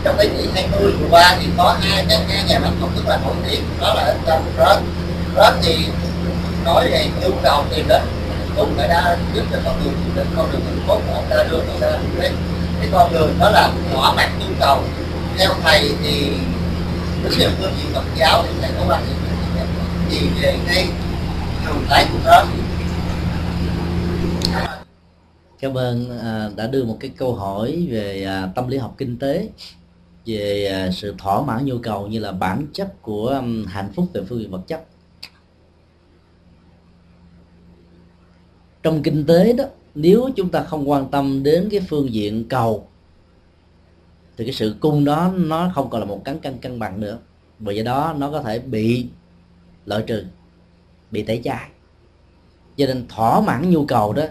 trong cái kỷ 20 vừa qua thì có hai cái, hai nhà lãnh đạo rất là nổi tiếng, đó là trong Roth Roth thì nói về nhu cầu tìm đến cùng người đã giúp cho con đường đến con đường hạnh phúc ông ta đưa người ta đến cái con đường đó là thỏa mãn nhu cầu. Theo thầy thì cái sự phương diện Phật giáo thì thầy có quan niệm gì về cái thường thái của đó cảm ơn à, đã đưa một cái câu hỏi về à, tâm lý học kinh tế về à, sự thỏa mãn nhu cầu như là bản chất của hạnh phúc về phương diện vật chất. Trong kinh tế đó nếu chúng ta không quan tâm đến cái phương diện cầu thì cái sự cung đó nó không còn là một cán cân cân bằng nữa. Vì vậy đó nó có thể bị lợi trừ bị tẩy chay. Cho nên thỏa mãn nhu cầu đó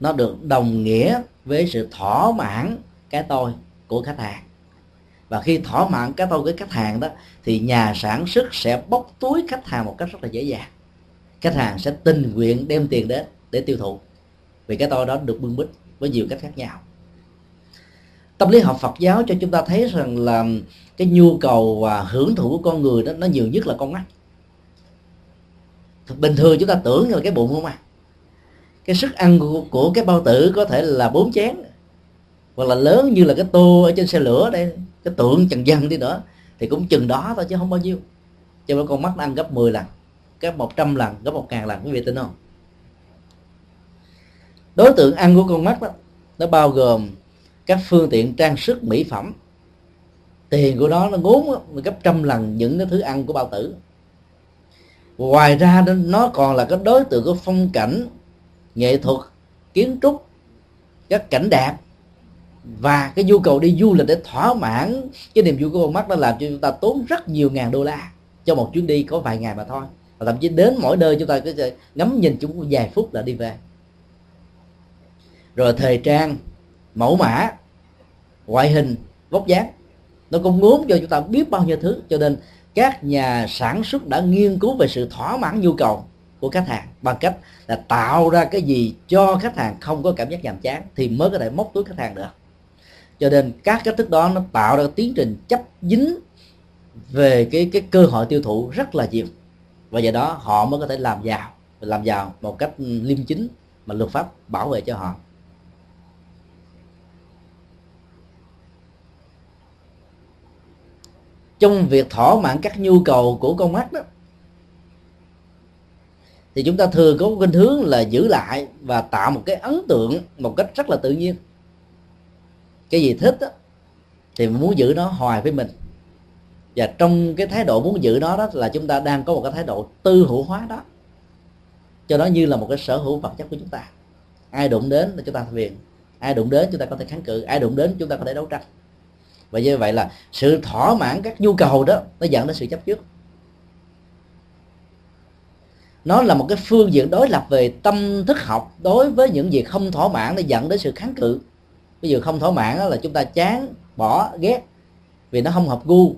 nó được đồng nghĩa với sự thỏa mãn cái tôi của khách hàng. Và khi thỏa mãn cái tôi với khách hàng đó, thì nhà sản xuất sẽ bóc túi khách hàng một cách rất là dễ dàng. Khách hàng sẽ tình nguyện đem tiền đến để tiêu thụ. Vì cái tôi đó được bưng bít với nhiều cách khác nhau. Tâm lý học Phật giáo cho chúng ta thấy rằng là cái nhu cầu và hưởng thụ của con người đó, nó nhiều nhất là con mắt. Bình thường chúng ta tưởng là cái bụng không à? Cái sức ăn của, của cái bao tử có thể là bốn chén. Hoặc là lớn như là cái tô ở trên xe lửa đây cái tượng trần dân đi nữa thì cũng chừng đó thôi chứ không bao nhiêu. Cho nên con mắt ăn gấp 10 lần gấp 100 lần gấp một ngàn lần quý vị tin không? Đối tượng ăn của con mắt đó nó bao gồm các phương tiện trang sức mỹ phẩm. Tiền của nó nó ngốn gấp trăm lần những cái thứ ăn của bao tử. Ngoài ra nó còn là cái đối tượng của phong cảnh nghệ thuật, kiến trúc, các cảnh đẹp và cái nhu cầu đi du lịch để thỏa mãn cái niềm vui của con mắt, nó làm cho chúng ta tốn rất nhiều ngàn đô la cho một chuyến đi có vài ngày mà thôi. Và thậm chí đến mỗi nơi chúng ta cứ ngắm nhìn chúng vài phút là đi về. Rồi thời trang, mẫu mã, ngoại hình, vóc dáng, nó cũng ngốn cho chúng ta biết bao nhiêu thứ. Cho nên các nhà sản xuất đã nghiên cứu về sự thỏa mãn nhu cầu của khách hàng bằng cách là tạo ra cái gì cho khách hàng không có cảm giác nhàm chán thì mới có thể móc túi khách hàng được. Cho nên các cách thức đó nó tạo ra tiến trình chấp dính về cái cái cơ hội tiêu thụ rất là nhiều. Và do đó họ mới có thể làm giàu làm giàu một cách liêm chính mà luật pháp bảo vệ cho họ. Trong việc thỏa mãn các nhu cầu của con mắt đó thì chúng ta thường có khuynh hướng là giữ lại và tạo một cái ấn tượng một cách rất là tự nhiên. Cái gì thích đó, thì muốn giữ nó hoài với mình. Và trong cái thái độ muốn giữ nó đó là chúng ta đang có một cái thái độ tư hữu hóa đó. Cho nó như là một cái sở hữu vật chất của chúng ta. Ai đụng đến là chúng ta phiền ai đụng đến chúng ta có thể kháng cự. Ai đụng đến chúng ta có thể đấu tranh. Và như vậy là sự thỏa mãn các nhu cầu đó nó dẫn đến sự chấp trước nó là một cái phương diện đối lập về tâm thức học đối với những việc không thỏa mãn nó dẫn đến sự kháng cự. Ví dụ không thỏa mãn là chúng ta chán, bỏ, ghét vì nó không hợp gu,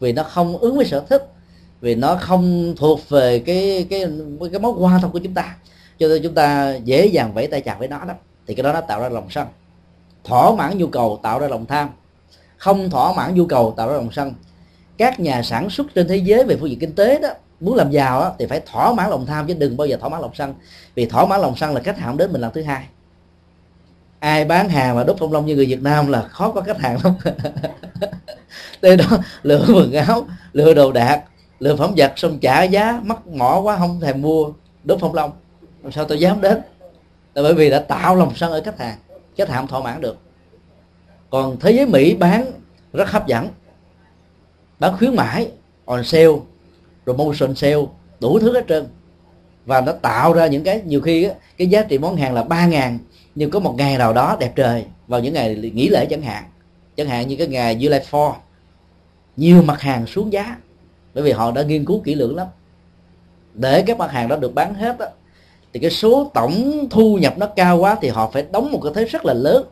vì nó không ứng với sở thích, vì nó không thuộc về cái cái cái mối quan thông của chúng ta. Cho nên chúng ta dễ dàng vẫy tay chào với nó đó. Thì cái đó nó tạo ra lòng sân. Thỏa mãn nhu cầu tạo ra lòng tham. Không thỏa mãn nhu cầu tạo ra lòng sân. Các nhà sản xuất trên thế giới về phương diện kinh tế đó muốn làm giàu á, thì phải thỏa mãn lòng tham chứ đừng bao giờ thỏa mãn lòng sân. Vì thỏa mãn lòng sân là khách hàng đến mình lần thứ hai. Ai bán hàng mà đốt phong long như người Việt Nam là khó có khách hàng lắm. Đây đó lựa quần áo lựa đồ đạc lựa phẩm vật xong trả giá mắc mỏ quá không thèm mua đốt phong long. Làm sao tôi dám đến? Là bởi vì đã tạo lòng sân ở khách hàng khách hàng thỏa mãn được. Còn thế giới Mỹ bán rất hấp dẫn bán khuyến mãi on sale promotion sale đủ thứ hết trơn. Và nó tạo ra những cái nhiều khi cái giá trị món hàng là ba ngàn nhưng có một ngày nào đó đẹp trời vào những ngày nghỉ lễ chẳng hạn. Chẳng hạn như cái ngày July 4 nhiều mặt hàng xuống giá bởi vì họ đã nghiên cứu kỹ lưỡng lắm. Để các mặt hàng đó được bán hết đó, thì cái số tổng thu nhập nó cao quá thì họ phải đóng một cái thuế rất là lớn.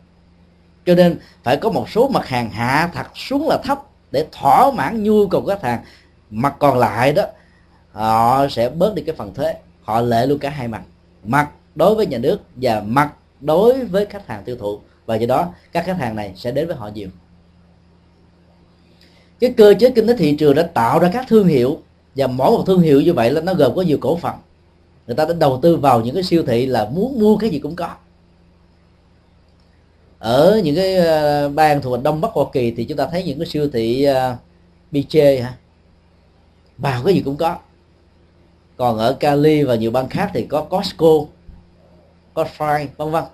Cho nên phải có một số mặt hàng hạ thật xuống là thấp để thỏa mãn nhu cầu của khách hàng mặt còn lại đó họ sẽ bớt đi cái phần thuế. Họ lệ luôn cả hai mặt. Mặt đối với nhà nước và mặt đối với khách hàng tiêu thụ. Và do đó các khách hàng này sẽ đến với họ nhiều. Cái cơ chế kinh tế thị trường đã tạo ra các thương hiệu. Và mỗi một thương hiệu như vậy là nó gồm có nhiều cổ phần. Người ta đã đầu tư vào những cái siêu thị là muốn mua cái gì cũng có. Ở những cái ờ, bang thuộc đông bắc hoa kỳ thì chúng ta thấy những cái siêu thị ờ, uh, BJ ha vào cái gì cũng có. Còn ở Cali và nhiều bang khác thì có Costco, có Fry vân vân.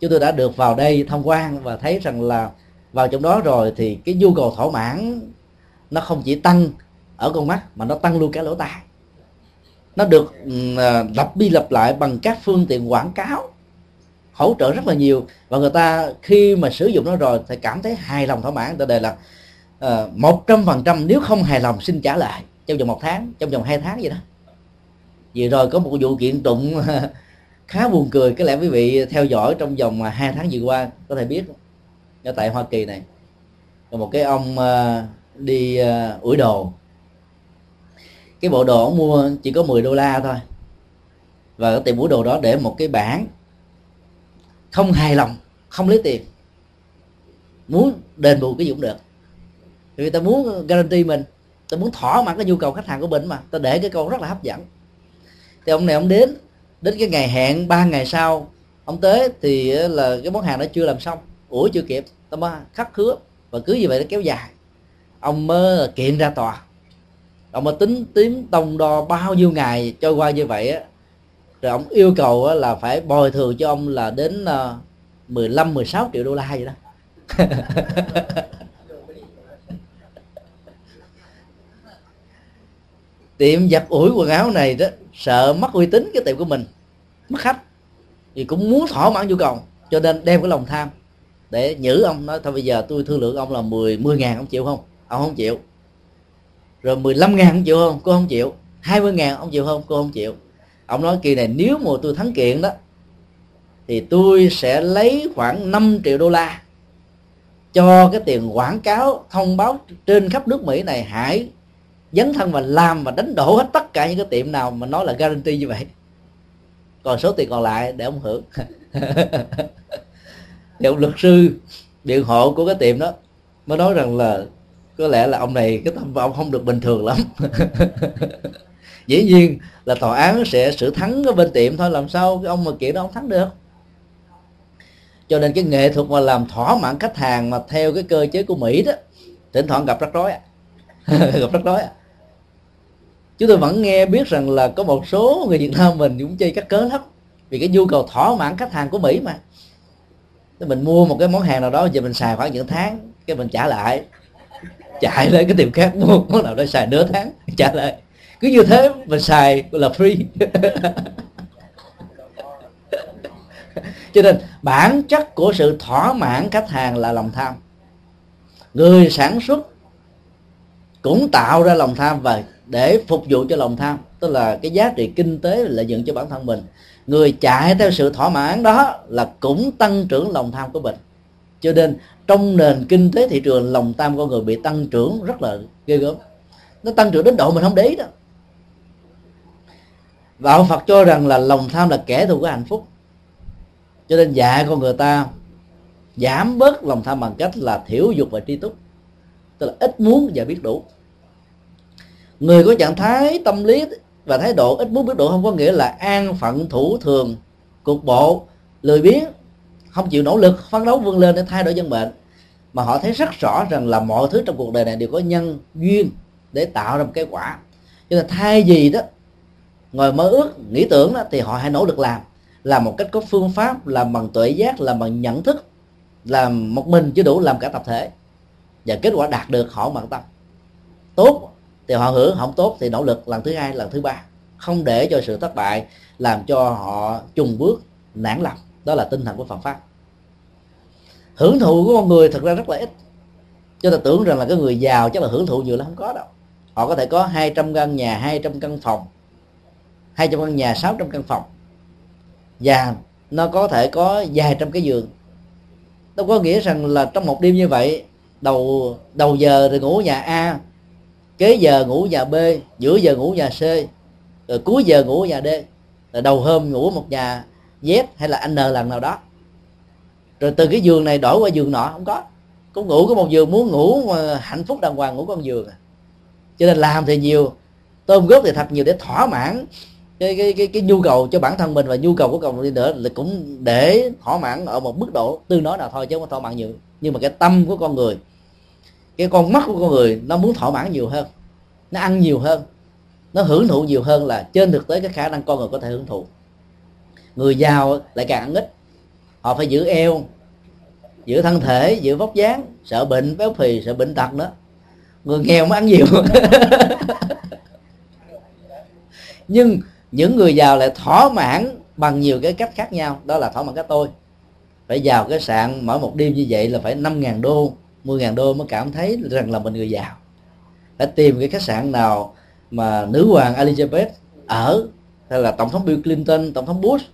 Chúng tôi đã được vào đây tham quan và thấy rằng là vào trong đó rồi thì cái nhu cầu thỏa mãn nó không chỉ tăng ở con mắt mà nó tăng luôn cả lỗ tai. Nó được ừ, à, lặp đi lặp lại bằng các phương tiện quảng cáo, hỗ trợ rất là nhiều. Và người ta khi mà sử dụng nó rồi thì cảm thấy hài lòng thỏa mãn. Ta đề là ờ, một trăm phần trăm nếu không hài lòng xin trả lại trong vòng một tháng, trong vòng hai tháng vậy đó. Vì rồi có một vụ kiện tụng khá buồn cười. Cái lẽ quý vị theo dõi trong vòng à, hai tháng vừa qua có thể biết. Ở tại Hoa Kỳ này, có một cái ông à, đi à, ủi đồ. Cái bộ đồ ông mua chỉ có 10 đô la thôi. Và cái tiệm ủi đồ đó để một cái bảng không hài lòng, không lấy tiền. Muốn đền bù cái gì cũng được. Vì ta muốn guarantee mình tôi muốn thỏa mãn cái nhu cầu khách hàng của mình mà. Tôi để cái câu rất là hấp dẫn. Thì ông này ông đến đến cái ngày hẹn ba ngày sau, ông tới thì ờ, là cái món hàng nó chưa làm xong. Ủa, chưa kịp. Tôi mới khắc hứa và cứ như vậy nó kéo dài. Ông mới kiện ra tòa. Ông mới tính tím tông đo bao nhiêu ngày trôi qua như vậy á, rồi ông yêu cầu là phải bồi thường cho ông là đến ờ, 15 16 triệu đô la vậy đó. tiệm giặt ủi quần áo này đó, sợ mất uy tín cái tiệm của mình, mất khách. Thì cũng muốn thỏa mãn nhu cầu, cho nên đem cái lòng tham để nhử ông nói, thôi bây giờ tôi thương lượng ông là 10 10 ngàn ông chịu không? Ông không chịu. Rồi 15 ngàn ông chịu không? Cô không chịu. 20 ngàn ông chịu không? Cô không chịu. Ông nói kỳ này, nếu mà tôi thắng kiện đó, thì tôi sẽ lấy khoảng 5 triệu đô la cho cái tiền quảng cáo thông báo trên khắp nước Mỹ này, hãy dấn thân và làm và đánh đổ hết tất cả những cái tiệm nào mà nói là guarantee như vậy. Còn số tiền còn lại để ông hưởng. Thì ông luật sư, biện hộ của cái tiệm đó, mới nói rằng là có lẽ là ông này, cái tâm ông không được bình thường lắm. Dĩ nhiên là tòa án sẽ xử thắng cái bên tiệm thôi, làm sao cái ông mà kiện đó ông thắng được. Cho nên cái nghệ thuật mà làm thỏa mãn khách hàng mà theo cái cơ chế của mỹ đó, thỉnh thoảng gặp rắc rối gặp rắc rối chúng tôi vẫn nghe biết rằng là có một số người việt nam mình cũng chơi cắt cớ lắm. Vì cái nhu cầu thỏa mãn khách hàng của mỹ mà. Mình mua một cái món hàng nào đó, giờ mình xài khoảng những tháng, cái mình trả lại. Chạy lên cái tiệm khác, mua món nào đó xài nửa tháng, trả lại. Cứ như thế mình xài là free. Cho nên bản chất của sự thỏa mãn khách hàng là lòng tham. Người sản xuất cũng tạo ra lòng tham và để phục vụ cho lòng tham, tức là cái giá trị kinh tế lợi nhuận cho bản thân mình. Người chạy theo sự thỏa mãn đó là cũng tăng trưởng lòng tham của mình. Cho nên trong nền kinh tế thị trường, lòng tham con người bị tăng trưởng rất là ghê gớm. Nó tăng trưởng đến độ mình không để ý đó. Và ông Phật cho rằng là lòng tham là kẻ thù của hạnh phúc. Cho nên dạy con người ta giảm bớt lòng tham bằng cách là thiểu dục và tri túc. Tức là ít muốn và biết đủ người có trạng thái tâm lý và thái độ ít muốn biết độ không có nghĩa là an phận thủ thường, cục bộ, lười biếng, không chịu nỗ lực, phấn đấu vươn lên để thay đổi dân bệnh mà họ thấy rất rõ rằng là mọi thứ trong cuộc đời này đều có nhân duyên để tạo ra một cái quả. Cho nên thay gì đó, ngồi mơ ước, nghĩ tưởng đó, thì họ hãy nỗ lực làm. Làm một cách có phương pháp làm bằng tuệ giác làm bằng nhận thức làm một mình chứ đủ làm cả tập thể. Và kết quả đạt được họ bằng tâm. Tốt thì họ hưởng không tốt thì nỗ lực lần thứ hai, lần thứ ba. Không để cho sự thất bại làm cho họ trùng bước, nản lòng. Đó là tinh thần của Phật pháp. Hưởng thụ của con người thật ra rất là ít. Cho ta tưởng rằng là cái người giàu chắc là hưởng thụ nhiều lắm không có đâu. Họ có thể có 200 căn nhà 200 căn phòng 200 căn nhà 600 căn phòng. Và nó có thể có vài trăm cái giường. Nó có nghĩa rằng là trong một đêm như vậy, đầu đầu giờ thì ngủ nhà A kế giờ ngủ nhà B, giữa giờ ngủ nhà C, rồi cuối giờ ngủ nhà D. Rồi đầu hôm ngủ một nhà Z hay là N lần nào đó. Rồi từ cái giường này đổi qua giường nọ, không có. Cũng ngủ có một giường, muốn ngủ mà hạnh phúc đàng hoàng ngủ con giường à. cho nên làm thì nhiều, tôm góp thì thật nhiều để thỏa mãn cái cái cái cái nhu cầu cho bản thân mình và nhu cầu của cộng đi nữa là cũng để thỏa mãn ở một mức độ tương đối nào thôi chứ không thỏa mãn nhiều. Nhưng mà cái tâm của con người cái con mắt của con người nó muốn thỏa mãn nhiều hơn, nó ăn nhiều hơn, nó hưởng thụ nhiều hơn là trên thực tế cái khả năng con người có thể hưởng thụ. Người giàu lại càng ăn ít. Họ phải giữ eo, giữ thân thể, giữ vóc dáng, sợ bệnh béo phì, sợ bệnh tật nữa. Người nghèo mới ăn nhiều. Nhưng những người giàu lại thỏa mãn bằng nhiều cái cách khác nhau. Đó là thỏa mãn cái tôi. Phải vào cái sạn mỗi một đêm như vậy là phải năm ngàn đô. 10 ngàn đô mới cảm thấy rằng là mình người giàu. Phải tìm cái khách sạn nào mà nữ hoàng Elizabeth ở, hay là tổng thống Bill Clinton, tổng thống Bush,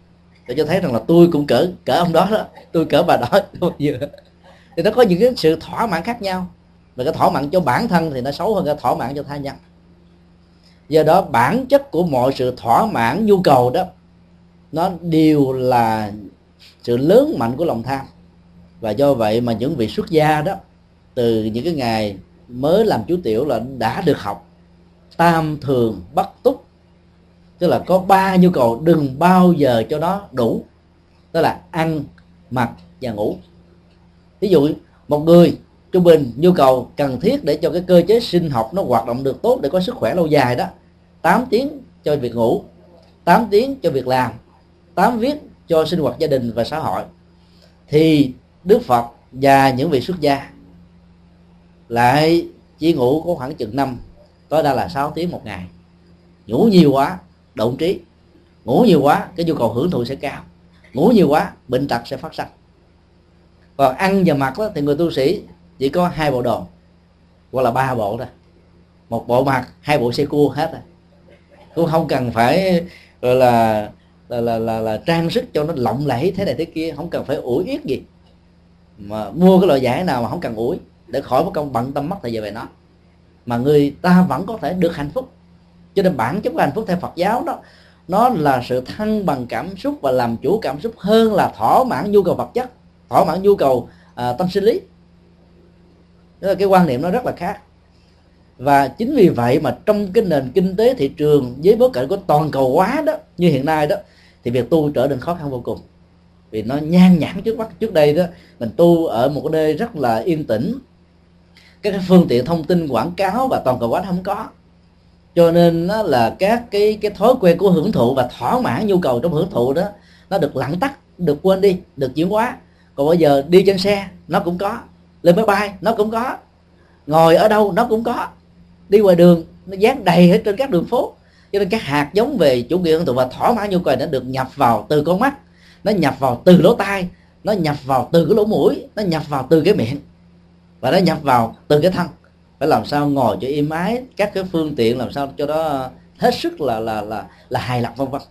để cho thấy rằng là tôi cũng cỡ cỡ ông đó đó, tôi cỡ bà đó thì nó có những cái sự thỏa mãn khác nhau. Và cái thỏa mãn cho bản thân thì nó xấu hơn cái thỏa mãn cho tha nhân. Do đó bản chất của mọi sự thỏa mãn nhu cầu đó, nó đều là sự lớn mạnh của lòng tham. Và do vậy mà những vị xuất gia đó từ những cái ngày mới làm chú tiểu là đã được học tam thường bắt túc. Tức là có ba nhu cầu, đừng bao giờ cho nó đủ. Đó là ăn, mặc và ngủ. Ví dụ một người trung bình nhu cầu cần thiết để cho cái cơ chế sinh học nó hoạt động được tốt để có sức khỏe lâu dài đó 8 tiếng cho việc ngủ 8 tiếng cho việc làm 8 viết cho sinh hoạt gia đình và xã hội, thì Đức Phật và những vị xuất gia lại chỉ ngủ có khoảng chừng năm tối đa là 6 tiếng một ngày. Ngủ nhiều quá động trí. Ngủ nhiều quá cái nhu cầu hưởng thụ sẽ cao. Ngủ nhiều quá bệnh tật sẽ phát sinh còn ăn và mặc đó, thì người tu sĩ chỉ có hai bộ đồ hoặc là ba bộ thôi. Một bộ mặt hai bộ xe cua hết rồi. Cũng không cần phải gọi là là, là là là trang sức cho nó lộng lẫy thế này thế kia không cần phải ủi yết gì. Mà mua cái loại giải nào mà không cần ủi để khỏi mất công bận tâm mất thời giờ về nó mà người ta vẫn có thể được hạnh phúc. Cho nên bản chất của hạnh phúc theo Phật giáo đó nó là sự thăng bằng cảm xúc và làm chủ cảm xúc hơn là thỏa mãn nhu cầu vật chất thỏa mãn nhu cầu à, tâm sinh lý. Đó là cái quan niệm nó rất là khác. Và chính vì vậy mà trong cái nền kinh tế thị trường với bối cảnh của toàn cầu hóa đó như hiện nay đó thì việc tu trở nên khó khăn vô cùng. Vì nó nhan nhản trước mắt. Trước đây đó mình tu ở một nơi rất là yên tĩnh các phương tiện thông tin quảng cáo và toàn cầu hóa không có. Cho nên đó là các cái cái thói quen của hưởng thụ và thỏa mãn nhu cầu trong hưởng thụ đó, nó được lặng tắt, được quên đi, được chuyển hóa. Còn bây giờ đi trên xe, nó cũng có. Lên máy bay, nó cũng có. Ngồi ở đâu, nó cũng có. Đi ngoài đường, nó dán đầy hết trên các đường phố. Cho nên các hạt giống về chủ nghĩa hưởng thụ và thỏa mãn nhu cầu đã được nhập vào từ con mắt, nó nhập vào từ lỗ tai, nó nhập vào từ cái lỗ mũi, nó nhập vào từ cái miệng và nó nhập vào từ cái thân. Phải làm sao ngồi cho im ái các cái phương tiện, làm sao cho đó hết sức là là là là hài lòng, vân vân.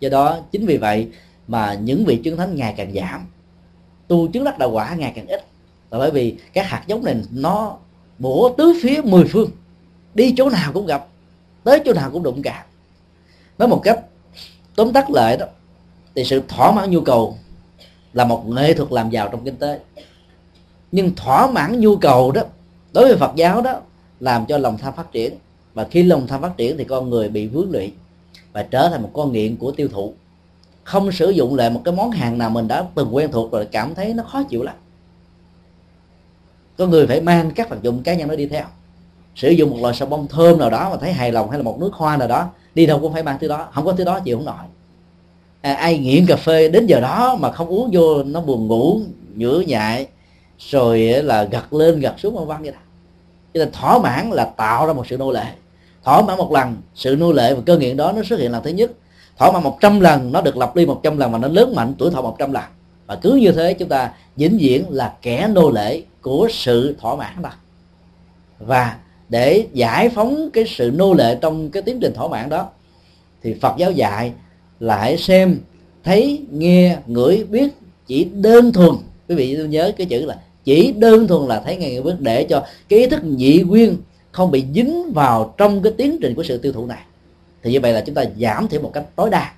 Do đó, chính vì vậy mà những vị chứng thánh ngày càng giảm, tu chứng đắc đạo quả ngày càng ít. Là bởi vì các hạt giống này nó bổ tứ phía mười phương, đi chỗ nào cũng gặp, tới chỗ nào cũng đụng cả nói một cách tóm tắt lại đó, thì sự thỏa mãn nhu cầu là một nghệ thuật làm giàu trong kinh tế nhưng thỏa mãn nhu cầu đó đối với Phật giáo đó làm cho lòng tham phát triển. Và khi lòng tham phát triển thì con người bị vướng lụy và trở thành một con nghiện của tiêu thụ. Không sử dụng lại một cái món hàng nào mình đã từng quen thuộc rồi cảm thấy nó khó chịu lắm. Có người phải mang các vật dụng cá nhân nó đi theo. Sử dụng một loại xà bông thơm nào đó mà thấy hài lòng hay là một nước hoa nào đó đi đâu cũng phải mang thứ đó. Không có thứ đó chịu không nổi. À, ai nghiện cà phê đến giờ đó mà không uống vô nó buồn ngủ nhửa nhại rồi là gật lên gật xuống vân vân vậy đó cho nên thỏa mãn là tạo ra một sự nô lệ. Thỏa mãn một lần, sự nô lệ và cơ nghiện đó nó xuất hiện lần thứ nhất. Thỏa mãn một trăm lần, nó được lặp đi một trăm lần mà nó lớn mạnh, tuổi thọ một trăm lần. Và cứ như thế chúng ta vĩnh viễn là kẻ nô lệ của sự thỏa mãn đó. Và để giải phóng cái sự nô lệ trong cái tiến trình thỏa mãn đó, thì Phật giáo dạy lại xem, thấy, nghe, ngửi, biết chỉ đơn thuần. Quý vị nhớ cái chữ là chỉ đơn thuần là thấy nghe ngửi biết để cho cái ý thức nhị nguyên không bị dính vào trong cái tiến trình của sự tiêu thụ này. Thì như vậy là chúng ta giảm thiểu một cách tối đa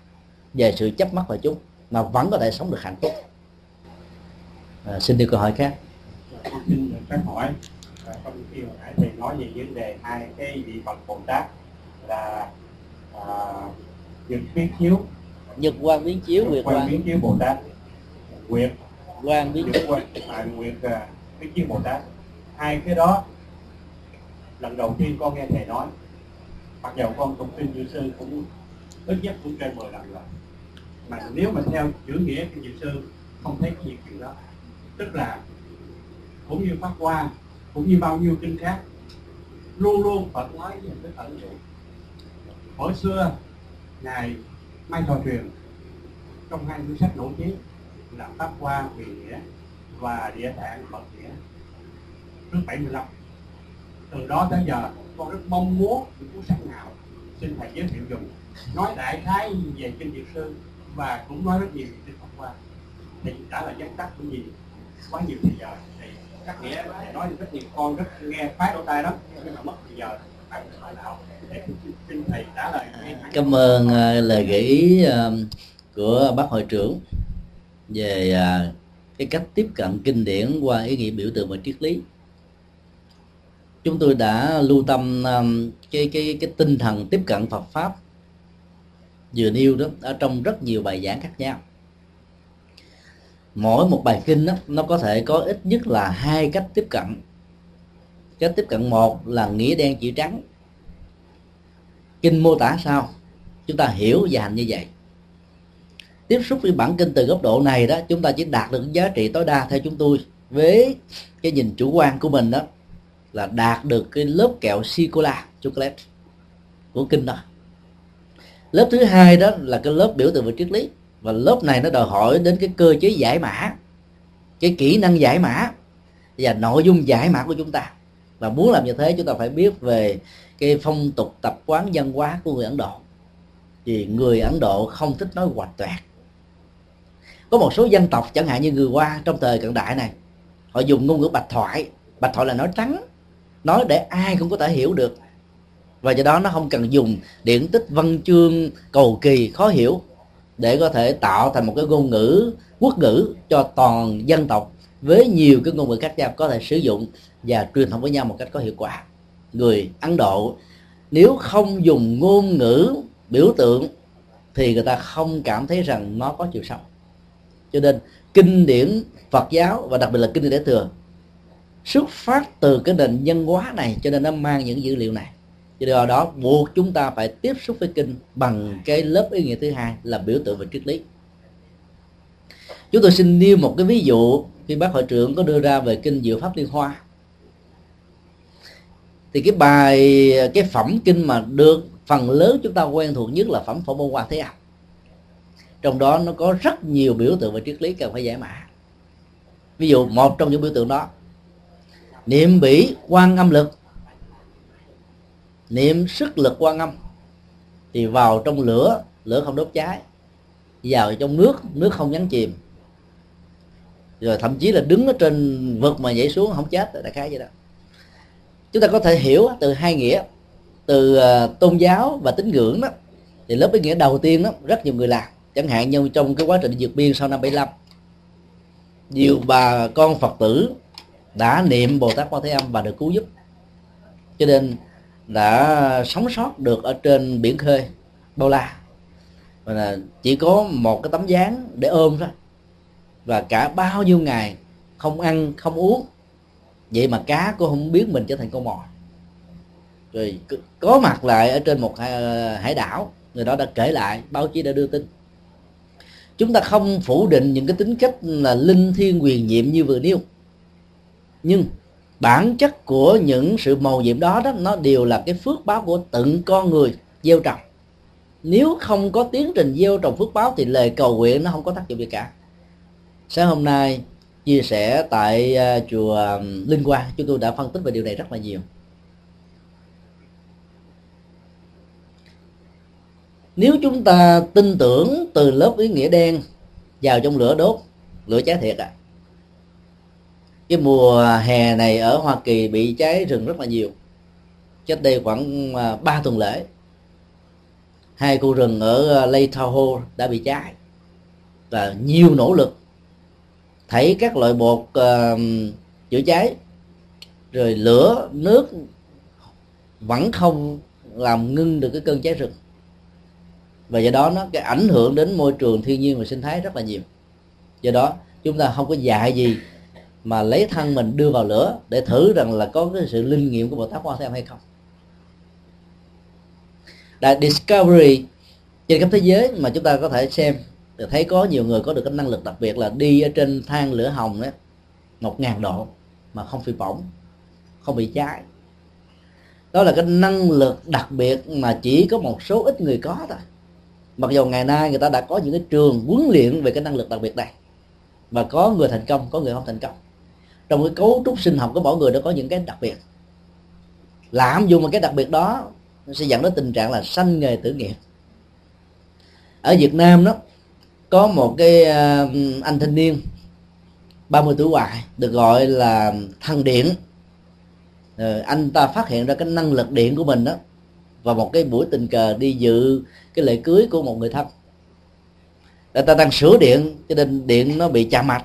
về sự chấp mắc vào chúng mà vẫn có thể sống được hạnh phúc. À, xin đi câu hỏi khác. Xin được hỏi trong khi hồi nãy thầy nói về vấn đề hai cái vị phật bồ tát là à, nhật biến chiếu. Nhật quan biến chiếu nguyệt quan biến chiếu bồ tát nguyệt quan với nhật quan. Tại nguyện à, cái biến bồ tát hai cái đó lần đầu tiên con nghe thầy nói mặc dầu con cũng tin như sư cũng ít nhất cũng trên 10 lần rồi. Mà nếu mà theo chữ nghĩa thì như sư không thấy cái gì chuyện đó. Tức là cũng như pháp quan, cũng như bao nhiêu kinh khác luôn luôn Phật nói về cái ẩn dụ hồi xưa ngài mai trò truyền trong hai cuốn sách nổi tiếng là pháp hoa huyền nghĩa và địa tạng Phật nghĩa. Trước 75 từ đó tới giờ con rất mong muốn những cuốn sách nào xin thầy giới thiệu dùng nói đại khái về kinh diệu sư và cũng nói rất nhiều trên Pháp qua thì đã là vắn tắt cũng gì quá nhiều thời giờ thì các nghĩa thầy nói rất nhiều. Con rất nghe phái đôi tai đó nhưng mà mất thời giờ phải hỏi đạo. Để thầy trả lời cảm ơn uh, lời gợi ý uh, của bác hội trưởng về à, cái cách tiếp cận kinh điển qua ý nghĩa biểu tượng và triết lý. Chúng tôi đã lưu tâm um, cái cái cái tinh thần tiếp cận Phật pháp vừa nêu đó ở trong rất nhiều bài giảng khác nhau. Mỗi một bài kinh đó, nó có thể có ít nhất là hai cách tiếp cận. Cách tiếp cận một là nghĩa đen chữ trắng. Kinh mô tả sao? Chúng ta hiểu và hành như vậy tiếp xúc với bản kinh từ góc độ này đó, chúng ta chỉ đạt được giá trị tối đa theo chúng tôi với cái nhìn chủ quan của mình đó, là đạt được cái lớp kẹo sô cô la, chocolate của kinh đó. Lớp thứ hai đó là cái lớp biểu tượng về triết lý. Và lớp này nó đòi hỏi đến cái cơ chế giải mã, cái kỹ năng giải mã và nội dung giải mã của chúng ta. Và muốn làm như thế, chúng ta phải biết về cái phong tục tập quán văn hóa của người ấn độ. Vì người ấn độ không thích nói hoạch toẹt có một số dân tộc, chẳng hạn như người hoa trong thời cận đại này, họ dùng ngôn ngữ bạch thoại. Bạch thoại là nói trắng, nói để ai cũng có thể hiểu được. Và do đó nó không cần dùng điển tích văn chương cầu kỳ khó hiểu để có thể tạo thành một cái ngôn ngữ, quốc ngữ cho toàn dân tộc với nhiều cái ngôn ngữ khác nhau có thể sử dụng và truyền thông với nhau một cách có hiệu quả. Người ấn độ, nếu không dùng ngôn ngữ biểu tượng thì người ta không cảm thấy rằng nó có chiều sâu cho nên, kinh điển phật giáo và đặc biệt là kinh điển đại thừa xuất phát từ cái nền nhân hóa này, cho nên nó mang những dữ liệu này. Cho do đó, buộc chúng ta phải tiếp xúc với kinh bằng cái lớp ý nghĩa thứ hai là biểu tượng về triết lý. Chúng tôi xin nêu một cái ví dụ khi bác hội trưởng có đưa ra về kinh diệu pháp liên hoa. Thì cái bài, cái phẩm kinh mà được phần lớn chúng ta quen thuộc nhất là phẩm phổ môn hoa thế âm trong đó nó có rất nhiều biểu tượng về triết lý cần phải giải mã. Ví dụ, một trong những biểu tượng đó, niệm bỉ quan âm lực. Niệm sức lực quan âm thì vào trong lửa lửa không đốt cháy, vào trong nước nước không nhấn chìm. Rồi thậm chí là đứng ở trên vực mà nhảy xuống không chết, đại khái vậy đó. Chúng ta có thể hiểu từ hai nghĩa, từ à, tôn giáo và tín ngưỡng đó. Thì lớp ý nghĩa đầu tiên đó, rất nhiều người làm chẳng hạn như trong cái quá trình vượt biên sau năm 75 nhiều bà con phật tử đã niệm bồ tát quan thế âm và được cứu giúp. Cho nên đã sống sót được ở trên biển khơi bao la. Và là chỉ có một cái tấm dáng để ôm thôi. Và cả bao nhiêu ngày không ăn, không uống, vậy mà cá cũng không biết mình trở thành con mồi. Rồi có mặt lại ở trên một à, hải đảo, người đó đã kể lại, báo chí đã đưa tin chúng ta không phủ định những cái tính cách là linh thiêng quyền nhiệm như vừa nêu. Nhưng bản chất của những sự màu nhiệm đó đó, nó đều là cái phước báo của từng con người, gieo trồng. Nếu không có tiến trình gieo trồng phước báo thì lời cầu nguyện nó không có tác dụng gì cả. Sáng hôm nay chia sẻ tại à, chùa linh quang chúng tôi đã phân tích về điều này rất là nhiều. Nếu chúng ta tin tưởng từ lớp ý nghĩa đen vào trong lửa đốt lửa cháy thiệt à. Cái mùa hè này ở Hoa Kỳ bị cháy rừng rất là nhiều. Cách đây khoảng à, 3 tuần lễ hai khu rừng ở à, Lake Tahoe đã bị cháy. Và nhiều nỗ lực thấy các loại bột uh, chữa cháy rồi lửa nước vẫn không làm ngưng được cái cơn cháy rừng và do đó nó cái ảnh hưởng đến môi trường thiên nhiên và sinh thái rất là nhiều. Do đó, chúng ta không có dạy gì mà lấy thân mình đưa vào lửa để thử rằng là có cái sự linh nghiệm của bồ tát quan thế âm hay không. Đại discovery trên khắp thế giới mà chúng ta có thể xem, thì thấy có nhiều người có được cái năng lực đặc biệt là đi ở trên than lửa hồng đó một ngàn độ mà không bị bỏng, không bị cháy. Đó là cái năng lực đặc biệt mà chỉ có một số ít người có thôi mặc dù ngày nay người ta đã có những cái trường huấn luyện về cái năng lực đặc biệt này và có người thành công, có người không thành công. Trong cái cấu trúc sinh học của mỗi người nó có những cái đặc biệt. Lạm dụng một cái đặc biệt đó, nó sẽ dẫn đến tình trạng là sanh nghề tử nghiệp. Ở Việt Nam đó, có một cái ờ, anh thanh niên 30 tuổi hoài, được gọi là thần điện ờ, anh ta phát hiện ra cái năng lực điện của mình đó và một cái buổi tình cờ đi dự cái lễ cưới của một người thân. Người ta đang sửa điện cho nên điện nó bị chạm mạch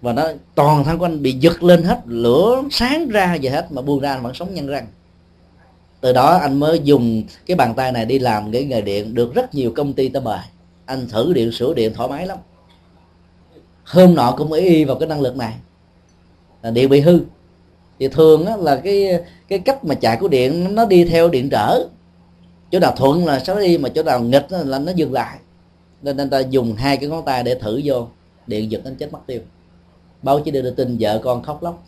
và nó toàn thân của anh bị giật lên hết lửa sáng ra vậy hết mà buông ra anh vẫn sống nhân răng. Từ đó anh mới dùng cái bàn tay này đi làm cái nghề điện được rất nhiều công ty ta mời. Anh thử điện sửa điện thoải mái lắm. Hôm nọ cũng y vào cái năng lực này. Là điện bị hư. Thì thường á, là cái cái cách mà chạy của điện nó đi theo điện trở chỗ nào thuận là sẽ đi, mà chỗ nào nghịch là nó dừng lại. Nên anh ta dùng hai cái ngón tay để thử vô, điện giật đến chết mất tiêu. Báo chí đưa tin vợ con khóc lóc.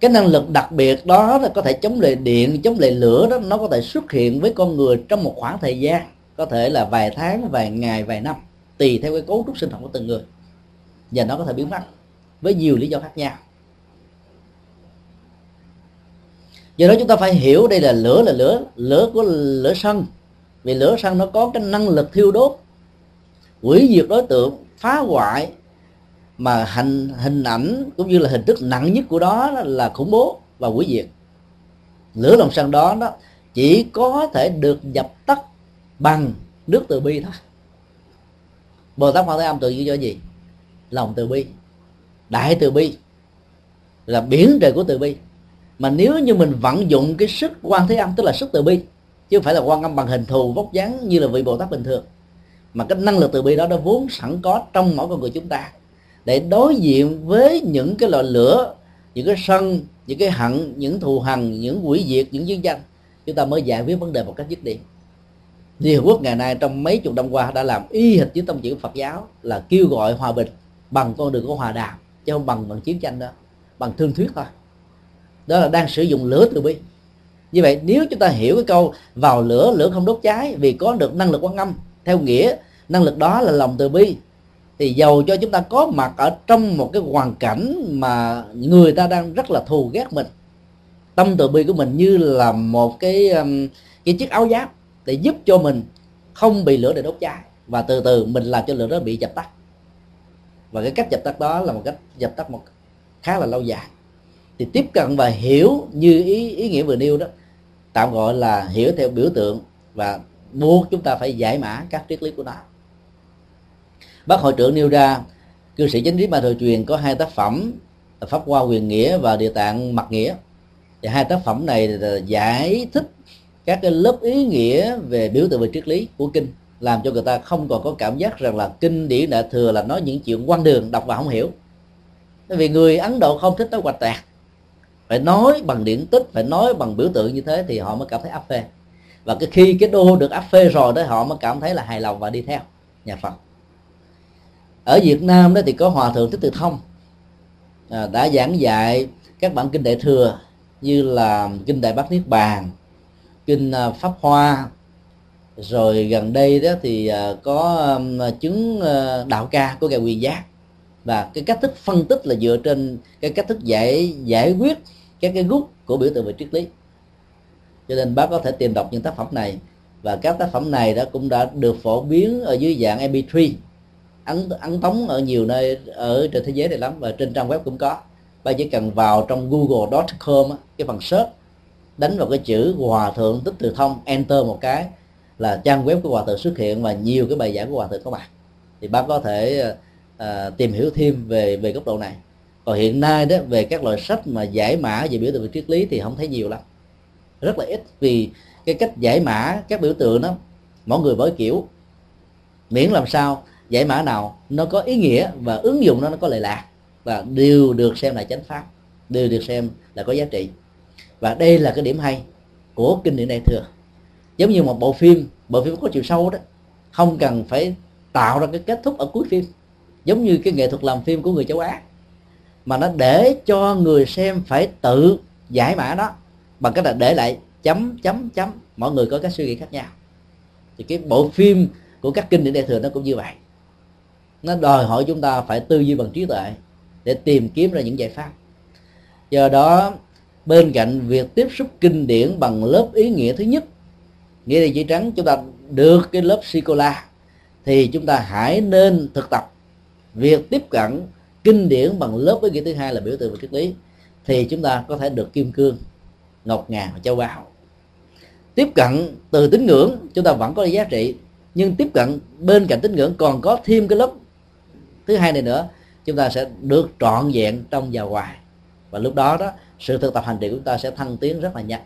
Cái năng lực đặc biệt đó là có thể chống lại điện, chống lại lửa đó, nó có thể xuất hiện với con người trong một khoảng thời gian, có thể là vài tháng, vài ngày, vài năm, tùy theo cái cấu trúc sinh học của từng người. Và nó có thể biến mất, với nhiều lý do khác nhau. Do đó chúng ta phải hiểu đây là lửa là lửa lửa của lửa sân vì lửa sân nó có cái năng lực thiêu đốt, hủy diệt đối tượng, phá hoại, mà hình hình ảnh cũng như là hình thức nặng nhất của đó là khủng bố và hủy diệt. Lửa lòng sân đó đó chỉ có thể được dập tắt bằng nước từ bi thôi. Bồ tát ma thế âm tự cho gì? Lòng từ bi. Đại từ bi là biển trời của từ bi mà nếu như mình vận dụng cái sức quan thế âm, tức là sức từ bi, chứ không phải là quan âm bằng hình thù, vóc dáng như là vị bồ tát bình thường, mà cái năng lực từ bi đó nó vốn sẵn có trong mỗi con người chúng ta, để đối diện với những cái loại lửa, những cái sân, những cái hận, những thù hằn, những quỷ diệt, những chiến tranh chúng ta mới giải quyết vấn đề một cách dứt điểm. Liên Hợp Quốc ngày nay trong mấy chục năm qua đã làm y hệt với tông chỉ Phật giáo, là kêu gọi hòa bình bằng con đường của hòa đàm, chứ không bằng bằng chiến tranh đó, bằng thương thuyết thôi đó là đang sử dụng lửa từ bi. Như vậy, nếu chúng ta hiểu cái câu vào lửa lửa không đốt cháy vì có được năng lực quan âm, theo nghĩa, năng lực đó là lòng từ bi, thì dầu cho chúng ta có mặt ở trong một cái hoàn cảnh mà người ta đang rất là thù ghét mình, tâm từ bi của mình như là một cái um, cái chiếc áo giáp để giúp cho mình không bị lửa để đốt cháy. Và từ từ, mình làm cho lửa đó bị dập tắt. Và cái cách dập tắt đó là một cách dập tắt một khá là lâu dài thì tiếp cận và hiểu như ý ý nghĩa vừa nêu đó, tạm gọi là hiểu theo biểu tượng và buộc chúng ta phải giải mã các triết lý của nó. Bác hội trưởng nêu ra, cư sĩ chánh lý ma thời truyền có hai tác phẩm, pháp hoa quyền nghĩa và địa tạng mặt nghĩa. Thì hai tác phẩm này là giải thích các cái lớp ý nghĩa về biểu tượng về triết lý của kinh, làm cho người ta không còn có cảm giác rằng là kinh điển đại thừa là nói những chuyện quan đường, đọc và không hiểu. Vì người ấn độ không thích nói hoạch tạc phải nói bằng điển tích phải nói bằng biểu tượng như thế thì họ mới cảm thấy áp phê. Và cái khi cái đô được áp phê rồi đó họ mới cảm thấy là hài lòng và đi theo nhà phật. Ở việt nam đó thì có hòa thượng thích từ thông à, đã giảng dạy các bản kinh đại thừa như là kinh đại bát niết bàn kinh à, pháp hoa. Rồi gần đây đó thì à, có chứng à, đạo ca của ngài quyền giác. Và cái cách thức phân tích là dựa trên cái cách thức giải giải quyết các cái gút của biểu tượng về triết lý. Cho nên bác có thể tìm đọc những tác phẩm này. Và các tác phẩm này đã cũng đã được phổ biến ở dưới dạng MP3 ấn ấn tống ở nhiều nơi ở trên thế giới này lắm và trên trang web cũng có. Bạn chỉ cần vào trong google.com cái phần search đánh vào cái chữ hòa thượng tích từ thông enter một cái là trang web của hòa thượng xuất hiện và nhiều cái bài giảng của hòa thượng có mặt. Thì bác có thể uh, tìm hiểu thêm về về góc độ này còn hiện nay đó, về các loại sách mà giải mã về biểu tượng về triết lý thì không thấy nhiều lắm. Rất là ít, vì cái cách giải mã các biểu tượng đó, mỗi người mỗi kiểu. Miễn làm sao giải mã nào nó có ý nghĩa và ứng dụng nó nó có lệ lạc và đều được xem là chánh pháp, đều được xem là có giá trị. Và đây là cái điểm hay của kinh điển đại thừa. Giống như một bộ phim bộ phim có chiều sâu đó, không cần phải tạo ra cái kết thúc ở cuối phim. Giống như cái nghệ thuật làm phim của người châu á mà nó để cho người xem phải tự giải mã đó bằng cách là để lại chấm chấm chấm. Mọi người có các suy nghĩ khác nhau. Thì cái bộ phim của các kinh điển đại thừa nó cũng như vậy. Nó đòi hỏi chúng ta phải tư duy bằng trí tuệ để tìm kiếm ra những giải pháp. Do đó, bên cạnh việc tiếp xúc kinh điển bằng lớp ý nghĩa thứ nhất, nghĩa là chỉ trắng? Chúng ta được cái lớp sikola thì chúng ta hãy nên thực tập việc tiếp cận kinh điển bằng lớp với nghĩa thứ hai là biểu tượng và triết lý, thì chúng ta có thể được kim cương, ngọc ngà và châu báu. Tiếp cận từ tín ngưỡng, chúng ta vẫn có giá trị, nhưng tiếp cận bên cạnh tín ngưỡng còn có thêm cái lớp thứ hai này nữa, chúng ta sẽ được trọn vẹn trong và ngoài. Và lúc đó đó, sự thực tập hành trì của chúng ta sẽ thăng tiến rất là nhanh.